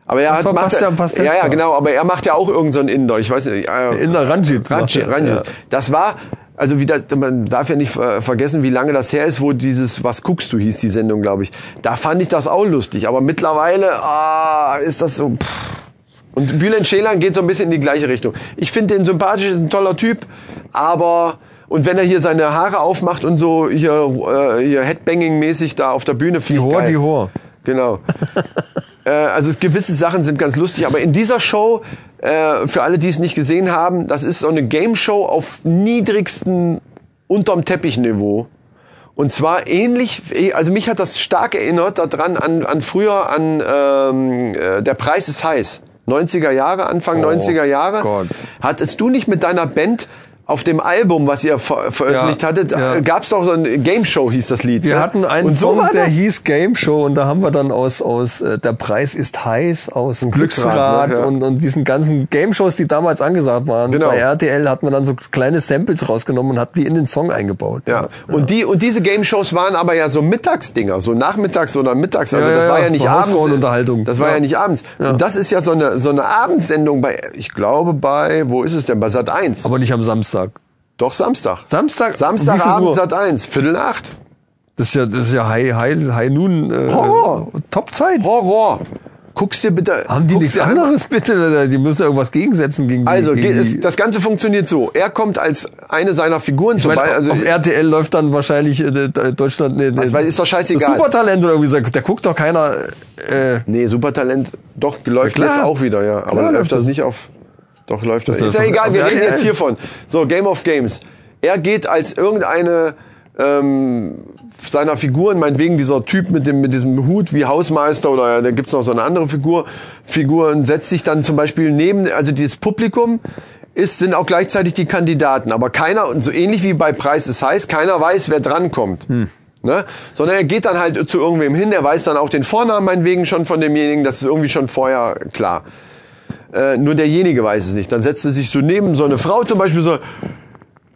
[SPEAKER 2] Aber er
[SPEAKER 1] Das
[SPEAKER 2] hat macht
[SPEAKER 1] Bastian Pastewka.
[SPEAKER 2] ja ja genau, aber er macht ja auch irgendeinen so Inder. Ich weiß nicht. Äh,
[SPEAKER 1] In der Ranjit.
[SPEAKER 2] Ranjit, Ranjit.
[SPEAKER 1] ja.
[SPEAKER 2] Das war, also wieder, man darf ja nicht äh, vergessen, wie lange das her ist, wo dieses Was guckst du hieß die Sendung, glaube ich. Da fand ich das auch lustig, aber mittlerweile ah, ist das so. Pff. Und Bülent Ceylan geht so ein bisschen in die gleiche Richtung. Ich finde den sympathisch, ist ein toller Typ, aber und wenn er hier seine Haare aufmacht und so hier, äh, hier Headbanging-mäßig da auf der Bühne
[SPEAKER 1] Die
[SPEAKER 2] ich
[SPEAKER 1] Hor,
[SPEAKER 2] geil.
[SPEAKER 1] die Hor.
[SPEAKER 2] Genau. äh, also gewisse Sachen sind ganz lustig, aber in dieser Show, äh, für alle, die es nicht gesehen haben, das ist so eine Game Show auf niedrigstem unterm Teppich-Niveau. Und zwar ähnlich, also mich hat das stark erinnert daran an, an früher an ähm, äh, Der Preis ist heiß. 90er Jahre, Anfang 90er Jahre.
[SPEAKER 1] Gott.
[SPEAKER 2] Hattest du nicht mit deiner Band auf dem Album, was ihr ver veröffentlicht
[SPEAKER 1] Ja,
[SPEAKER 2] hattet,
[SPEAKER 1] ja.
[SPEAKER 2] äh, gab's doch so ein Game Show hieß das Lied.
[SPEAKER 1] Wir
[SPEAKER 2] ne?
[SPEAKER 1] hatten einen
[SPEAKER 2] Und so
[SPEAKER 1] Song,
[SPEAKER 2] war
[SPEAKER 1] der hieß Game Show und da haben wir dann aus, aus äh, Der Preis ist heiß, aus
[SPEAKER 2] Glücksrad,
[SPEAKER 1] Glücksrad
[SPEAKER 2] ne, ja.
[SPEAKER 1] und, und diesen ganzen Game Shows, die damals angesagt waren.
[SPEAKER 2] Genau.
[SPEAKER 1] Bei RTL hat man dann so kleine Samples rausgenommen und hat die in den Song eingebaut.
[SPEAKER 2] Ja. Und die und diese Game Shows waren aber ja so Mittagsdinger, so nachmittags oder mittags. Also das war
[SPEAKER 1] ja,
[SPEAKER 2] nicht
[SPEAKER 1] so
[SPEAKER 2] abends. Das war ja,
[SPEAKER 1] Ja.
[SPEAKER 2] nicht abends. Und das ist ja so eine so eine Abendsendung bei ich glaube bei wo ist es denn bei Sat 1.
[SPEAKER 1] Aber nicht am Samstag.
[SPEAKER 2] Doch Samstag.
[SPEAKER 1] Samstag?
[SPEAKER 2] Samstagabend? Sat 1, Viertel nach acht.
[SPEAKER 1] Das ist ja, das ist ja High, High, High Noon. Äh,
[SPEAKER 2] Horror.
[SPEAKER 1] Top-Zeit.
[SPEAKER 2] Horror. Guckst dir bitte.
[SPEAKER 1] Haben die
[SPEAKER 2] guck's
[SPEAKER 1] nichts anderes bitte? Die müssen ja irgendwas gegensetzen gegen die.
[SPEAKER 2] Also
[SPEAKER 1] gegen die,
[SPEAKER 2] das Ganze funktioniert so. Er kommt als eine seiner Figuren
[SPEAKER 1] ich meine,
[SPEAKER 2] vorbei. Also
[SPEAKER 1] auf RTL läuft dann wahrscheinlich äh, Deutschland. Nee,
[SPEAKER 2] Was weiß, ist doch scheißegal.
[SPEAKER 1] Supertalent oder irgendwie da guckt doch keiner. Äh,
[SPEAKER 2] Nee, Supertalent, doch, läuft
[SPEAKER 1] Ja,
[SPEAKER 2] jetzt auch wieder, ja. Aber
[SPEAKER 1] Klar
[SPEAKER 2] läuft
[SPEAKER 1] läuft
[SPEAKER 2] das
[SPEAKER 1] das.
[SPEAKER 2] nicht auf. Doch, läuft das. Ist ja egal, wir reden jetzt hiervon. So, Game of Games. Er geht als irgendeine ähm, seiner Figuren, meinetwegen dieser Typ mit dem mit diesem Hut wie Hausmeister oder da gibt's noch so eine andere Figur, Figuren setzt sich dann zum Beispiel neben, also dieses Publikum ist, sind auch gleichzeitig die Kandidaten, aber keiner, und so ähnlich wie bei Preis ist heiß, keiner weiß, wer drankommt. Ne? Sondern er geht dann halt zu irgendwem hin, er weiß dann auch den Vornamen meinetwegen schon von demjenigen, das ist irgendwie schon vorher klar. Äh, nur derjenige weiß es nicht. Dann setzt er sich so neben so eine Frau zum Beispiel so,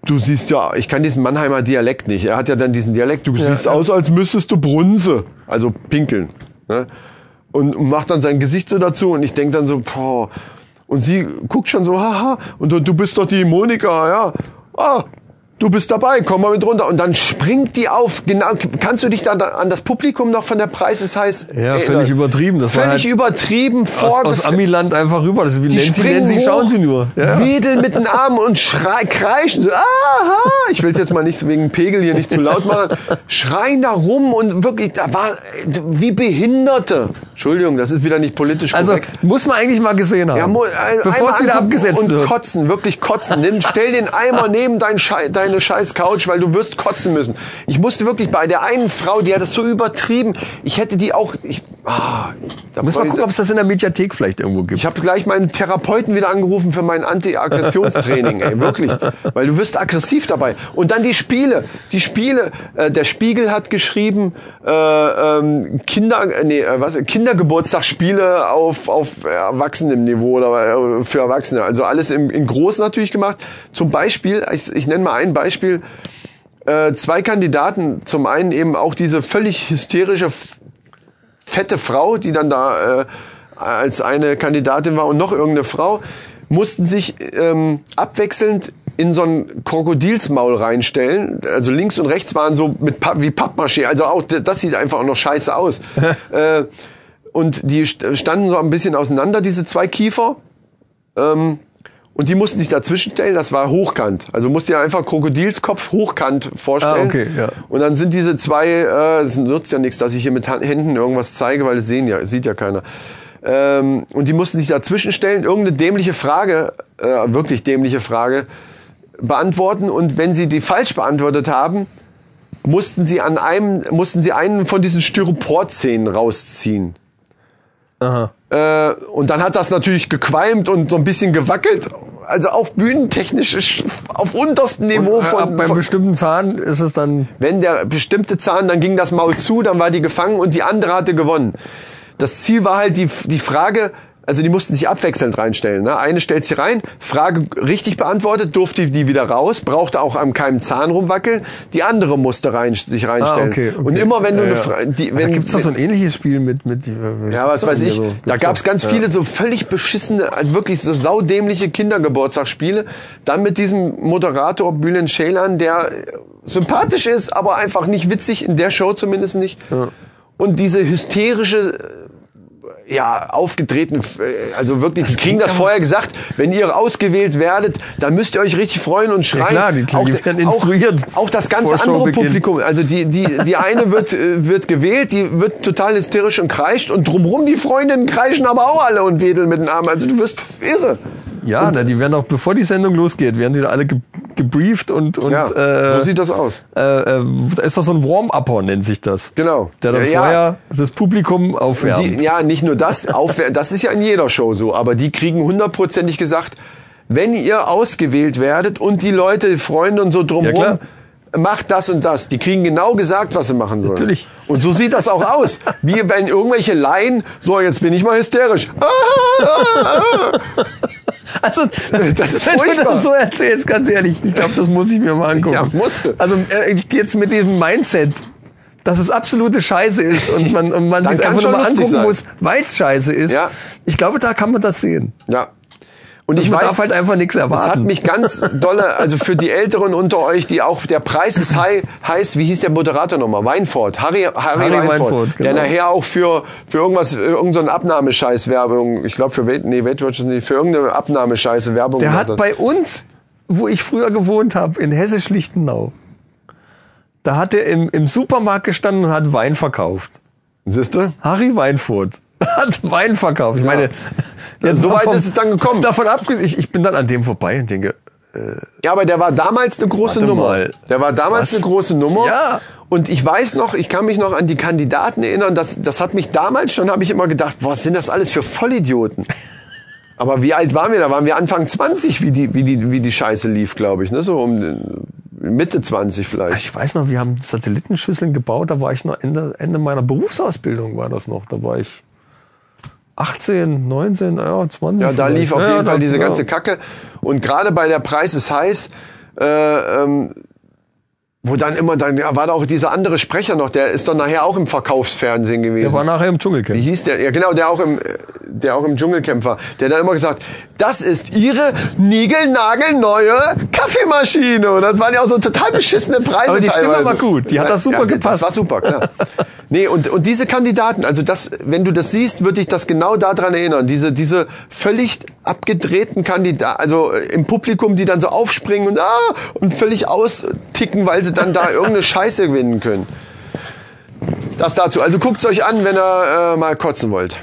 [SPEAKER 2] du siehst ja, ich kann diesen Mannheimer Dialekt nicht. Er hat ja dann diesen Dialekt, du siehst
[SPEAKER 1] ja.
[SPEAKER 2] aus, als müsstest du brunse. Also pinkeln. Ne? Und macht dann sein Gesicht so dazu und ich denk dann so, boah. Und sie guckt schon so, haha, und du, du bist doch die Monika, ja. Ah, du bist dabei, komm mal mit runter. Und dann springt die auf. Genau, kannst du dich da an das Publikum noch von der Preis ist heiß?
[SPEAKER 1] Ja,
[SPEAKER 2] erinnern?
[SPEAKER 1] völlig übertrieben. Das war
[SPEAKER 2] völlig
[SPEAKER 1] halt
[SPEAKER 2] übertrieben,
[SPEAKER 1] aus,
[SPEAKER 2] vorgef
[SPEAKER 1] aus Amiland einfach rüber. Das ist wie
[SPEAKER 2] die
[SPEAKER 1] Nancy,
[SPEAKER 2] springen
[SPEAKER 1] Nancy,
[SPEAKER 2] hoch,
[SPEAKER 1] schauen Sie nur. Ja.
[SPEAKER 2] wedeln mit den Armen und schrei, kreischen so, aha, ich will es jetzt mal nicht wegen Pegel hier nicht zu laut machen, schreien da rum und wirklich, da war, wie Behinderte. Entschuldigung, das ist wieder nicht politisch
[SPEAKER 1] Also
[SPEAKER 2] korrekt.
[SPEAKER 1] muss man eigentlich mal gesehen haben.
[SPEAKER 2] Ja,
[SPEAKER 1] bevor es wieder abgesetzt
[SPEAKER 2] und
[SPEAKER 1] wird.
[SPEAKER 2] kotzen, wirklich kotzen. Nimm, stell den Eimer neben dein, Schei dein deine scheiß Couch, weil du wirst kotzen müssen. Ich musste wirklich bei der einen Frau, die hat das so übertrieben. Ich hätte die auch. Ich, ah, da
[SPEAKER 1] Muss mal gucken, ob es das in der Mediathek vielleicht irgendwo gibt.
[SPEAKER 2] ich habe gleich meinen Therapeuten wieder angerufen für mein Anti-Aggressionstraining, ey, wirklich. Weil du wirst aggressiv dabei. Und dann die Spiele. Die Spiele, äh, der Spiegel hat geschrieben, äh, ähm, Kinder, äh, nee, äh, was, Kindergeburtstagsspiele auf, auf Erwachsenenniveau oder äh, für Erwachsene. Also alles im, in groß natürlich gemacht. Zum Beispiel, ich, ich nenne mal ein Beispiel, äh, zwei Kandidaten, zum einen eben auch diese völlig hysterische fette Frau, die dann da äh, als eine Kandidatin war und noch irgendeine Frau, mussten sich ähm, abwechselnd in so ein Krokodilsmaul reinstellen. Also links und rechts waren so mit Pa- wie Pappmaché. Also auch das sieht einfach auch noch scheiße aus. äh, und die st- standen so ein bisschen auseinander, diese zwei Kiefer. Ähm, und die mussten sich dazwischen stellen, das war hochkant. Also musst dir einfach Krokodilskopf hochkant vorstellen.
[SPEAKER 1] Ah, okay, ja.
[SPEAKER 2] Und dann sind diese zwei, äh, es nutzt ja nichts, dass ich hier mit Händen irgendwas zeige, weil das sehen ja, sieht ja keiner. Ähm, und die mussten sich dazwischen stellen, irgendeine dämliche Frage, äh, wirklich dämliche Frage, beantworten. Und wenn sie die falsch beantwortet haben, mussten sie an einem, mussten sie einen von diesen Styroporzähnen rausziehen.
[SPEAKER 1] Aha.
[SPEAKER 2] Äh, und dann hat das natürlich gequalmt und so ein bisschen gewackelt. Also auch bühnentechnisch auf unterstem Niveau
[SPEAKER 1] Und, äh,
[SPEAKER 2] von,
[SPEAKER 1] beim
[SPEAKER 2] von
[SPEAKER 1] bestimmten Zahn ist es dann.
[SPEAKER 2] wenn der bestimmte Zahn, dann ging das Maul zu, dann war die gefangen und die andere hatte gewonnen. Das Ziel war halt die, die Frage, also die mussten sich abwechselnd reinstellen. Ne? Eine stellt sie rein, Frage richtig beantwortet, durfte die wieder raus, brauchte auch am keinem Zahn rumwackeln. Die andere musste rein, sich reinstellen.
[SPEAKER 1] Ah, okay, okay.
[SPEAKER 2] Und immer wenn du
[SPEAKER 1] Ja,
[SPEAKER 2] eine
[SPEAKER 1] ja.
[SPEAKER 2] Fra die,
[SPEAKER 1] Da gibt's doch so ein ähnliches Spiel mit. mit
[SPEAKER 2] ja, was weiß ich.
[SPEAKER 1] So,
[SPEAKER 2] da
[SPEAKER 1] gibt's
[SPEAKER 2] gab's ganz
[SPEAKER 1] Ja.
[SPEAKER 2] viele so völlig beschissene, also wirklich so saudämliche Kindergeburtstagsspiele. Dann mit diesem Moderator Bülent Ceylan, der sympathisch ist, aber einfach nicht witzig, in der Show zumindest nicht. Und diese hysterische, äh, ja, aufgetreten, äh, also wirklich, die kriegen das vorher gesagt, wenn ihr ausgewählt werdet, dann müsst ihr euch richtig freuen und schreien.
[SPEAKER 1] klar, die- die werden instruiert
[SPEAKER 2] Auch, auch das ganze
[SPEAKER 1] vor
[SPEAKER 2] andere
[SPEAKER 1] Showbeginn.
[SPEAKER 2] Publikum, also die, die, die eine wird, äh, wird gewählt, die wird total hysterisch und kreischt und drumrum die Freundinnen kreischen aber auch alle und wedeln mit den Armen. Also du wirst irre.
[SPEAKER 1] Ja, na, die werden auch, bevor die Sendung losgeht, werden die da alle ge gebrieft und, und
[SPEAKER 2] Ja,
[SPEAKER 1] äh,
[SPEAKER 2] so sieht das aus.
[SPEAKER 1] äh, äh, da ist doch so ein Warm-Upper, nennt sich das.
[SPEAKER 2] Genau.
[SPEAKER 1] Der dann
[SPEAKER 2] Ja, ja.
[SPEAKER 1] vorher das Publikum aufwärmt.
[SPEAKER 2] Die, ja, nicht nur das, aufwer- das ist ja in jeder Show so, aber die kriegen hundertprozentig gesagt, wenn ihr ausgewählt werdet und die Leute, die Freunde und so
[SPEAKER 1] Ja,
[SPEAKER 2] drumherum,
[SPEAKER 1] klar.
[SPEAKER 2] macht das und das. Die kriegen genau gesagt, was sie machen sollen.
[SPEAKER 1] Natürlich.
[SPEAKER 2] Und so sieht das auch aus. Wie wenn irgendwelche Laien, so jetzt bin ich mal hysterisch.
[SPEAKER 1] Also,
[SPEAKER 2] Das ist
[SPEAKER 1] wenn du
[SPEAKER 2] furchtbar.
[SPEAKER 1] das so erzählst, ganz ehrlich, ich glaube, das muss ich mir mal angucken.
[SPEAKER 2] Ja, musste.
[SPEAKER 1] Also äh, jetzt mit diesem Mindset, dass es absolute Scheiße ist und man, und man sich einfach nur mal angucken
[SPEAKER 2] sein.
[SPEAKER 1] muss, weil es Scheiße ist.
[SPEAKER 2] Ja.
[SPEAKER 1] Ich glaube, da kann man das sehen.
[SPEAKER 2] Ja. Und
[SPEAKER 1] Ich
[SPEAKER 2] weiß,
[SPEAKER 1] darf halt einfach nichts
[SPEAKER 2] Das hat
[SPEAKER 1] erwarten.
[SPEAKER 2] mich ganz dolle, also für die Älteren unter euch, die auch, der Preis ist high, heißt, wie hieß der Moderator nochmal? Weinfurt, Harry, Harry,
[SPEAKER 1] Harry
[SPEAKER 2] Weinfurt,
[SPEAKER 1] Weinfurt,
[SPEAKER 2] der
[SPEAKER 1] genau.
[SPEAKER 2] nachher auch für, für irgendwas, irgendeine so eine Abnahmescheiß-Werbung, ich glaube für, nee, nicht, für irgendeine Abnahmescheiße-Werbung.
[SPEAKER 1] Der
[SPEAKER 2] gemacht
[SPEAKER 1] hat bei uns, wo ich früher gewohnt habe, in Hessisch-Lichtenau, da hat er im, im Supermarkt gestanden und hat Wein verkauft.
[SPEAKER 2] Siehste?
[SPEAKER 1] Harry Weinfurt hat Wein verkauft. Ich meine,
[SPEAKER 2] so
[SPEAKER 1] mal
[SPEAKER 2] weit ist es dann gekommen.
[SPEAKER 1] Davon abge ich, ich bin dann an dem vorbei und denke,
[SPEAKER 2] Ja, aber der war damals eine große Nummer.
[SPEAKER 1] mal.
[SPEAKER 2] Der war damals
[SPEAKER 1] Was?
[SPEAKER 2] eine große Nummer.
[SPEAKER 1] Ja.
[SPEAKER 2] Und ich weiß noch, ich kann mich noch an die Kandidaten erinnern, das, das hat mich damals schon, habe ich immer gedacht, was sind das alles für Vollidioten? Aber wie alt waren wir? Da waren wir Anfang 20, wie die, wie die, wie die Scheiße lief, glaube ich. Ne? So um äh, Mitte 20 vielleicht.
[SPEAKER 1] ich weiß noch, wir haben Satellitenschüsseln gebaut, da war ich noch Ende, Ende meiner Berufsausbildung war das noch. Da war ich 18, 19, ja, 20.
[SPEAKER 2] Ja, da
[SPEAKER 1] vielleicht.
[SPEAKER 2] lief auf
[SPEAKER 1] Ja,
[SPEAKER 2] jeden
[SPEAKER 1] da-
[SPEAKER 2] Fall diese
[SPEAKER 1] ja.
[SPEAKER 2] ganze Kacke. Und gerade bei der Preis ist heiß, äh, ähm, wo dann immer, dann ja, war da auch dieser andere Sprecher noch, der ist dann nachher auch im Verkaufsfernsehen gewesen.
[SPEAKER 1] Der war nachher im
[SPEAKER 2] Wie
[SPEAKER 1] Dschungelcamp.
[SPEAKER 2] hieß der? Ja, genau, der auch im, der auch im Dschungelcamp war. Der hat dann immer gesagt, das ist ihre niegelnagelneue Kaffeemaschine. Und das waren ja auch so total beschissene Preise.
[SPEAKER 1] Aber die Stimme
[SPEAKER 2] teilweise.
[SPEAKER 1] war gut. Die hat das super
[SPEAKER 2] ja,
[SPEAKER 1] gepasst.
[SPEAKER 2] Das war super, klar. Nee, und, und diese Kandidaten, also das, wenn du das siehst, würde dich das genau daran erinnern. Diese, diese völlig abgedrehten Kandidaten, also äh, im Publikum, die dann so aufspringen und, ah, und völlig austicken, weil sie dann da irgendeine Scheiße gewinnen können. Das dazu. Also guckt's euch an, wenn ihr äh, mal kotzen wollt.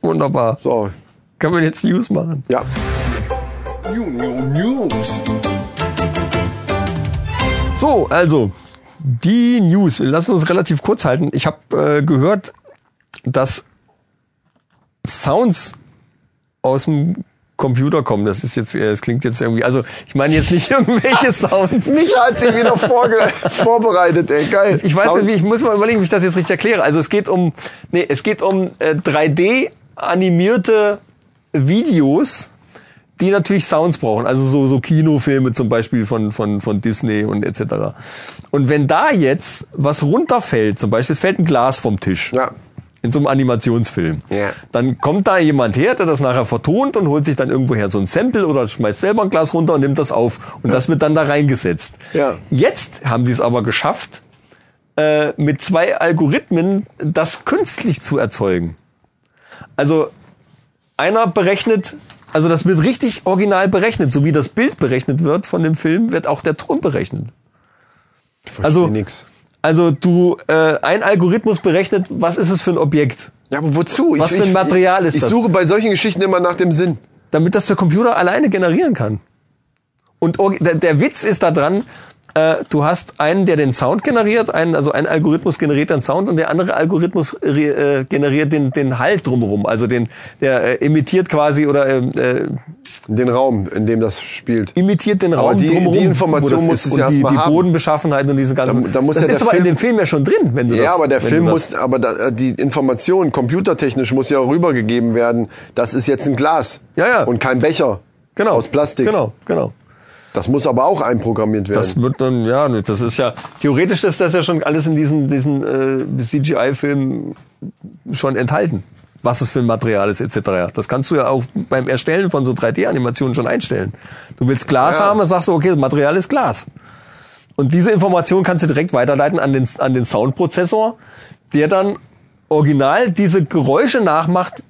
[SPEAKER 1] Wunderbar.
[SPEAKER 2] So,
[SPEAKER 1] Können wir jetzt News machen?
[SPEAKER 2] ja.
[SPEAKER 1] So, also die News. Wir lassen uns relativ kurz halten. Ich habe äh, gehört, dass Sounds aus dem Computer kommen. Das ist jetzt, äh, das klingt jetzt irgendwie, also ich meine jetzt nicht irgendwelche Sounds.
[SPEAKER 2] Mich hat sich wieder vorbereitet, ey, geil.
[SPEAKER 1] Ich weiß
[SPEAKER 2] Sounds-
[SPEAKER 1] nicht, wie, ich muss mal überlegen, wie ich das jetzt richtig erkläre. Also es geht um, nee, es geht um äh, 3D animierte Videos, die natürlich Sounds brauchen. Also so, so Kinofilme zum Beispiel von, von, von Disney und etc. Und wenn da jetzt was runterfällt, zum Beispiel es fällt ein Glas vom Tisch.
[SPEAKER 2] Ja.
[SPEAKER 1] In so einem Animationsfilm.
[SPEAKER 2] Ja.
[SPEAKER 1] Dann kommt da jemand her, der das nachher vertont und holt sich dann irgendwoher so ein Sample oder schmeißt selber ein Glas runter und nimmt das auf. Und das wird dann da reingesetzt.
[SPEAKER 2] Ja.
[SPEAKER 1] Jetzt haben die es aber geschafft, äh, mit zwei Algorithmen das künstlich zu erzeugen. Also einer berechnet, also das wird richtig original berechnet, so wie das Bild berechnet wird von dem Film, wird auch der Ton berechnet. Also,
[SPEAKER 2] nix.
[SPEAKER 1] also du, äh, ein Algorithmus berechnet, was ist es für ein Objekt,
[SPEAKER 2] Ja, aber wozu?
[SPEAKER 1] Was für ein Material ist
[SPEAKER 2] ich,
[SPEAKER 1] das?
[SPEAKER 2] Ich suche bei solchen Geschichten immer nach dem Sinn.
[SPEAKER 1] damit das der Computer alleine generieren kann. Und der, der Witz ist da dran, äh, du hast einen, der den Sound generiert, einen, also ein Algorithmus generiert den Sound und der andere Algorithmus äh, generiert den, den Halt drumherum. Also den, der äh, imitiert quasi oder äh, äh,
[SPEAKER 2] Den Raum, in dem das spielt.
[SPEAKER 1] imitiert den
[SPEAKER 2] Aber
[SPEAKER 1] Raum
[SPEAKER 2] die-
[SPEAKER 1] drumherum.
[SPEAKER 2] die Information muss es ja
[SPEAKER 1] die,
[SPEAKER 2] erst mal
[SPEAKER 1] die
[SPEAKER 2] haben.
[SPEAKER 1] Bodenbeschaffenheit und diese ganzen.
[SPEAKER 2] Da- da muss
[SPEAKER 1] das
[SPEAKER 2] ja
[SPEAKER 1] ist aber in
[SPEAKER 2] Film-
[SPEAKER 1] dem Film ja schon drin, wenn du das.
[SPEAKER 2] Ja, aber der Film muss, aber da, die Information computertechnisch muss ja rübergegeben werden. Das ist jetzt ein Glas.
[SPEAKER 1] Ja, ja.
[SPEAKER 2] Und kein Becher.
[SPEAKER 1] genau,
[SPEAKER 2] Aus Plastik.
[SPEAKER 1] Genau, genau.
[SPEAKER 2] Das muss aber auch einprogrammiert werden.
[SPEAKER 1] Das wird dann, ja, ne, das ist ja, theoretisch ist das ja schon alles in diesen, diesen äh, CGI-Filmen schon enthalten. Was es für ein Material ist, etc. Das kannst du ja auch beim Erstellen von so 3D-Animationen schon einstellen. Du willst Glas
[SPEAKER 2] Ja.
[SPEAKER 1] haben, dann sagst du, okay, das Material ist Glas. Und diese Information kannst du direkt weiterleiten an den, an den Soundprozessor, der dann original diese Geräusche nachmacht,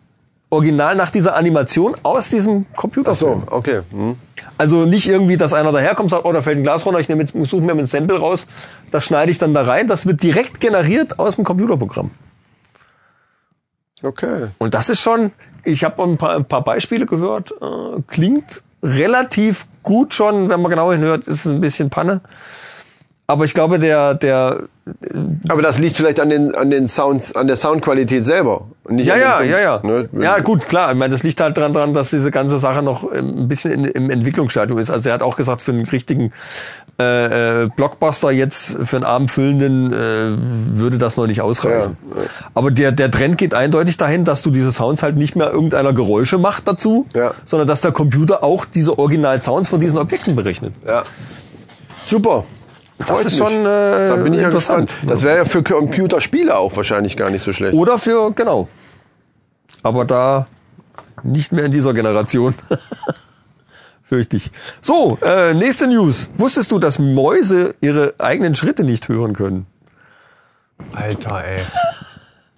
[SPEAKER 1] original nach dieser Animation aus diesem
[SPEAKER 2] Ach
[SPEAKER 1] Computerfilm.
[SPEAKER 2] so, okay. Hm.
[SPEAKER 1] Also nicht irgendwie, dass einer daherkommt und sagt, oh, da fällt ein Glas runter, ich nehme jetzt, suche mir ein Sample raus, das schneide ich dann da rein. Das wird direkt generiert aus dem Computerprogramm.
[SPEAKER 2] Okay.
[SPEAKER 1] Und das ist schon, ich habe ein paar, ein paar Beispiele gehört, äh, klingt relativ gut schon, wenn man genau hinhört, ist es ein bisschen Panne. Aber ich glaube, der, der,
[SPEAKER 2] Aber das liegt vielleicht an den, an den Sounds, an der Soundqualität selber.
[SPEAKER 1] Ja, ja,
[SPEAKER 2] den
[SPEAKER 1] ja, ja.
[SPEAKER 2] Ne?
[SPEAKER 1] Ja, gut, klar. Ich meine, das liegt halt dran, dran, dass diese ganze Sache noch ähm, ein bisschen in, im Entwicklungsstadium ist. Also er hat auch gesagt, für einen richtigen äh, äh, Blockbuster jetzt, für einen abendfüllenden, äh, würde das noch nicht ausreichen.
[SPEAKER 2] Ja.
[SPEAKER 1] Aber der, der Trend geht eindeutig dahin, dass du diese Sounds halt nicht mehr irgendeiner Geräusche macht dazu,
[SPEAKER 2] Ja.
[SPEAKER 1] sondern dass der Computer auch diese Original-Sounds von diesen Objekten berechnet.
[SPEAKER 2] Ja. Super.
[SPEAKER 1] Das ist schon äh,
[SPEAKER 2] Da bin ich ja
[SPEAKER 1] interessant.
[SPEAKER 2] gespannt. Das wäre ja für Computerspiele auch wahrscheinlich gar nicht so schlecht.
[SPEAKER 1] Oder für, genau. Aber da nicht mehr in dieser Generation. Fürchte ich. So, äh, nächste News. Wusstest du, dass Mäuse ihre eigenen Schritte nicht hören können?
[SPEAKER 2] Alter, ey.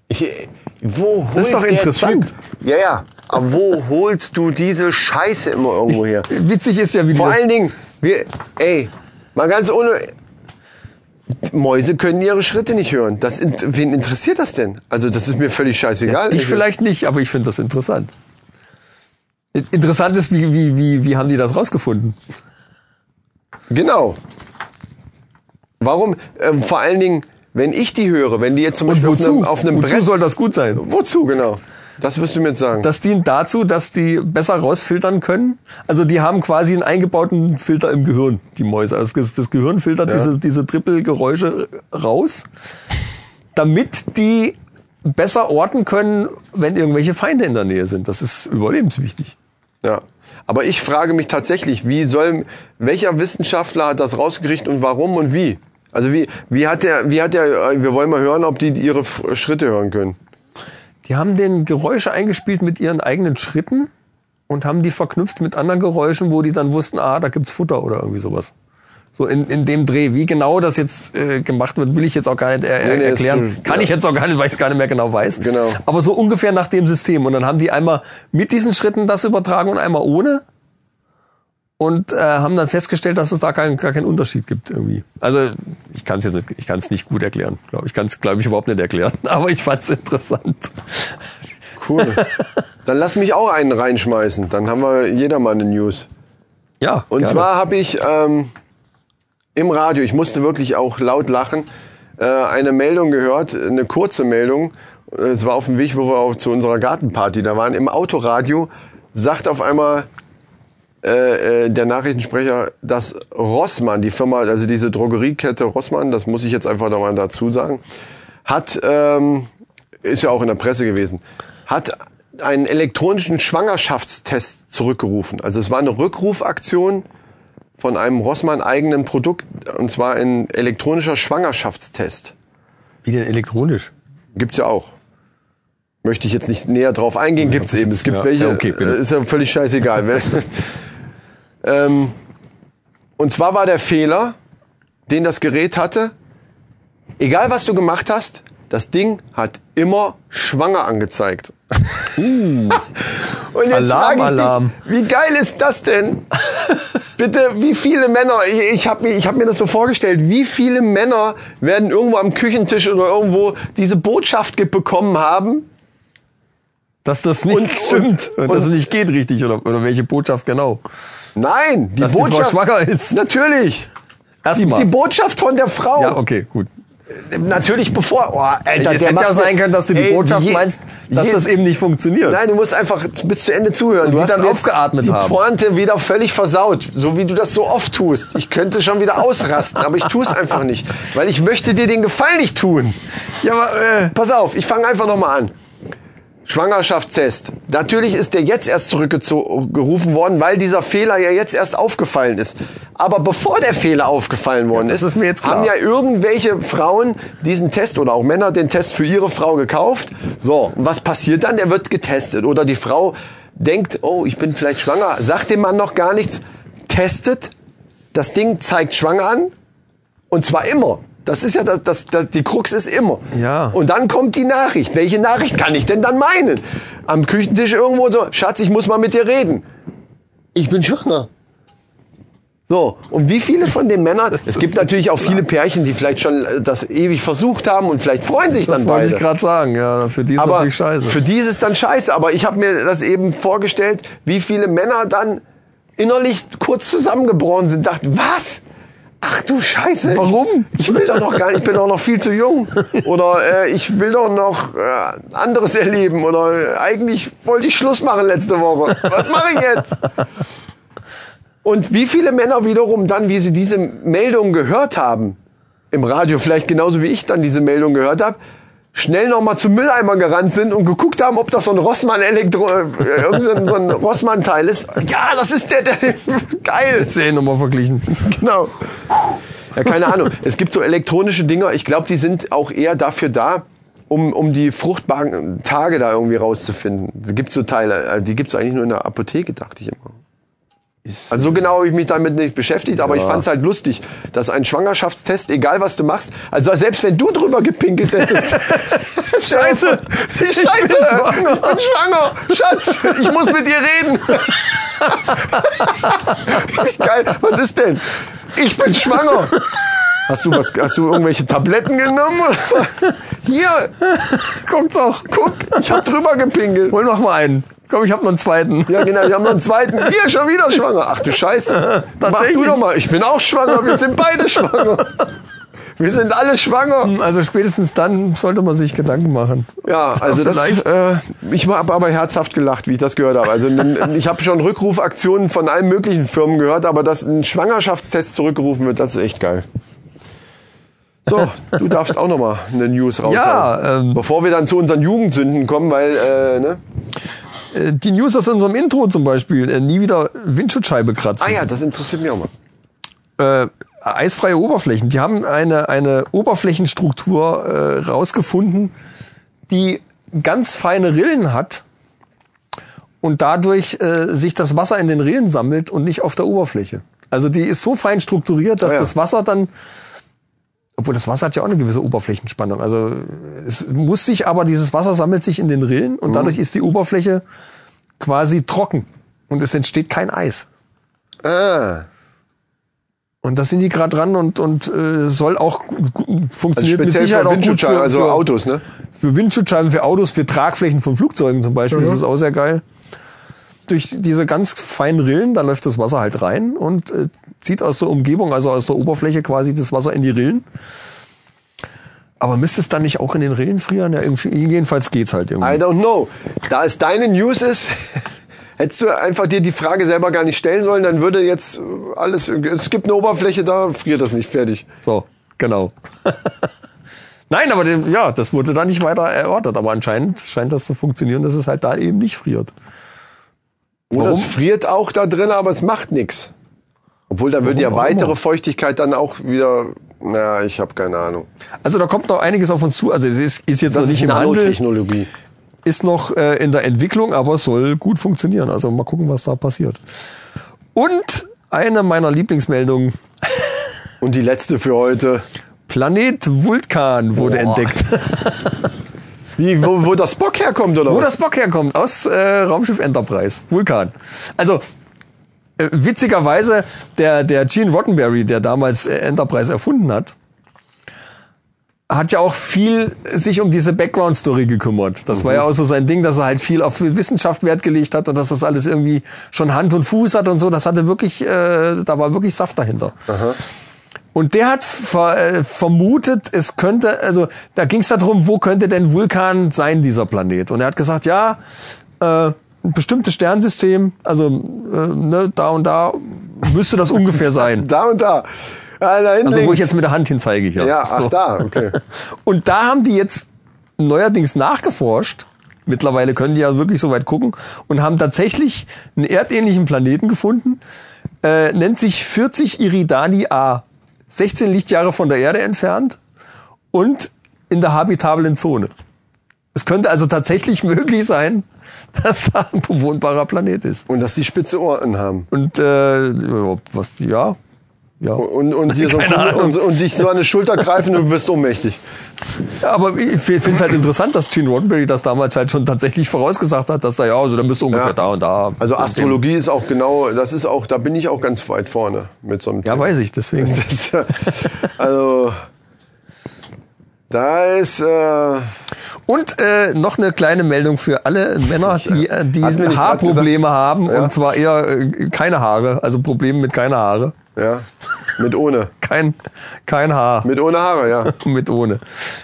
[SPEAKER 2] Ich, wo
[SPEAKER 1] Das ist doch interessant.
[SPEAKER 2] Ja, ja. Aber wo holst du diese Scheiße immer irgendwo her?
[SPEAKER 1] Witzig ist ja, wie
[SPEAKER 2] Vor allen Dingen, wir, ey, mal ganz ohne. Mäuse können ihre Schritte nicht hören. Das, wen interessiert das denn? Also, das ist mir völlig scheißegal.
[SPEAKER 1] dich
[SPEAKER 2] Ich-
[SPEAKER 1] vielleicht nicht, aber ich finde das interessant. Interessant ist, wie, wie, wie, wie haben die das rausgefunden?
[SPEAKER 2] Genau. Warum? Ähm, vor allen Dingen, wenn ich die höre, wenn die jetzt zum Beispiel auf einem, auf einem
[SPEAKER 1] wozu
[SPEAKER 2] Brett.
[SPEAKER 1] soll das gut sein?
[SPEAKER 2] wozu, genau? Das wirst du mir jetzt sagen.
[SPEAKER 1] Das dient dazu, dass die besser rausfiltern können. Also die haben quasi einen eingebauten Filter im Gehirn, die Mäuse. Also das, das Gehirn filtert diese, diese Trippelgeräusche raus, damit die besser orten können, wenn irgendwelche Feinde in der Nähe sind. Das ist überlebenswichtig.
[SPEAKER 2] Ja. Aber ich frage mich tatsächlich, wie soll, welcher Wissenschaftler hat das rausgekriegt und warum und wie? Also wie, wie hat der, wie hat der, äh, wir wollen mal hören, ob die ihre Schritte hören können.
[SPEAKER 1] Die haben den Geräusche eingespielt mit ihren eigenen Schritten und haben die verknüpft mit anderen Geräuschen, wo die dann wussten, ah, da gibt's Futter oder irgendwie sowas. So in, in dem Dreh. Wie genau das jetzt äh, gemacht wird, will ich jetzt auch gar nicht er
[SPEAKER 2] Nee, nee,
[SPEAKER 1] erklären.
[SPEAKER 2] so-
[SPEAKER 1] Kann
[SPEAKER 2] ja.
[SPEAKER 1] ich jetzt auch gar nicht, weil ich es gar nicht mehr genau weiß.
[SPEAKER 2] Genau.
[SPEAKER 1] Aber so ungefähr nach dem System. Und dann haben die einmal mit diesen Schritten das übertragen und einmal ohne. Und äh, haben dann festgestellt, dass es da keinen, gar keinen Unterschied gibt irgendwie. Also ich kann es jetzt nicht, ich kann es nicht gut erklären. Glaub. Ich kann es, glaube ich, überhaupt nicht erklären. Aber ich fand es interessant.
[SPEAKER 2] Cool. Dann lass mich auch einen reinschmeißen. Dann haben wir jeder mal eine News.
[SPEAKER 1] Ja.
[SPEAKER 2] Und
[SPEAKER 1] gerne.
[SPEAKER 2] zwar habe ich, ähm, im Radio, ich musste wirklich auch laut lachen, äh, eine Meldung gehört, eine kurze Meldung. Äh, Es war auf dem Weg, wo wir auch zu unserer Gartenparty da waren. Im Autoradio sagt auf einmal äh, äh, der Nachrichtensprecher, dass Rossmann, die Firma, also diese Drogeriekette Rossmann, das muss ich jetzt einfach nochmal dazu sagen, hat, ähm, ist ja auch in der Presse gewesen, hat einen elektronischen Schwangerschaftstest zurückgerufen. Also es war eine Rückrufaktion von einem Rossmann eigenen Produkt, und zwar ein elektronischer Schwangerschaftstest.
[SPEAKER 1] Wie denn elektronisch?
[SPEAKER 2] Gibt's ja auch. Möchte ich jetzt nicht näher drauf eingehen, gibt's eben. Es gibt
[SPEAKER 1] Ja,
[SPEAKER 2] welche,
[SPEAKER 1] okay, bitte.
[SPEAKER 2] äh, ist ja völlig scheißegal. ähm, und zwar war der Fehler, den das Gerät hatte, egal was du gemacht hast, das Ding hat immer schwanger angezeigt. Und jetzt
[SPEAKER 1] Alarm,
[SPEAKER 2] ich dich,
[SPEAKER 1] Alarm.
[SPEAKER 2] Wie geil ist das denn? Bitte, wie viele Männer, ich, ich habe mir, ich hab mir das so vorgestellt, wie viele Männer werden irgendwo am Küchentisch oder irgendwo diese Botschaft bekommen haben?
[SPEAKER 1] Dass das nicht
[SPEAKER 2] Und-
[SPEAKER 1] stimmt. Und,
[SPEAKER 2] und-
[SPEAKER 1] dass es nicht geht richtig. Oder, oder welche Botschaft genau?
[SPEAKER 2] Nein, die
[SPEAKER 1] Dass die Frau
[SPEAKER 2] Botschaft.
[SPEAKER 1] schwanger ist.
[SPEAKER 2] Natürlich.
[SPEAKER 1] Erstmal.
[SPEAKER 2] Die Botschaft von der Frau.
[SPEAKER 1] Ja, okay, gut.
[SPEAKER 2] Natürlich bevor. Oh, Alter,
[SPEAKER 1] es
[SPEAKER 2] der
[SPEAKER 1] hätte ja sein können, dass du die
[SPEAKER 2] Ey,
[SPEAKER 1] Botschaft
[SPEAKER 2] je-
[SPEAKER 1] meinst, dass
[SPEAKER 2] je-
[SPEAKER 1] das eben nicht funktioniert.
[SPEAKER 2] Nein, du musst einfach bis zu Ende zuhören.
[SPEAKER 1] Und
[SPEAKER 2] du
[SPEAKER 1] die
[SPEAKER 2] hast
[SPEAKER 1] dann aufgeatmet
[SPEAKER 2] die
[SPEAKER 1] haben.
[SPEAKER 2] Pointe wieder völlig versaut, so wie du das so oft tust. Ich könnte schon wieder ausrasten, aber ich tue es einfach nicht, weil ich möchte dir den Gefallen nicht tun.
[SPEAKER 1] Ja, aber, äh,
[SPEAKER 2] Pass auf, ich fange einfach nochmal an. Schwangerschaftstest. Natürlich ist der jetzt erst zurückgerufen worden, weil dieser Fehler ja jetzt erst aufgefallen ist. Aber bevor der Fehler aufgefallen worden
[SPEAKER 1] das
[SPEAKER 2] ist,
[SPEAKER 1] ist mir jetzt klar.
[SPEAKER 2] haben ja irgendwelche Frauen diesen Test oder auch Männer den Test für ihre Frau gekauft. So, und was passiert dann? Der wird getestet. Oder die Frau denkt, oh, ich bin vielleicht schwanger, sagt dem Mann noch gar nichts, testet, das Ding zeigt schwanger an und zwar immer. Das ist ja das, das, das, die Krux ist immer.
[SPEAKER 1] Ja.
[SPEAKER 2] Und dann kommt die Nachricht. Welche Nachricht kann ich denn dann meinen? Am Küchentisch irgendwo so, Schatz, ich muss mal mit dir reden. Ich bin schwanger. So, und wie viele von den Männern, es gibt natürlich auch viele Pärchen, die vielleicht schon äh, das ewig versucht haben und vielleicht freuen sich
[SPEAKER 1] das
[SPEAKER 2] dann
[SPEAKER 1] wollte
[SPEAKER 2] beide.
[SPEAKER 1] ich gerade sagen. Ja, für die ist
[SPEAKER 2] Aber
[SPEAKER 1] natürlich scheiße.
[SPEAKER 2] für die ist es dann scheiße. Aber ich habe mir das eben vorgestellt, wie viele Männer dann innerlich kurz zusammengebrochen sind, dachten, was? Ach du Scheiße.
[SPEAKER 1] Warum?
[SPEAKER 2] Ich, ich will doch noch gar nicht, ich bin doch noch viel zu jung. Oder äh, ich will doch noch äh, anderes erleben. Oder äh, eigentlich wollte ich Schluss machen letzte Woche. Was mache ich jetzt? Und wie viele Männer wiederum dann, wie sie diese Meldung gehört haben, im Radio vielleicht genauso wie ich dann diese Meldung gehört habe, schnell nochmal zum Mülleimer gerannt sind und geguckt haben, ob das so ein Rossmann Elektro, äh, so ein- so ein Rossmann-Teil ist. Ja, das ist der, der geil.
[SPEAKER 1] Seriennummer verglichen.
[SPEAKER 2] Genau. Ja, keine Ahnung. Es gibt so elektronische Dinger, ich glaube, die sind auch eher dafür da, um, um die fruchtbaren Tage da irgendwie rauszufinden. Es gibt so Teile, äh, die gibt es eigentlich nur in der Apotheke, dachte ich immer. Also so genau habe ich mich damit nicht beschäftigt, aber ich fand es halt lustig, dass ein Schwangerschaftstest, egal was du machst, also selbst wenn du drüber gepinkelt hättest. Scheiße, ich Scheiße,
[SPEAKER 1] bin schwanger.
[SPEAKER 2] ich bin schwanger, Schatz, ich muss mit dir reden. Geil, was ist denn? Ich bin schwanger. Hast du was, hast du irgendwelche Tabletten genommen? Hier,
[SPEAKER 1] Guck doch.
[SPEAKER 2] guck, ich hab drüber gepinkelt.
[SPEAKER 1] Hol noch mal einen. Komm, ich hab noch einen zweiten.
[SPEAKER 2] Ja, genau, wir haben noch einen zweiten. Hier, schon wieder schwanger. Ach du Scheiße. Mach du doch mal. Ich bin auch schwanger. Wir sind beide schwanger. Wir sind alle schwanger.
[SPEAKER 1] Also spätestens dann sollte man sich Gedanken machen.
[SPEAKER 2] Ja, also das, äh, ich habe aber herzhaft gelacht, wie ich das gehört habe. Also ich habe schon Rückrufaktionen von allen möglichen Firmen gehört, aber dass ein Schwangerschaftstest zurückgerufen wird, das ist echt geil. So, du darfst auch noch mal eine News raushauen.
[SPEAKER 1] Ja, ähm,
[SPEAKER 2] Bevor wir dann zu unseren Jugendsünden kommen, weil, äh, ne?
[SPEAKER 1] Äh, Die News aus unserem Intro zum Beispiel. Äh, nie wieder Windschutzscheibe kratzen.
[SPEAKER 2] Ah ja, das interessiert mich auch mal.
[SPEAKER 1] äh, eisfreie Oberflächen. Die haben eine, eine Oberflächenstruktur äh, rausgefunden, die ganz feine Rillen hat und dadurch äh, sich das Wasser in den Rillen sammelt und nicht auf der Oberfläche. Also die ist so fein strukturiert, dass
[SPEAKER 2] Ah ja.
[SPEAKER 1] das Wasser dann obwohl das Wasser hat ja auch eine gewisse Oberflächenspannung. Also es muss sich aber, dieses Wasser sammelt sich in den Rillen
[SPEAKER 2] Mhm.
[SPEAKER 1] und dadurch ist die Oberfläche quasi trocken und es entsteht kein Eis.
[SPEAKER 2] Ah.
[SPEAKER 1] Und da sind die gerade dran und, und äh, soll auch gu-
[SPEAKER 2] Also
[SPEAKER 1] mit
[SPEAKER 2] speziell
[SPEAKER 1] Sicherheit
[SPEAKER 2] für
[SPEAKER 1] auch gut
[SPEAKER 2] Windschutzscheiben,
[SPEAKER 1] für,
[SPEAKER 2] also
[SPEAKER 1] für,
[SPEAKER 2] Autos, ne?
[SPEAKER 1] für Windschutzscheiben, für Autos, für Tragflächen von Flugzeugen zum Beispiel. Das ist auch sehr geil. Durch diese ganz feinen Rillen, da läuft das Wasser halt rein und äh, zieht aus der Umgebung, also aus der Oberfläche quasi das Wasser in die Rillen. Aber müsste es dann nicht auch in den Rillen frieren? Ja, jedenfalls geht's halt irgendwie.
[SPEAKER 2] I don't know. Da es deine News ist, hättest du einfach dir die Frage selber gar nicht stellen sollen, dann würde jetzt alles, es gibt eine Oberfläche, da friert das nicht, fertig.
[SPEAKER 1] So, genau. Nein, aber ja, das wurde da nicht weiter erörtert. Aber anscheinend scheint das zu funktionieren, dass es halt da eben nicht friert.
[SPEAKER 2] Oder es friert auch da drin, aber es macht nichts. Obwohl da würde ja
[SPEAKER 1] Warum
[SPEAKER 2] weitere? Feuchtigkeit dann auch wieder, na, ich habe keine Ahnung.
[SPEAKER 1] Also da kommt noch einiges auf uns zu. Also es ist, ist jetzt
[SPEAKER 2] Das
[SPEAKER 1] noch nicht
[SPEAKER 2] ist
[SPEAKER 1] im Handel, ist noch äh, in der Entwicklung, aber soll gut funktionieren. Also mal gucken, was da passiert. Und eine meiner Lieblingsmeldungen,
[SPEAKER 2] Und die letzte für heute.
[SPEAKER 1] Planet Vulkan wurde
[SPEAKER 2] Boah.
[SPEAKER 1] entdeckt.
[SPEAKER 2] Wie, wo, wo das Spock herkommt, oder
[SPEAKER 1] Wo
[SPEAKER 2] was?
[SPEAKER 1] das Bock herkommt, aus äh, Raumschiff Enterprise, Vulkan. Also äh, witzigerweise, der, der Gene Roddenberry, der damals äh, Enterprise erfunden hat, hat ja auch viel sich um diese Background-Story gekümmert. Das war ja auch so sein Ding, dass er halt viel auf Wissenschaft Wert gelegt hat und dass das alles irgendwie schon Hand und Fuß hat und so. Das hatte wirklich, äh, da war wirklich Saft dahinter. Und der hat ver, äh, vermutet, es könnte, also da ging es darum, wo könnte denn Vulkan sein, dieser Planet? Und er hat gesagt, ja, äh, ein bestimmtes Sternsystem, also äh, ne, da und da müsste das ungefähr sein.
[SPEAKER 2] Da und da. Ah, da
[SPEAKER 1] Also wo ich jetzt mit der Hand hin zeige hier.
[SPEAKER 2] Ja, ach
[SPEAKER 1] So.
[SPEAKER 2] da, okay.
[SPEAKER 1] Und da haben die jetzt neuerdings nachgeforscht. Mittlerweile können die ja wirklich so weit gucken und haben tatsächlich einen erdähnlichen Planeten gefunden. Äh, nennt sich 40 Iridani A. 16 Lichtjahre von der Erde entfernt und in der habitablen Zone. Es könnte also tatsächlich möglich sein, dass da ein bewohnbarer Planet ist.
[SPEAKER 2] Und dass die spitze Ohren haben.
[SPEAKER 1] Und äh, was ja. Ja.
[SPEAKER 2] Und, und, hier so, und, und dich so an die Schulter greifen und du wirst ohnmächtig.
[SPEAKER 1] Ja, aber ich finde es halt interessant, dass Gene Roddenberry das damals halt schon tatsächlich vorausgesagt hat, dass er ja, also dann bist du ungefähr
[SPEAKER 2] Ja.
[SPEAKER 1] da und da.
[SPEAKER 2] Also Astrologie ist auch genau, das ist auch, da bin ich auch ganz weit vorne mit so einem
[SPEAKER 1] Ja, weiß ich, deswegen.
[SPEAKER 2] Das, also, da ist, äh,
[SPEAKER 1] Und äh, noch eine kleine Meldung für alle Männer, die, äh, die
[SPEAKER 2] nicht grad
[SPEAKER 1] Haarprobleme haben
[SPEAKER 2] Ja.
[SPEAKER 1] und zwar eher äh, keine Haare, also Probleme mit keine Haare.
[SPEAKER 2] Ja, mit ohne.
[SPEAKER 1] Kein, kein Haar.
[SPEAKER 2] Mit ohne Haare, ja.
[SPEAKER 1] Mit ohne.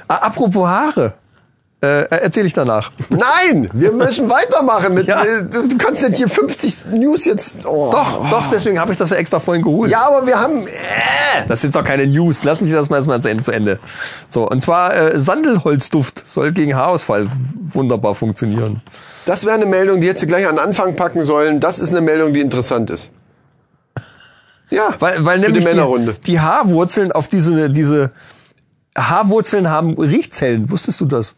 [SPEAKER 1] Apropos Haare. Äh, erzähle ich danach.
[SPEAKER 2] Nein, wir müssen weitermachen. Mit,
[SPEAKER 1] Ja.
[SPEAKER 2] äh, du, du kannst nicht hier 50 News jetzt. Oh.
[SPEAKER 1] Doch, doch, deswegen habe ich das ja extra vorhin geholt.
[SPEAKER 2] Ja, aber wir haben. Äh,
[SPEAKER 1] Das sind doch keine News. Lass mich das mal erstmal zu Ende, zu Ende. So, und zwar äh, Sandelholzduft soll gegen Haarausfall wunderbar funktionieren.
[SPEAKER 2] das wäre eine Meldung, die du gleich an den Anfang packen sollen. Das ist eine Meldung, die interessant ist. Ja,
[SPEAKER 1] Weil, weil nämlich
[SPEAKER 2] die
[SPEAKER 1] die, die Haarwurzeln auf diese, diese Haarwurzeln haben Riechzellen. Wusstest du das?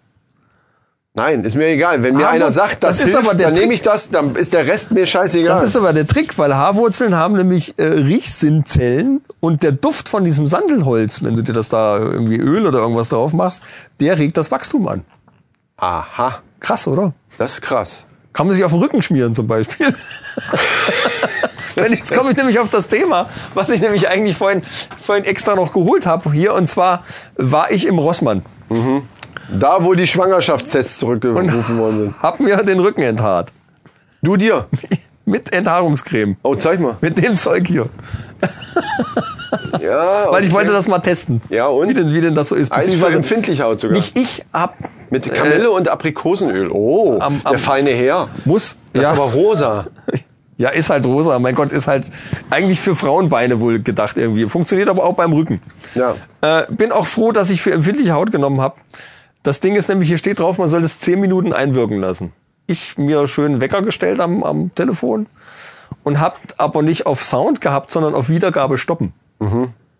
[SPEAKER 2] Nein, ist mir egal. Wenn mir
[SPEAKER 1] Haarwurzel-
[SPEAKER 2] einer sagt, das,
[SPEAKER 1] das ist
[SPEAKER 2] hilft,
[SPEAKER 1] aber der
[SPEAKER 2] dann nehme ich das, dann ist der Rest mir scheißegal.
[SPEAKER 1] Das ist aber der Trick, weil Haarwurzeln haben nämlich äh, Riechsinnzellen und der Duft von diesem Sandelholz, wenn du dir das da irgendwie Öl oder irgendwas drauf machst, der regt das Wachstum an.
[SPEAKER 2] Aha,
[SPEAKER 1] Krass, oder?
[SPEAKER 2] das ist krass.
[SPEAKER 1] Kann man sich auf den Rücken schmieren zum Beispiel. Wenn jetzt komme ich nämlich auf das Thema, was ich nämlich eigentlich vorhin, vorhin extra noch geholt habe hier. Und zwar war ich im Rossmann
[SPEAKER 2] Da, wo die Schwangerschaftstests zurückgerufen worden sind.
[SPEAKER 1] hab mir den Rücken enthaart.
[SPEAKER 2] Du dir.
[SPEAKER 1] Mit Enthaarungscreme.
[SPEAKER 2] Oh, zeig mal.
[SPEAKER 1] Mit dem Zeug hier.
[SPEAKER 2] Ja,
[SPEAKER 1] Weil ich
[SPEAKER 2] okay.
[SPEAKER 1] wollte das mal testen.
[SPEAKER 2] Ja, und?
[SPEAKER 1] Wie denn, wie denn das so ist.
[SPEAKER 2] Eis für
[SPEAKER 1] Beziehungsweise
[SPEAKER 2] empfindliche Haut sogar.
[SPEAKER 1] Nicht ich hab.
[SPEAKER 2] Mit Kamille und Aprikosenöl. Oh,
[SPEAKER 1] Am-
[SPEAKER 2] der
[SPEAKER 1] am-
[SPEAKER 2] feine Herr.
[SPEAKER 1] Muss.
[SPEAKER 2] Das
[SPEAKER 1] ja.
[SPEAKER 2] ist aber rosa.
[SPEAKER 1] ja, ist halt rosa. Mein Gott, ist halt eigentlich für Frauenbeine wohl gedacht irgendwie. Funktioniert aber auch beim Rücken.
[SPEAKER 2] Ja.
[SPEAKER 1] Äh, bin auch froh, dass ich für empfindliche Haut genommen habe. Das Ding ist nämlich, hier steht drauf, man soll es 10 Minuten einwirken lassen. Ich mir schön Wecker gestellt am, am Telefon und hab aber nicht auf Sound gehabt, sondern auf Wiedergabe stoppen.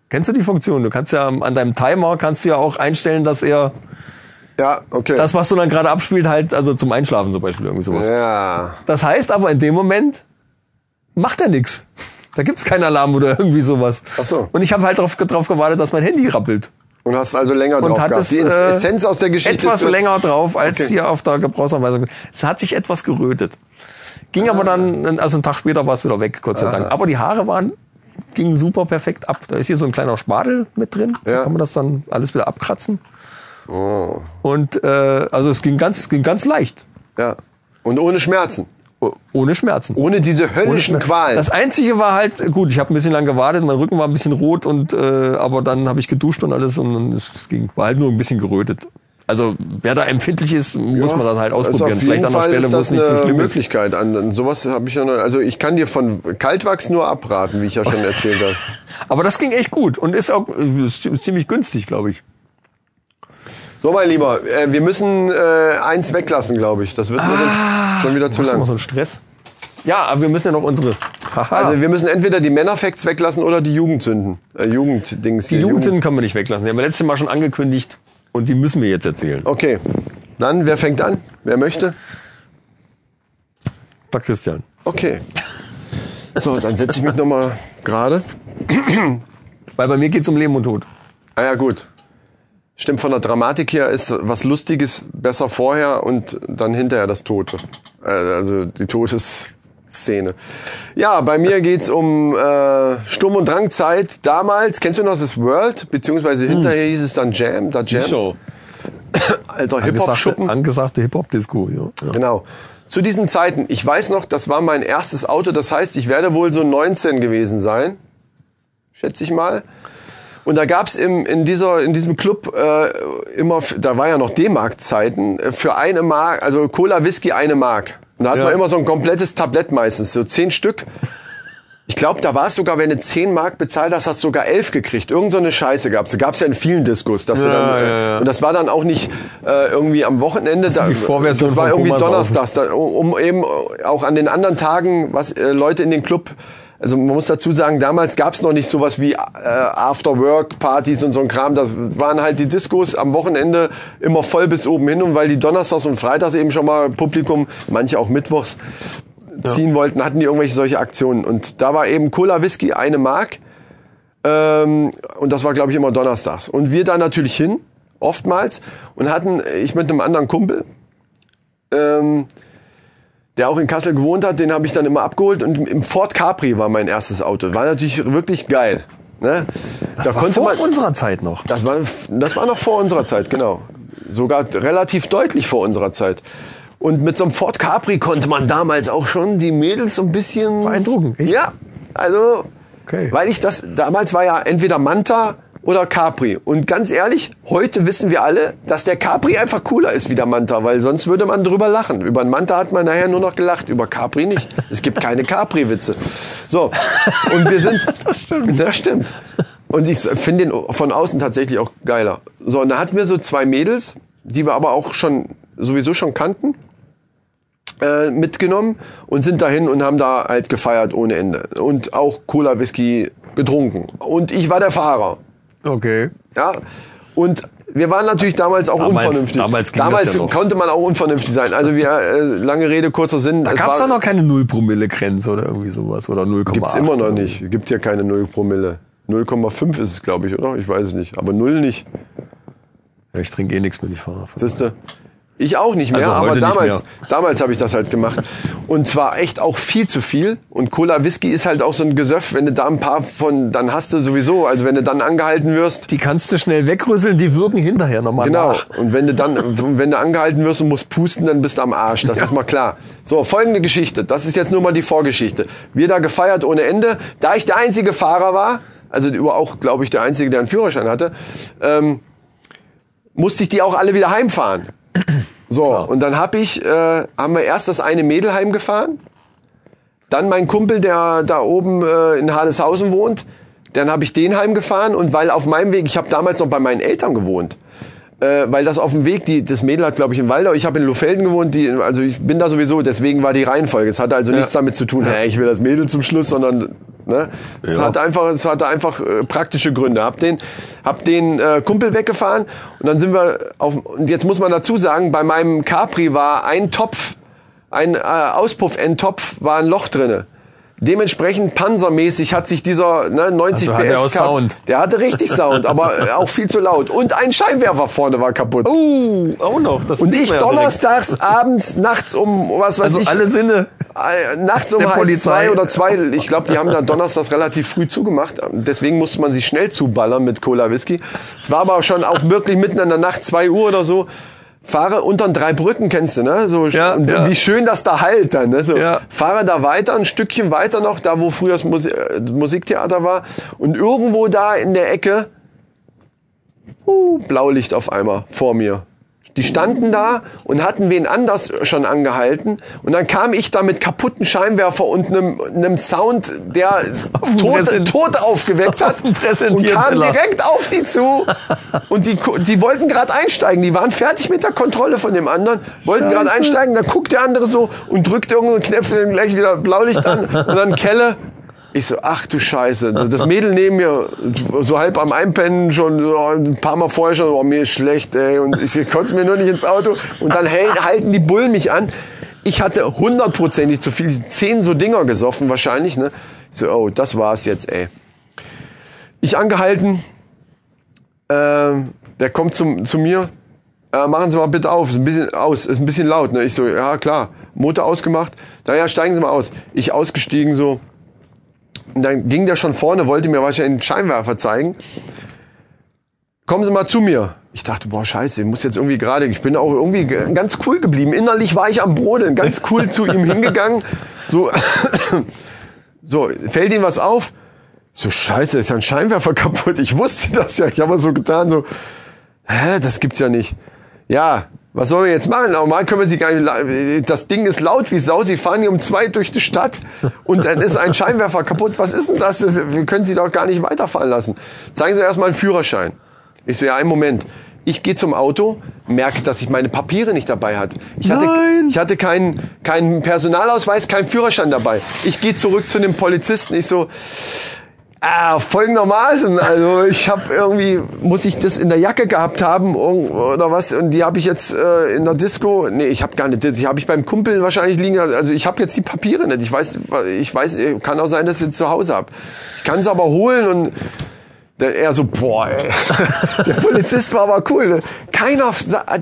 [SPEAKER 1] Kennst du die Funktion? Du kannst ja an deinem Timer kannst du ja auch einstellen, dass er
[SPEAKER 2] Ja, okay.
[SPEAKER 1] das, was du dann gerade abspielt, halt, also zum Einschlafen zum Beispiel irgendwie sowas.
[SPEAKER 2] ja.
[SPEAKER 1] Das heißt aber in dem Moment macht er nix. Da gibt's keinen Alarm oder irgendwie sowas.
[SPEAKER 2] Ach so.
[SPEAKER 1] Und ich habe halt drauf, drauf gewartet, dass mein Handy rappelt.
[SPEAKER 2] Und hast also länger
[SPEAKER 1] Und
[SPEAKER 2] drauf
[SPEAKER 1] hat
[SPEAKER 2] gehabt.
[SPEAKER 1] es
[SPEAKER 2] Die
[SPEAKER 1] äh,
[SPEAKER 2] Essenz aus der Geschichte
[SPEAKER 1] etwas länger drauf als
[SPEAKER 2] Okay.
[SPEAKER 1] hier auf der Gebrauchsanweisung. Es hat sich etwas gerötet. Ging aber dann, also einen Tag später war es wieder weg, Gott sei Dank. Aber die Haare waren, gingen super perfekt ab. Da ist hier so ein kleiner Spadel mit drin. Da
[SPEAKER 2] Ja.
[SPEAKER 1] kann man das dann alles wieder abkratzen.
[SPEAKER 2] Oh,
[SPEAKER 1] Und äh, also es ging ganz, ging ganz leicht.
[SPEAKER 2] ja. Und ohne Schmerzen.
[SPEAKER 1] Ohne Schmerzen.
[SPEAKER 2] Ohne diese
[SPEAKER 1] Ohne
[SPEAKER 2] höllischen
[SPEAKER 1] Schmerzen.
[SPEAKER 2] Qualen.
[SPEAKER 1] Das Einzige war halt, gut, ich habe ein bisschen lang gewartet, mein Rücken war ein bisschen rot und äh, aber dann habe ich geduscht und alles und, es ging, war halt nur ein bisschen gerötet. Also wer da empfindlich ist, muss
[SPEAKER 2] Ja,
[SPEAKER 1] man das halt
[SPEAKER 2] also
[SPEAKER 1] ausprobieren.
[SPEAKER 2] auf
[SPEAKER 1] Vielleicht an der Stelle,
[SPEAKER 2] ist
[SPEAKER 1] wo es nicht so schlimm ist.
[SPEAKER 2] Möglichkeit. An, an sowas habe ich ja noch. Also ich kann dir von Kaltwachs nur abraten, wie ich ja schon erzählt habe.
[SPEAKER 1] Aber das ging echt gut und ist auch äh, ist ziemlich günstig, glaube ich.
[SPEAKER 2] So, mein Lieber, äh, wir müssen äh, eins weglassen, glaube ich. Das wird mir sonst schon wieder zu
[SPEAKER 1] Das ist immer
[SPEAKER 2] lang.
[SPEAKER 1] so ein Stress. Ja, aber wir müssen ja noch unsere. Haha.
[SPEAKER 2] Also wir müssen entweder die Männerfacts weglassen oder die Jugendsünden. Äh, Jugenddings.
[SPEAKER 1] die Jugendsünden können wir nicht weglassen. Die haben wir letztes Mal schon angekündigt und die müssen wir jetzt erzählen.
[SPEAKER 2] Okay. Dann, wer fängt an? Wer möchte?
[SPEAKER 1] Da Christian.
[SPEAKER 2] Okay. So, dann setze ich mich nochmal gerade.
[SPEAKER 1] Weil bei mir geht's um Leben und Tod.
[SPEAKER 2] Ah ja, gut. Stimmt, von der Dramatik her ist was Lustiges besser vorher und dann hinterher das Tote. Äh, Also die Todesszene. Ja, bei mir geht's um äh, Sturm- und Drangzeit damals. Kennst du noch das World? Beziehungsweise hinterher hieß es dann Jam, da Jam.
[SPEAKER 1] So.
[SPEAKER 2] Alter
[SPEAKER 1] Angesagte,
[SPEAKER 2] Hip-Hop-Schuppen.
[SPEAKER 1] angesagte Hip-Hop-Disco. Ja. Ja.
[SPEAKER 2] Genau. Zu diesen Zeiten, ich weiß noch, das war mein erstes Auto, das heißt, ich werde wohl so 19 gewesen sein, schätze ich mal. Und da gab's im, in, dieser, in diesem Club äh, immer, da war ja noch D-Mark-Zeiten, äh, für eine Mark, also Cola Whisky eine Mark. Und da hat
[SPEAKER 1] Ja.
[SPEAKER 2] man immer so ein komplettes Tablett meistens, so zehn Stück. Ich glaube, da war es sogar, wenn du 10 Mark bezahlt hast, hast du sogar 11 gekriegt. Irgend so eine Scheiße gab's. Da gab's ja in vielen Diskos. Dass du
[SPEAKER 1] Ja,
[SPEAKER 2] dann, äh,
[SPEAKER 1] ja, ja.
[SPEAKER 2] Und das war dann auch nicht äh, irgendwie am Wochenende. Da,
[SPEAKER 1] die Vorversion
[SPEAKER 2] das war irgendwie
[SPEAKER 1] Komas
[SPEAKER 2] Donnerstags, da, um eben auch an den anderen Tagen, was äh, Leute in den Club also man muss dazu sagen, damals gab's noch nicht sowas wie äh, After-Work-Partys und so ein Kram. Das waren halt die Diskos am Wochenende immer voll bis oben hin. Und weil die Donnerstags und Freitags eben schon mal Publikum, manche auch Mittwochs, ziehen wollten, hatten die irgendwelche solche Aktionen. Und da war eben Cola Whisky eine Mark. Ähm, und das war, glaube ich, immer donnerstags. Und wir da natürlich hin, oftmals, und hatten, ich mit einem anderen Kumpel, ähm, der auch in Kassel gewohnt hat, den habe ich dann immer abgeholt. Und im Ford Capri war mein erstes Auto. War natürlich wirklich geil. Ne?
[SPEAKER 1] Das war vor unserer Zeit noch.
[SPEAKER 2] Das war, das war noch vor unserer Zeit, genau. Sogar relativ deutlich vor unserer Zeit. Und mit so einem Ford Capri konnte man damals auch schon die Mädels so ein bisschen...
[SPEAKER 1] Beeindrucken, echt?
[SPEAKER 2] Ja, also...
[SPEAKER 1] Okay.
[SPEAKER 2] Weil ich das... Damals war ja entweder Manta oder Capri. Und ganz ehrlich, heute wissen wir alle, dass der Capri einfach cooler ist wie der Manta, weil sonst würde man drüber lachen. Über einen Manta hat man nachher nur noch gelacht, über Capri nicht. Es gibt keine Capri-Witze. So, und wir sind... Das stimmt. Das stimmt. Und ich finde den von außen tatsächlich auch geiler. So, und da hatten wir so zwei Mädels, die wir aber auch schon sowieso schon kannten, äh, mitgenommen und sind dahin und haben da halt gefeiert ohne Ende. Und auch Cola Whisky getrunken. Und ich war der Fahrer.
[SPEAKER 1] Okay.
[SPEAKER 2] Ja. Und wir waren natürlich damals auch
[SPEAKER 1] Damals-
[SPEAKER 2] unvernünftig.
[SPEAKER 1] damals ging
[SPEAKER 2] damals
[SPEAKER 1] das ja
[SPEAKER 2] konnte man auch unvernünftig sein. Also wir, äh, lange Rede, kurzer Sinn.
[SPEAKER 1] Da gab es doch noch keine Null-Promille-Grenze oder irgendwie sowas. Oder 0,8.
[SPEAKER 2] Gibt's immer noch nicht. Gibt ja keine 0 Promille. 0,5 ist es, glaube ich, oder? Ich weiß es nicht. Aber 0 nicht.
[SPEAKER 1] Ja, ich trinke eh nichts mehr, ich fahre.
[SPEAKER 2] Siehste? Ich auch nicht mehr,
[SPEAKER 1] Also
[SPEAKER 2] aber damals,
[SPEAKER 1] mehr.
[SPEAKER 2] damals habe ich das halt gemacht. Und zwar echt auch viel zu viel. Und Cola Whisky ist halt auch so ein Gesöff, wenn du da ein paar von, dann hast du sowieso, also wenn du dann angehalten wirst,
[SPEAKER 1] Die kannst du schnell wegrüsseln, die wirken hinterher nochmal
[SPEAKER 2] Genau.
[SPEAKER 1] nach.
[SPEAKER 2] Und wenn du dann, wenn du angehalten wirst und musst pusten, dann bist du am Arsch. Das ist mal klar. So, folgende Geschichte. Das ist jetzt nur mal die Vorgeschichte. Wir da gefeiert ohne Ende. Da ich der einzige Fahrer war, also auch, glaube ich, der einzige, der einen Führerschein hatte, ähm, musste ich die auch alle wieder heimfahren. So, und dann hab ich, äh, haben wir erst das eine Mädel heimgefahren, dann mein Kumpel, der da oben äh, in Hadeshausen wohnt, dann habe ich den heimgefahren und weil auf meinem Weg, ich habe damals noch bei meinen Eltern gewohnt, äh, weil das auf dem Weg, die, das Mädel hat glaube ich in Waldau, ich habe in Lohfelden gewohnt, die, also ich bin da sowieso, deswegen war die Reihenfolge. Es hatte also nichts damit zu tun, hey, ich will das Mädel zum Schluss, sondern ne, es
[SPEAKER 1] Ja.
[SPEAKER 2] hat einfach, es hatte einfach äh, praktische Gründe. Hab den, hab den äh, Kumpel weggefahren und dann sind wir auf, und jetzt muss man dazu sagen, bei meinem Capri war ein Topf, ein äh, Auspuff-Endtopf war ein Loch drinne. Dementsprechend panzermäßig hat sich dieser ne, 90
[SPEAKER 1] Also hat
[SPEAKER 2] PS Cup-
[SPEAKER 1] Sound.
[SPEAKER 2] Der hatte richtig Sound, aber auch viel zu laut. Und ein Scheinwerfer vorne war kaputt.
[SPEAKER 1] Uh, auch noch. Das
[SPEAKER 2] und ich
[SPEAKER 1] ja direkt.
[SPEAKER 2] donnerstags abends nachts um was weiß
[SPEAKER 1] Also
[SPEAKER 2] ich
[SPEAKER 1] alle Sinne.
[SPEAKER 2] nachts um
[SPEAKER 1] der
[SPEAKER 2] halb
[SPEAKER 1] Polizei.
[SPEAKER 2] zwei oder zwei. Ich glaube, die haben da donnerstags relativ früh zugemacht. Deswegen musste man sich schnell zuballern mit Cola Whisky. Es war aber schon auch wirklich mitten in der Nacht, zwei Uhr oder so. Fahre unter drei Brücken, kennst du, ne? So,
[SPEAKER 1] Ja,
[SPEAKER 2] und
[SPEAKER 1] ja.
[SPEAKER 2] wie schön das da halt dann, ne? So,
[SPEAKER 1] Ja.
[SPEAKER 2] fahre da weiter, ein Stückchen weiter noch, da wo früher das Musi äh, Musiktheater war. Und irgendwo da in der Ecke, uh, Blaulicht auf einmal vor mir. Die standen da und hatten wen anders schon angehalten. Und dann kam ich da mit kaputten Scheinwerfer und einem, einem Sound, der
[SPEAKER 1] dem
[SPEAKER 2] Tote, Tote aufgeweckt hat.
[SPEAKER 1] Auf
[SPEAKER 2] und kam direkt auf die zu. Und die, die wollten gerade einsteigen. Die waren fertig mit der Kontrolle von dem anderen, wollten gerade einsteigen. Dann guckt der andere so und drückt irgendeinen Knöpfel gleich wieder Blaulicht an. Und dann Kelle. Ich so, ach du Scheiße. Das Mädel neben mir, so halb am Einpennen, schon ein paar Mal vorher schon, oh, mir ist schlecht, ey. Und ich konnte mir nur nicht ins Auto. Und dann halten die Bullen mich an. Ich hatte hundertprozentig zu viel, zehn so Dinger gesoffen wahrscheinlich, ne. Ich so, oh, das war's jetzt, ey. Ich angehalten, ähm, der kommt zum, zu mir, äh, machen Sie mal bitte auf, ist ein bisschen aus, ist ein bisschen laut. Ne? Ich so, ja klar, Motor ausgemacht, naja, steigen Sie mal aus. Ich ausgestiegen so, dann ging der schon vorne, wollte mir wahrscheinlich einen Scheinwerfer zeigen. Kommen Sie mal zu mir. Ich dachte, boah, scheiße, ich muss jetzt irgendwie gerade, ich bin auch irgendwie ganz cool geblieben. Innerlich war ich am Brodeln, ganz cool zu ihm hingegangen. So, so, fällt Ihnen was auf? So, scheiße, ist ja ein Scheinwerfer kaputt. Ich wusste das ja. Ich habe so getan, so, hä, das gibt's ja nicht. Ja, was sollen wir jetzt machen? Normal können wir sie gar nicht, das Ding ist laut wie Sau. Sie fahren hier um zwei durch die Stadt und dann ist ein Scheinwerfer kaputt. Was ist denn das? Das- Wir können sie doch gar nicht weiterfahren lassen. Zeigen Sie erstmal einen Führerschein. Ich so, ja, einen Moment. Ich gehe zum Auto, merke, dass ich meine Papiere nicht dabei hatte. Ich hatte,
[SPEAKER 1] Nein.
[SPEAKER 2] ich hatte keinen keinen Personalausweis, keinen Führerschein dabei. Ich gehe zurück zu dem Polizisten. Ich so, Ah, folgendermaßen. Also ich habe irgendwie, muss ich das in der Jacke gehabt haben oder was? Und die habe ich jetzt äh, in der Disco. Nee, ich habe gar nicht. Die habe ich beim Kumpel wahrscheinlich liegen. Also ich habe jetzt die Papiere nicht. Ich weiß, ich weiß, kann auch sein, dass ich sie zu Hause habe. Ich kann sie aber holen und der, er so, boah, ey. Der Polizist war aber cool. Ne? Keiner,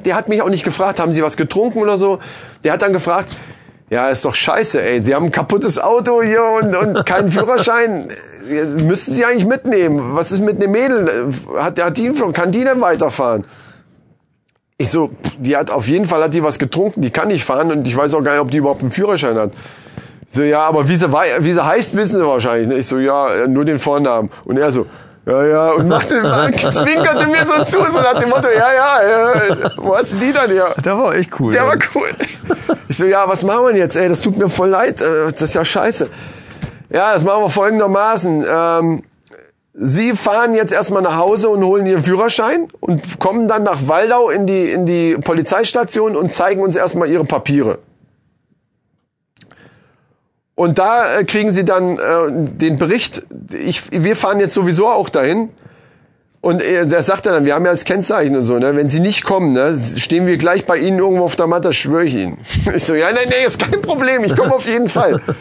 [SPEAKER 2] der hat mich auch nicht gefragt, haben Sie was getrunken oder so. Der hat dann gefragt, ja, ist doch scheiße, ey. Sie haben ein kaputtes Auto hier und, und keinen Führerschein. Müssten Sie eigentlich mitnehmen. Was ist mit dem Mädel? Hat, hat die, kann die denn weiterfahren? Ich so, die hat auf jeden Fall hat die was getrunken, die kann nicht fahren und ich weiß auch gar nicht, ob die überhaupt einen Führerschein hat. So, ja, aber wie sie, wie sie heißt, wissen sie wahrscheinlich. Ich so, ja, nur den Vornamen. Und er so, ja, ja, und machte, zwinkerte mir so zu, so nach dem Motto, ja, ja, ja wo hast du die dann hier?
[SPEAKER 1] Der war echt cool.
[SPEAKER 2] Der
[SPEAKER 1] ja.
[SPEAKER 2] war cool. Ich so, ja, was machen wir jetzt? Ey, das tut mir voll leid. äh, Das ist ja scheiße. Ja, das machen wir folgendermaßen. Ähm, Sie fahren jetzt erstmal nach Hause und holen Ihren Führerschein und kommen dann nach Waldau in die, in die Polizeistation und zeigen uns erstmal Ihre Papiere. Und da äh, kriegen Sie dann äh, den Bericht. Ich, wir fahren jetzt sowieso auch dahin. Und er, der sagt dann, wir haben ja das Kennzeichen und so, ne? Wenn Sie nicht kommen, ne, stehen wir gleich bei Ihnen irgendwo auf der Matte, schwöre ich Ihnen. Ich so, ja, nein, nee, ist kein Problem, ich komme auf jeden Fall.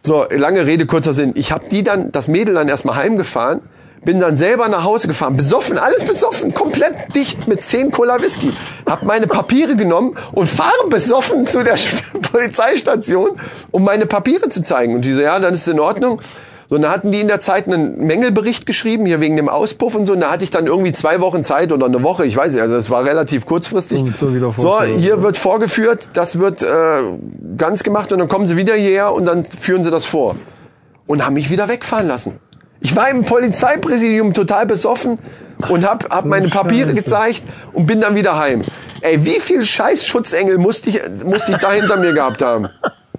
[SPEAKER 2] So, lange Rede, kurzer Sinn. Ich habe die dann, das Mädel dann erstmal heimgefahren, bin dann selber nach Hause gefahren, besoffen, alles besoffen, komplett dicht mit 10 Cola Whisky. Hab meine Papiere genommen und fahre besoffen zu der Polizeistation, um meine Papiere zu zeigen. Und die so, ja, dann ist es in Ordnung. So, und dann hatten die in der Zeit einen Mängelbericht geschrieben, hier wegen dem Auspuff und so. Und da hatte ich dann irgendwie zwei Wochen Zeit oder eine Woche, ich weiß nicht, also das war relativ kurzfristig.
[SPEAKER 1] Zur
[SPEAKER 2] so,
[SPEAKER 1] Wiedervorführung.
[SPEAKER 2] hier wird vorgeführt, das wird äh, ganz gemacht und dann kommen sie wieder hierher und dann führen sie das vor. Und haben mich wieder wegfahren lassen. Ich war im Polizeipräsidium total besoffen und hab, hab meine Papiere
[SPEAKER 1] Scheiße.
[SPEAKER 2] gezeigt und bin dann wieder heim. Ey, wie viel scheiß Schutzengel musste ich, musste ich da hinter mir gehabt haben?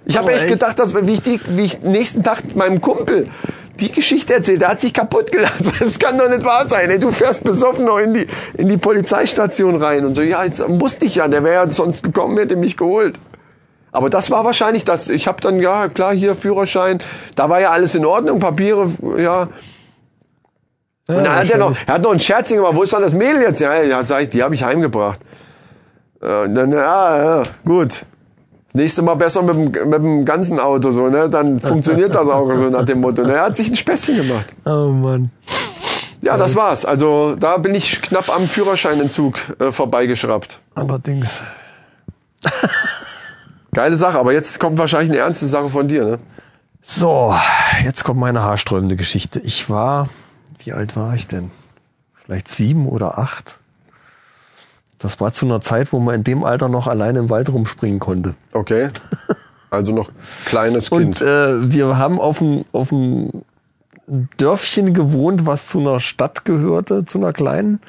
[SPEAKER 2] Ich habe echt
[SPEAKER 1] echt?
[SPEAKER 2] gedacht, dass wie ich, die, wie ich nächsten Tag meinem Kumpel die Geschichte erzählt, der hat sich kaputt gelassen. Das kann doch nicht wahr sein. Ey, du fährst besoffen noch in die, in die Polizeistation rein und so. Ja, jetzt musste ich ja. Der wäre ja sonst gekommen, hätte mich geholt. Aber das war wahrscheinlich das. Ich habe dann, ja, klar, hier Führerschein. Da war ja alles in Ordnung, Papiere, ja.
[SPEAKER 1] Ja,
[SPEAKER 2] Und dann hat er, noch, er hat noch einen Scherzing gemacht, wo ist dann das Mädel jetzt? Ja, ja sag ich, die habe ich heimgebracht. Äh, Und dann, ja, ja, gut. Das nächste Mal besser mit dem, mit dem ganzen Auto, so, ne? Dann funktioniert das auch so nach dem Motto. Ne? Er hat sich ein Späßchen gemacht.
[SPEAKER 1] Oh Mann.
[SPEAKER 2] Ja, das war's. Also da bin ich knapp am Führerscheinentzug äh, vorbeigeschraubt.
[SPEAKER 1] Allerdings.
[SPEAKER 2] Geile Sache, aber jetzt kommt wahrscheinlich eine ernste Sache von dir, ne?
[SPEAKER 1] So, jetzt kommt meine haarsträubende Geschichte. Ich war, wie alt war ich denn? Vielleicht sieben oder acht. Das war zu einer Zeit, wo man in dem Alter noch alleine im Wald rumspringen konnte.
[SPEAKER 2] Okay. Also noch kleines Kind.
[SPEAKER 1] Und äh, wir haben auf dem, auf dem Dörfchen gewohnt, was zu einer Stadt gehörte, zu einer kleinen,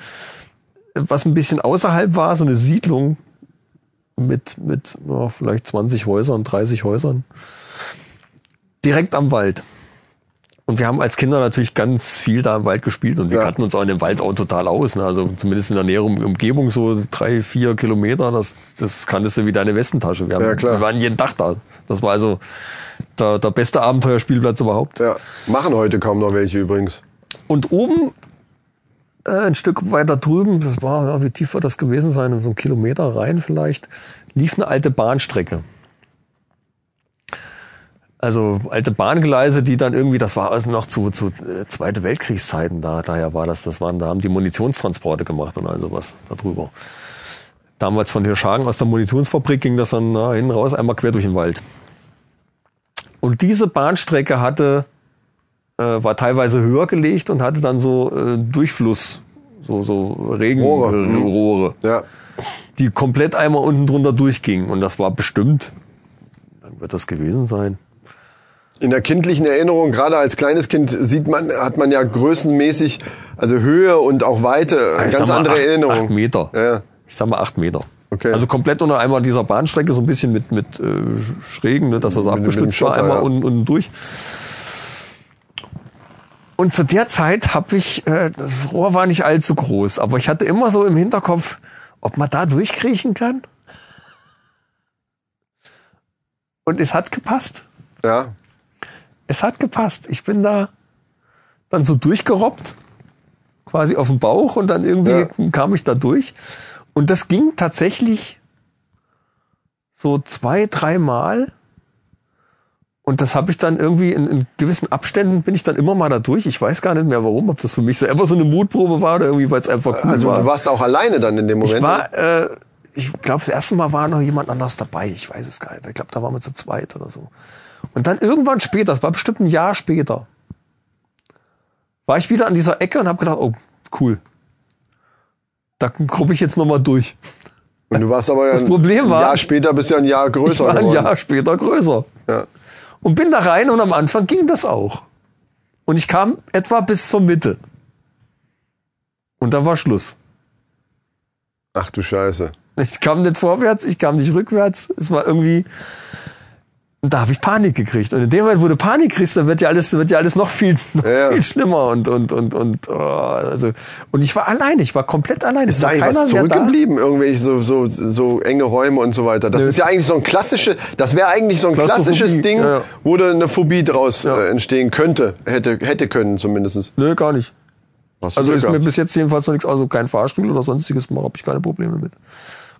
[SPEAKER 1] was ein bisschen außerhalb war, so eine Siedlung mit, mit ja, vielleicht 20 Häusern, 30 Häusern. Direkt am Wald. Und wir haben als Kinder natürlich ganz viel da im Wald gespielt und wir
[SPEAKER 2] Ja.
[SPEAKER 1] kannten uns auch in dem Wald auch total aus. Ne? Also zumindest in der näheren Umgebung so drei, vier Kilometer, das, das kanntest du wie deine Westentasche. Wir, haben,
[SPEAKER 2] Ja, klar.
[SPEAKER 1] wir waren jeden Tag da. Das war also der, der beste Abenteuerspielplatz überhaupt.
[SPEAKER 2] ja. Machen heute kaum noch welche übrigens.
[SPEAKER 1] Und oben, ein Stück weiter drüben, das war, wie tief wird das gewesen sein, so ein Kilometer rein vielleicht, lief eine alte Bahnstrecke. Also alte Bahngleise, die dann irgendwie, das war also noch zu, zu äh, Zweite Weltkriegszeiten da, daher war das, das waren, da haben die Munitionstransporte gemacht und all sowas darüber. Damals von Hirschhagen aus der Munitionsfabrik ging das dann na, hinten raus, einmal quer durch den Wald. Und diese Bahnstrecke hatte äh, war teilweise höher gelegt und hatte dann so äh, Durchfluss, so, so Regenrohre,
[SPEAKER 2] Rohre, mhm. Ja.
[SPEAKER 1] die komplett einmal unten drunter durchgingen. Und das war bestimmt, dann wird das gewesen sein.
[SPEAKER 2] In der kindlichen Erinnerung, gerade als kleines Kind, sieht man, hat man ja größenmäßig, also Höhe und auch Weite,
[SPEAKER 1] Ich
[SPEAKER 2] ganz andere
[SPEAKER 1] acht,
[SPEAKER 2] Erinnerung.
[SPEAKER 1] Acht Meter.
[SPEAKER 2] Ja.
[SPEAKER 1] Ich sag mal acht Meter.
[SPEAKER 2] Okay.
[SPEAKER 1] Also komplett unter einmal dieser Bahnstrecke, so ein bisschen mit, mit äh, Schrägen, ne, dass das
[SPEAKER 2] Mit-
[SPEAKER 1] abgestützt war, einmal
[SPEAKER 2] ja.
[SPEAKER 1] unten, unten durch. Und zu der Zeit habe ich, äh, das Rohr war nicht allzu groß, aber ich hatte immer so im Hinterkopf, ob man da durchkriechen kann. Und es hat gepasst.
[SPEAKER 2] Ja.
[SPEAKER 1] Es hat gepasst. Ich bin da dann so durchgerobbt, quasi auf dem Bauch und dann irgendwie
[SPEAKER 2] Ja.
[SPEAKER 1] kam ich da durch. Und das ging tatsächlich so zwei, dreimal. Und das habe ich dann irgendwie in, in gewissen Abständen bin ich dann immer mal da durch. Ich weiß gar nicht mehr warum, ob das für mich selber so eine Mutprobe war oder irgendwie, weil es einfach cool
[SPEAKER 2] Also
[SPEAKER 1] war.
[SPEAKER 2] du warst auch alleine dann in dem Moment.
[SPEAKER 1] Ich war, äh, ich glaube, das erste Mal war noch jemand anders dabei. Ich weiß es gar nicht. Ich glaube, da waren wir zu zweit oder so. Und dann irgendwann später, das war bestimmt ein Jahr später, war ich wieder an dieser Ecke und habe gedacht, oh, cool. Da gruppe ich jetzt nochmal durch.
[SPEAKER 2] und du warst aber ja
[SPEAKER 1] Das
[SPEAKER 2] ein
[SPEAKER 1] Problem war-
[SPEAKER 2] Jahr später bist du ja ein Jahr
[SPEAKER 1] Ich
[SPEAKER 2] größer
[SPEAKER 1] war ein
[SPEAKER 2] geworden.
[SPEAKER 1] Jahr später größer.
[SPEAKER 2] Ja.
[SPEAKER 1] Und bin da rein und am Anfang ging das auch. Und ich kam etwa bis zur Mitte. Und da war Schluss.
[SPEAKER 2] Ach du Scheiße.
[SPEAKER 1] Ich kam nicht vorwärts, ich kam nicht rückwärts. Es war irgendwie. Und da habe ich Panik gekriegt. Und in dem Moment, wo du Panik kriegst, dann wird ja alles, wird ja alles noch viel, noch
[SPEAKER 2] Ja,
[SPEAKER 1] viel schlimmer. Und, und, und, und, oh, also, und ich war alleine, ich war komplett alleine.
[SPEAKER 2] Ist
[SPEAKER 1] Es
[SPEAKER 2] da eigentlich was zurückgeblieben? Irgendwelche so, so, so enge Räume und so weiter. Das
[SPEAKER 1] Nö.
[SPEAKER 2] ist ja eigentlich so ein klassische, das wäre eigentlich so ein klassisches Ding,
[SPEAKER 1] ja, ja.
[SPEAKER 2] wo da eine Phobie draus äh, entstehen könnte. Hätte, hätte können zumindest.
[SPEAKER 1] Nö, gar nicht. Also ist mir bis jetzt jedenfalls noch nichts, also kein Fahrstuhl oder sonstiges, habe ich keine Probleme mit.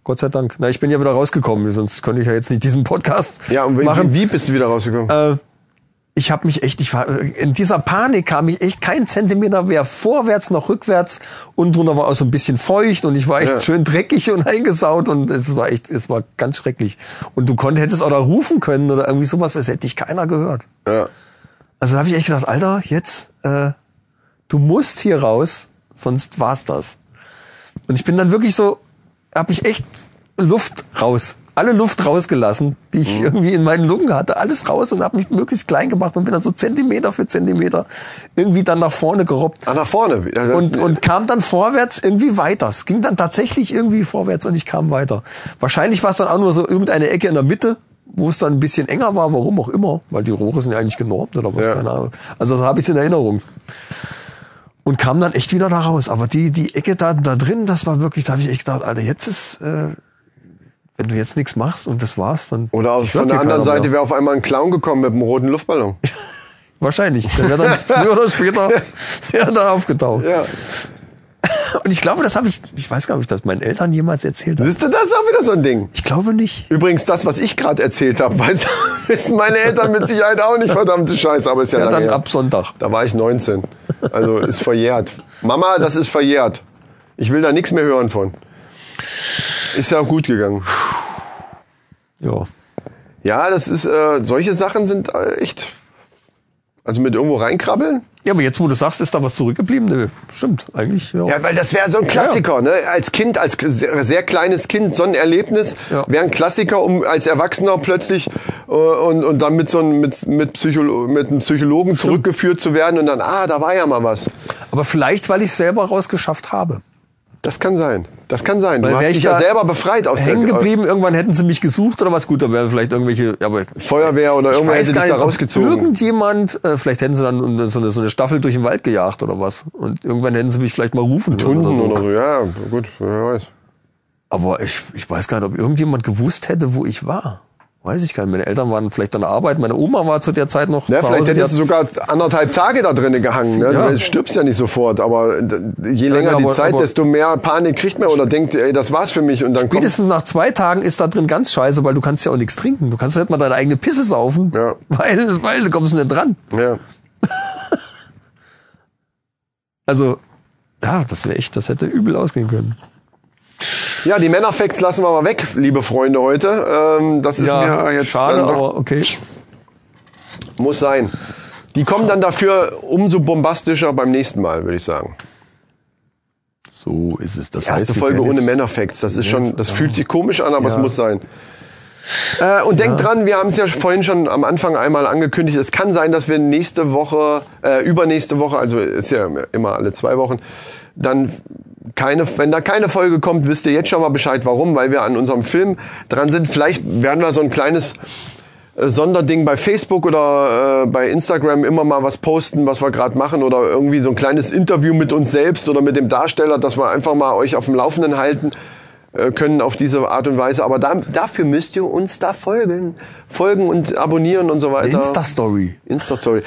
[SPEAKER 1] Gott sei Dank. Na, ich bin ja wieder rausgekommen, sonst könnte ich ja jetzt nicht diesen Podcast
[SPEAKER 2] ja, und wie,
[SPEAKER 1] machen.
[SPEAKER 2] wie bist du wieder rausgekommen?
[SPEAKER 1] Äh, ich habe mich echt, ich war in dieser Panik kam ich echt kein Zentimeter mehr vorwärts noch rückwärts und drunter war auch so ein bisschen feucht und ich war echt
[SPEAKER 2] Ja.
[SPEAKER 1] schön dreckig und eingesaut und es war echt, es war ganz schrecklich. Und du konntest hättest auch da rufen können oder irgendwie sowas, das hätte dich keiner gehört.
[SPEAKER 2] ja.
[SPEAKER 1] Also da habe ich echt gedacht, Alter, jetzt äh, du musst hier raus, sonst war's das. Und ich bin dann wirklich so, habe ich echt Luft raus, alle Luft rausgelassen, die ich irgendwie in meinen Lungen hatte, alles raus und habe mich möglichst klein gemacht und bin dann so Zentimeter für Zentimeter irgendwie dann nach vorne gerobbt
[SPEAKER 2] Ach, nach vorne. Das
[SPEAKER 1] und,
[SPEAKER 2] ist-
[SPEAKER 1] und kam dann vorwärts irgendwie weiter. Es ging dann tatsächlich irgendwie vorwärts und ich kam weiter. Wahrscheinlich war es dann auch nur so irgendeine Ecke in der Mitte, wo es dann ein bisschen enger war, warum auch immer, weil die Rohre sind ja eigentlich genormt oder was,
[SPEAKER 2] Ja.
[SPEAKER 1] keine Ahnung. Also das habe ich in Erinnerung. Und kam dann echt wieder da raus. Aber die, die Ecke da, da drin, das war wirklich, da habe ich echt gedacht, Alter, jetzt ist, äh, wenn du jetzt nichts machst und das war's, dann.
[SPEAKER 2] Oder auf, von der anderen Seite wäre auf einmal ein Clown gekommen mit einem roten Luftballon.
[SPEAKER 1] Wahrscheinlich. Der wäre dann früher oder später dann aufgetaucht.
[SPEAKER 2] Ja.
[SPEAKER 1] Und ich glaube, das habe ich, ich weiß gar nicht, ob ich das meinen Eltern jemals erzählt habe.
[SPEAKER 2] Siehst du, das ist auch wieder so ein Ding.
[SPEAKER 1] Ich glaube nicht.
[SPEAKER 2] Übrigens, das, was ich gerade erzählt habe, weiß, wissen meine Eltern mit Sicherheit auch nicht, verdammte Scheiße, aber ist ja,
[SPEAKER 1] Ja,
[SPEAKER 2] lange
[SPEAKER 1] dann
[SPEAKER 2] her.
[SPEAKER 1] ab Sonntag.
[SPEAKER 2] Da war ich 19. Also ist verjährt. Mama, das ist verjährt. Ich will da nichts mehr hören von. Ist ja auch gut gegangen.
[SPEAKER 1] Ja.
[SPEAKER 2] Ja, das ist, äh, solche Sachen sind äh, echt. Also mit irgendwo reinkrabbeln?
[SPEAKER 1] Ja, aber jetzt, wo du sagst, ist da was zurückgeblieben? Nö, stimmt, eigentlich. Ja.
[SPEAKER 2] Ja, weil das wäre so ein Klassiker, ne? Als Kind, als sehr, sehr kleines Kind, so ein Erlebnis
[SPEAKER 1] Ja.
[SPEAKER 2] wäre ein Klassiker, um als Erwachsener plötzlich äh, und, und dann mit so einem, mit, mit, Psycholo mit einem Psychologen zurückgeführt zu werden und dann, ah, da war ja mal was.
[SPEAKER 1] Aber vielleicht, weil ich es selber rausgeschafft habe.
[SPEAKER 2] Das kann sein. Das kann sein. Du hast dich
[SPEAKER 1] ich
[SPEAKER 2] ja selber befreit aus
[SPEAKER 1] Hängen geblieben, irgendwann hätten sie mich gesucht oder was gut, da wären vielleicht irgendwelche, aber
[SPEAKER 2] Feuerwehr oder
[SPEAKER 1] weiß
[SPEAKER 2] hätte dich da rausgezogen.
[SPEAKER 1] Irgendjemand, äh, vielleicht hätten sie dann so eine, so eine Staffel durch den Wald gejagt oder was. Und irgendwann hätten sie mich vielleicht mal rufen können oder so.
[SPEAKER 2] oder so. Ja, gut, wer weiß.
[SPEAKER 1] Aber ich, ich weiß gar nicht, ob irgendjemand gewusst hätte, wo ich war. Weiß ich gar nicht. Meine Eltern waren vielleicht an der Arbeit. Meine Oma war zu der Zeit noch
[SPEAKER 2] Ja,
[SPEAKER 1] zu
[SPEAKER 2] vielleicht
[SPEAKER 1] Hause. Die
[SPEAKER 2] hättest du sogar anderthalb Tage da drinnen gehangen. Ne?
[SPEAKER 1] Ja.
[SPEAKER 2] Du stirbst ja nicht sofort, aber je länger
[SPEAKER 1] Ja,
[SPEAKER 2] die
[SPEAKER 1] aber-
[SPEAKER 2] Zeit,
[SPEAKER 1] aber-
[SPEAKER 2] desto mehr Panik kriegt man oder denkt, ey, das war's für mich und dann kommt
[SPEAKER 1] Spätestens nach zwei Tagen ist da drin ganz scheiße, weil du kannst ja auch nichts trinken. Du kannst nicht mal deine eigene Pisse saufen,
[SPEAKER 2] Ja.
[SPEAKER 1] weil, weil du kommst nicht dran.
[SPEAKER 2] ja.
[SPEAKER 1] Also, ja, das wäre echt, das hätte übel ausgehen können.
[SPEAKER 2] Ja, die Männerfacts lassen wir mal weg, liebe Freunde heute. Ähm, das ist mir jetzt
[SPEAKER 1] schade,
[SPEAKER 2] dann doch,
[SPEAKER 1] aber okay.
[SPEAKER 2] muss sein. Die kommen dann dafür umso bombastischer beim nächsten Mal, würde ich sagen.
[SPEAKER 1] So ist es. Das
[SPEAKER 2] Erste
[SPEAKER 1] heißt,
[SPEAKER 2] Folge ohne Männerfacts. Das ist schon, das fühlt sich komisch an, aber es
[SPEAKER 1] Ja.
[SPEAKER 2] muss sein. Äh, und denkt dran, wir haben es ja vorhin schon am Anfang einmal angekündigt. Es kann sein, dass wir nächste Woche, äh, übernächste Woche, also ist ja immer alle zwei Wochen, dann keine, wenn da keine Folge kommt, wisst ihr jetzt schon mal Bescheid, warum, weil wir an unserem Film dran sind. Vielleicht werden wir so ein kleines äh, Sonderding bei Facebook oder äh, bei Instagram immer mal was posten, was wir gerade machen oder irgendwie so ein kleines Interview mit uns selbst oder mit dem Darsteller, dass wir einfach mal euch auf dem Laufenden halten äh, können auf diese Art und Weise. Aber da, dafür müsst ihr uns da folgen, folgen und abonnieren und so weiter.
[SPEAKER 1] Insta-Story.
[SPEAKER 2] Insta-Story.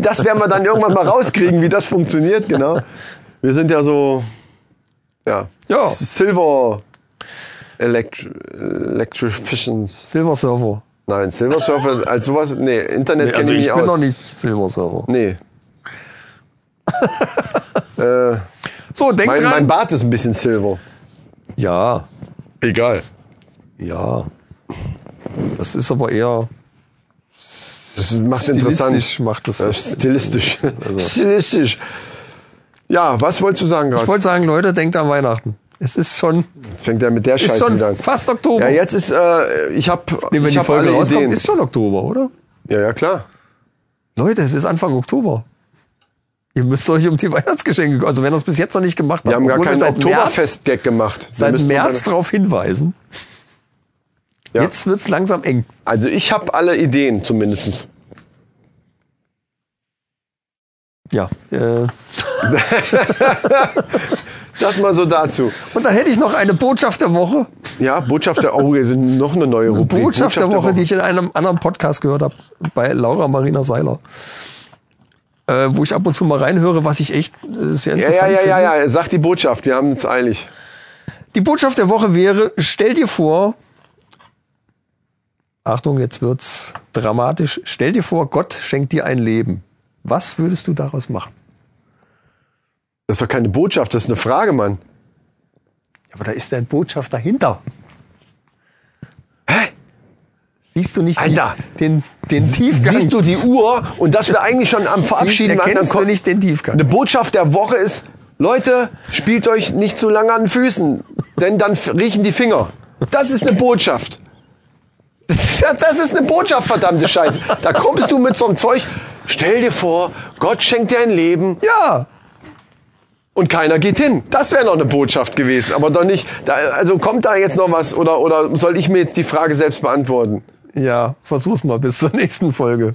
[SPEAKER 2] Das werden wir dann irgendwann mal rauskriegen, wie das funktioniert, genau. Wir sind ja so, ja,
[SPEAKER 1] Ja.
[SPEAKER 2] Silver Elect Electricians.
[SPEAKER 1] Silver Server.
[SPEAKER 2] Nein, Silver Surfer als sowas, nee, Internet
[SPEAKER 1] Nee,
[SPEAKER 2] kenne
[SPEAKER 1] also
[SPEAKER 2] ich
[SPEAKER 1] ich
[SPEAKER 2] nicht
[SPEAKER 1] bin
[SPEAKER 2] aus.
[SPEAKER 1] noch nicht Silver Server.
[SPEAKER 2] Nee. äh,
[SPEAKER 1] So, denk
[SPEAKER 2] mein,
[SPEAKER 1] dran.
[SPEAKER 2] mein Bart ist ein bisschen Silver.
[SPEAKER 1] ja,
[SPEAKER 2] Egal.
[SPEAKER 1] ja. Das ist aber eher
[SPEAKER 2] Das macht interessant.
[SPEAKER 1] stilistisch macht das.
[SPEAKER 2] Ja, stilistisch. Stilistisch. Ja, was wolltest du sagen
[SPEAKER 1] Ich
[SPEAKER 2] gerade?
[SPEAKER 1] wollte sagen, Leute, denkt an Weihnachten. Es ist schon,
[SPEAKER 2] Jetzt fängt er mit der
[SPEAKER 1] es
[SPEAKER 2] Scheiße
[SPEAKER 1] schon
[SPEAKER 2] wieder an.
[SPEAKER 1] fast Oktober.
[SPEAKER 2] Ja, jetzt ist, äh, ich habe
[SPEAKER 1] nee, wenn
[SPEAKER 2] ich
[SPEAKER 1] die
[SPEAKER 2] hab
[SPEAKER 1] Folge rauskommt,
[SPEAKER 2] Ideen.
[SPEAKER 1] ist schon Oktober, oder?
[SPEAKER 2] ja, ja, klar.
[SPEAKER 1] Leute, es ist Anfang Oktober. Ihr müsst euch um die Weihnachtsgeschenke, also wenn ihr es bis jetzt noch nicht gemacht habt,
[SPEAKER 2] Wir haben gar keinen Oktoberfest-Gag gemacht. Wir
[SPEAKER 1] seit März darauf hinweisen.
[SPEAKER 2] Ja.
[SPEAKER 1] Jetzt wird's langsam eng.
[SPEAKER 2] Also ich habe alle Ideen zumindest.
[SPEAKER 1] Ja. Äh,
[SPEAKER 2] Das mal so dazu.
[SPEAKER 1] und dann hätte ich noch eine Botschaft der Woche.
[SPEAKER 2] Ja, Botschaft der, oh, wir sind noch eine neue Rubrik.
[SPEAKER 1] Botschaft, der, Woche, die ich in einem anderen Podcast gehört habe, bei Laura Marina Seiler. Äh, wo ich ab und zu mal reinhöre, was ich echt äh, sehr
[SPEAKER 2] Ja,
[SPEAKER 1] interessant
[SPEAKER 2] ja, ja,
[SPEAKER 1] finde.
[SPEAKER 2] ja, ja, sag die Botschaft, wir haben es eilig.
[SPEAKER 1] Die Botschaft der Woche wäre, stell dir vor, Achtung, jetzt wird's dramatisch, stell dir vor, Gott schenkt dir ein Leben. Was würdest du daraus machen?
[SPEAKER 2] Das ist doch keine Botschaft, das ist eine Frage, Mann.
[SPEAKER 1] Aber da ist eine Botschaft dahinter.
[SPEAKER 2] Hä?
[SPEAKER 1] Siehst du nicht
[SPEAKER 2] Alter.
[SPEAKER 1] Die, den, den Tiefgang?
[SPEAKER 2] Siehst du die Uhr und dass wir eigentlich schon am Verabschieden waren, dann kommt
[SPEAKER 1] nicht den Tiefgang?
[SPEAKER 2] Eine Botschaft der Woche ist, Leute, spielt euch nicht zu lange an den Füßen, denn dann riechen die Finger. Das ist eine Botschaft. Das ist eine Botschaft, verdammte Scheiße. Da kommst du mit so einem Zeug. Stell dir vor, Gott schenkt dir ein Leben
[SPEAKER 1] Ja,
[SPEAKER 2] und keiner geht hin. Das wäre noch eine Botschaft gewesen, aber doch nicht. Da, also kommt da jetzt noch was oder, oder soll ich mir jetzt die Frage selbst beantworten?
[SPEAKER 1] ja, versuch's mal bis zur nächsten Folge.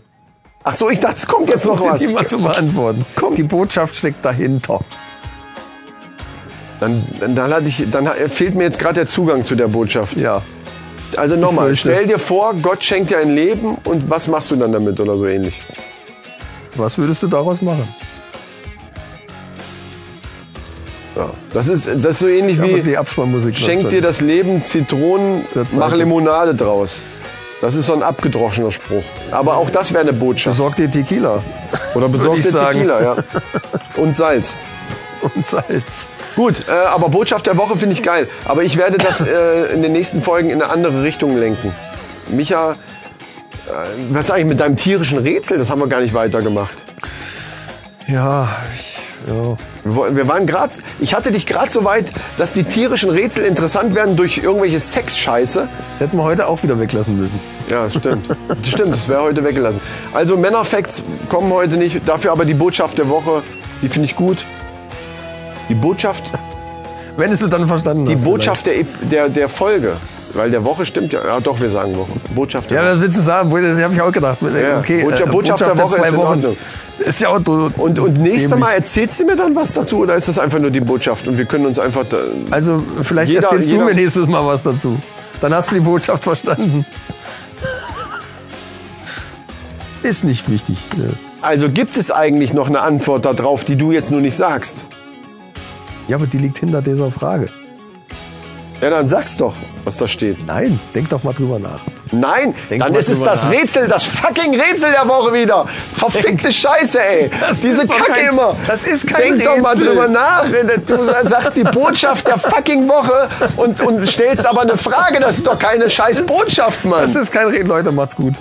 [SPEAKER 2] Ach so, ich dachte, es kommt jetzt noch was.
[SPEAKER 1] die mal zu beantworten. Die Botschaft steckt dahinter.
[SPEAKER 2] Dann, dann, dann, hatte ich, dann fehlt mir jetzt gerade der Zugang zu der Botschaft.
[SPEAKER 1] Ja.
[SPEAKER 2] Also nochmal, stell dir vor, Gott schenkt dir ein Leben und was machst du dann damit oder so ähnlich?
[SPEAKER 1] Was würdest du daraus machen?
[SPEAKER 2] Ja. Das, ist, das ist so ähnlich
[SPEAKER 1] Aber
[SPEAKER 2] wie,
[SPEAKER 1] die Abspannmusik.
[SPEAKER 2] schenk dir das Leben Zitronen, mach Limonade draus. Das ist so ein abgedroschener Spruch. Aber auch das wäre eine Botschaft.
[SPEAKER 1] Besorg dir Tequila
[SPEAKER 2] Oder besorg dir
[SPEAKER 1] sagen.
[SPEAKER 2] Tequila, ja. Und Salz.
[SPEAKER 1] und Salz.
[SPEAKER 2] Gut, äh, aber Botschaft der Woche finde ich geil. Aber ich werde das äh, in den nächsten Folgen in eine andere Richtung lenken. Micha, was sag ich mit deinem tierischen Rätsel? Das haben wir gar nicht weitergemacht.
[SPEAKER 1] Ja, ich, ja.
[SPEAKER 2] Wir waren gerade, ich hatte dich gerade so weit, dass die tierischen Rätsel interessant werden durch irgendwelche Sexscheiße.
[SPEAKER 1] Das hätten wir heute auch wieder weglassen müssen.
[SPEAKER 2] Ja, stimmt. stimmt, das wäre heute weggelassen. Also Männerfacts kommen heute nicht, dafür aber die Botschaft der Woche, die finde ich gut. Die Botschaft,
[SPEAKER 1] Wenn es du dann verstanden
[SPEAKER 2] die
[SPEAKER 1] hast.
[SPEAKER 2] Botschaft der, Ep- der, der Folge. Weil der Woche stimmt ja. Ja, doch, wir sagen Woche. Botschaft der
[SPEAKER 1] Ja, was willst du sagen? Das habe ich auch gedacht.
[SPEAKER 2] Ja,
[SPEAKER 1] Okay,
[SPEAKER 2] Botschaft-
[SPEAKER 1] äh,
[SPEAKER 2] Botschaft der Woche ist in
[SPEAKER 1] Wochen.
[SPEAKER 2] Ordnung.
[SPEAKER 1] Ist ja auch du,
[SPEAKER 2] Und, und nächstes. Mal erzählst du mir dann was dazu oder ist das einfach nur die Botschaft und wir können uns einfach. Da,
[SPEAKER 1] Also vielleicht
[SPEAKER 2] Jeder-
[SPEAKER 1] erzählst
[SPEAKER 2] jeder-
[SPEAKER 1] du mir nächstes Mal was dazu. Dann hast du die Botschaft verstanden. Ist nicht wichtig. ne?
[SPEAKER 2] also gibt es eigentlich noch eine Antwort darauf, die du jetzt nur nicht sagst?
[SPEAKER 1] Ja, aber die liegt hinter dieser Frage.
[SPEAKER 2] Ja, dann sag's doch, was da steht.
[SPEAKER 1] Nein, denk doch mal drüber nach.
[SPEAKER 2] Nein,
[SPEAKER 1] Denk
[SPEAKER 2] dann
[SPEAKER 1] mal
[SPEAKER 2] ist es das
[SPEAKER 1] nach.
[SPEAKER 2] Rätsel, das fucking Rätsel der Woche wieder. Verfickte Scheiße, ey. Diese
[SPEAKER 1] ist doch
[SPEAKER 2] Kacke
[SPEAKER 1] kein-
[SPEAKER 2] immer.
[SPEAKER 1] das ist kein
[SPEAKER 2] Denk doch mal
[SPEAKER 1] Rätsel.
[SPEAKER 2] drüber nach. Du sagst die Botschaft der fucking Woche und, und stellst aber eine Frage. Das ist doch keine scheiß Botschaft, Mann.
[SPEAKER 1] Das ist kein Reden, Leute, macht's gut.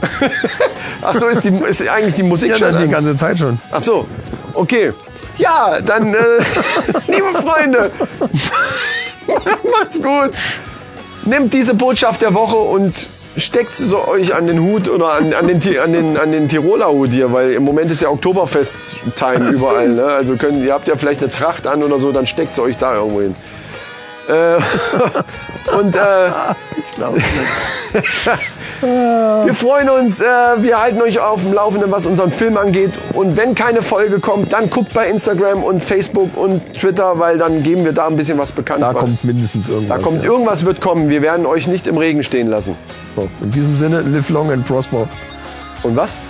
[SPEAKER 2] Ach so, ist, die, ist eigentlich die Musik
[SPEAKER 1] Ja,
[SPEAKER 2] schon
[SPEAKER 1] die
[SPEAKER 2] an?
[SPEAKER 1] ganze Zeit schon.
[SPEAKER 2] Ach so, okay. Ja, dann, äh, liebe Freunde, macht's gut. Nehmt diese Botschaft der Woche und steckt sie so euch an den Hut oder an, an, den, an, den, an den Tiroler Hut hier, weil im Moment ist ja Oktoberfest-Time überall. Ne? Also könnt, ihr habt ja vielleicht eine Tracht an oder so, dann steckt sie euch da irgendwo hin. Äh, und äh,
[SPEAKER 1] Ich glaube nicht.
[SPEAKER 2] wir freuen uns, äh, wir halten euch auf dem Laufenden, was unseren Film angeht. Und wenn keine Folge kommt, dann guckt bei Instagram und Facebook und Twitter, weil dann geben wir da ein bisschen was bekannt.
[SPEAKER 1] Da kommt mindestens
[SPEAKER 2] da
[SPEAKER 1] irgendwas.
[SPEAKER 2] kommt
[SPEAKER 1] ja.
[SPEAKER 2] irgendwas wird kommen. Wir werden euch nicht im Regen stehen lassen.
[SPEAKER 1] So, in diesem Sinne, live long and prosper.
[SPEAKER 2] Und was?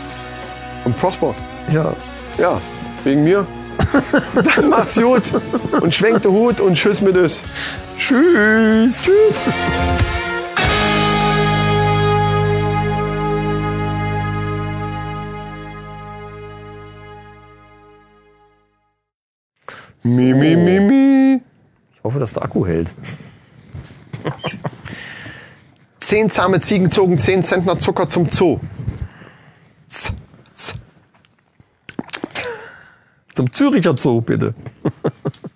[SPEAKER 2] Und Prosper.
[SPEAKER 1] Ja.
[SPEAKER 2] Ja, wegen mir. dann macht's gut und schwenkt den Hut und tschüss mit es.
[SPEAKER 1] Tschüss. Tschüss.
[SPEAKER 2] Mi, mi, mi, mi.
[SPEAKER 1] Ich hoffe, dass der Akku hält.
[SPEAKER 2] Zehn zahme Ziegen zogen zehn Zentner Zucker zum Zoo. Z, z.
[SPEAKER 1] Zum Züricher Zoo, bitte.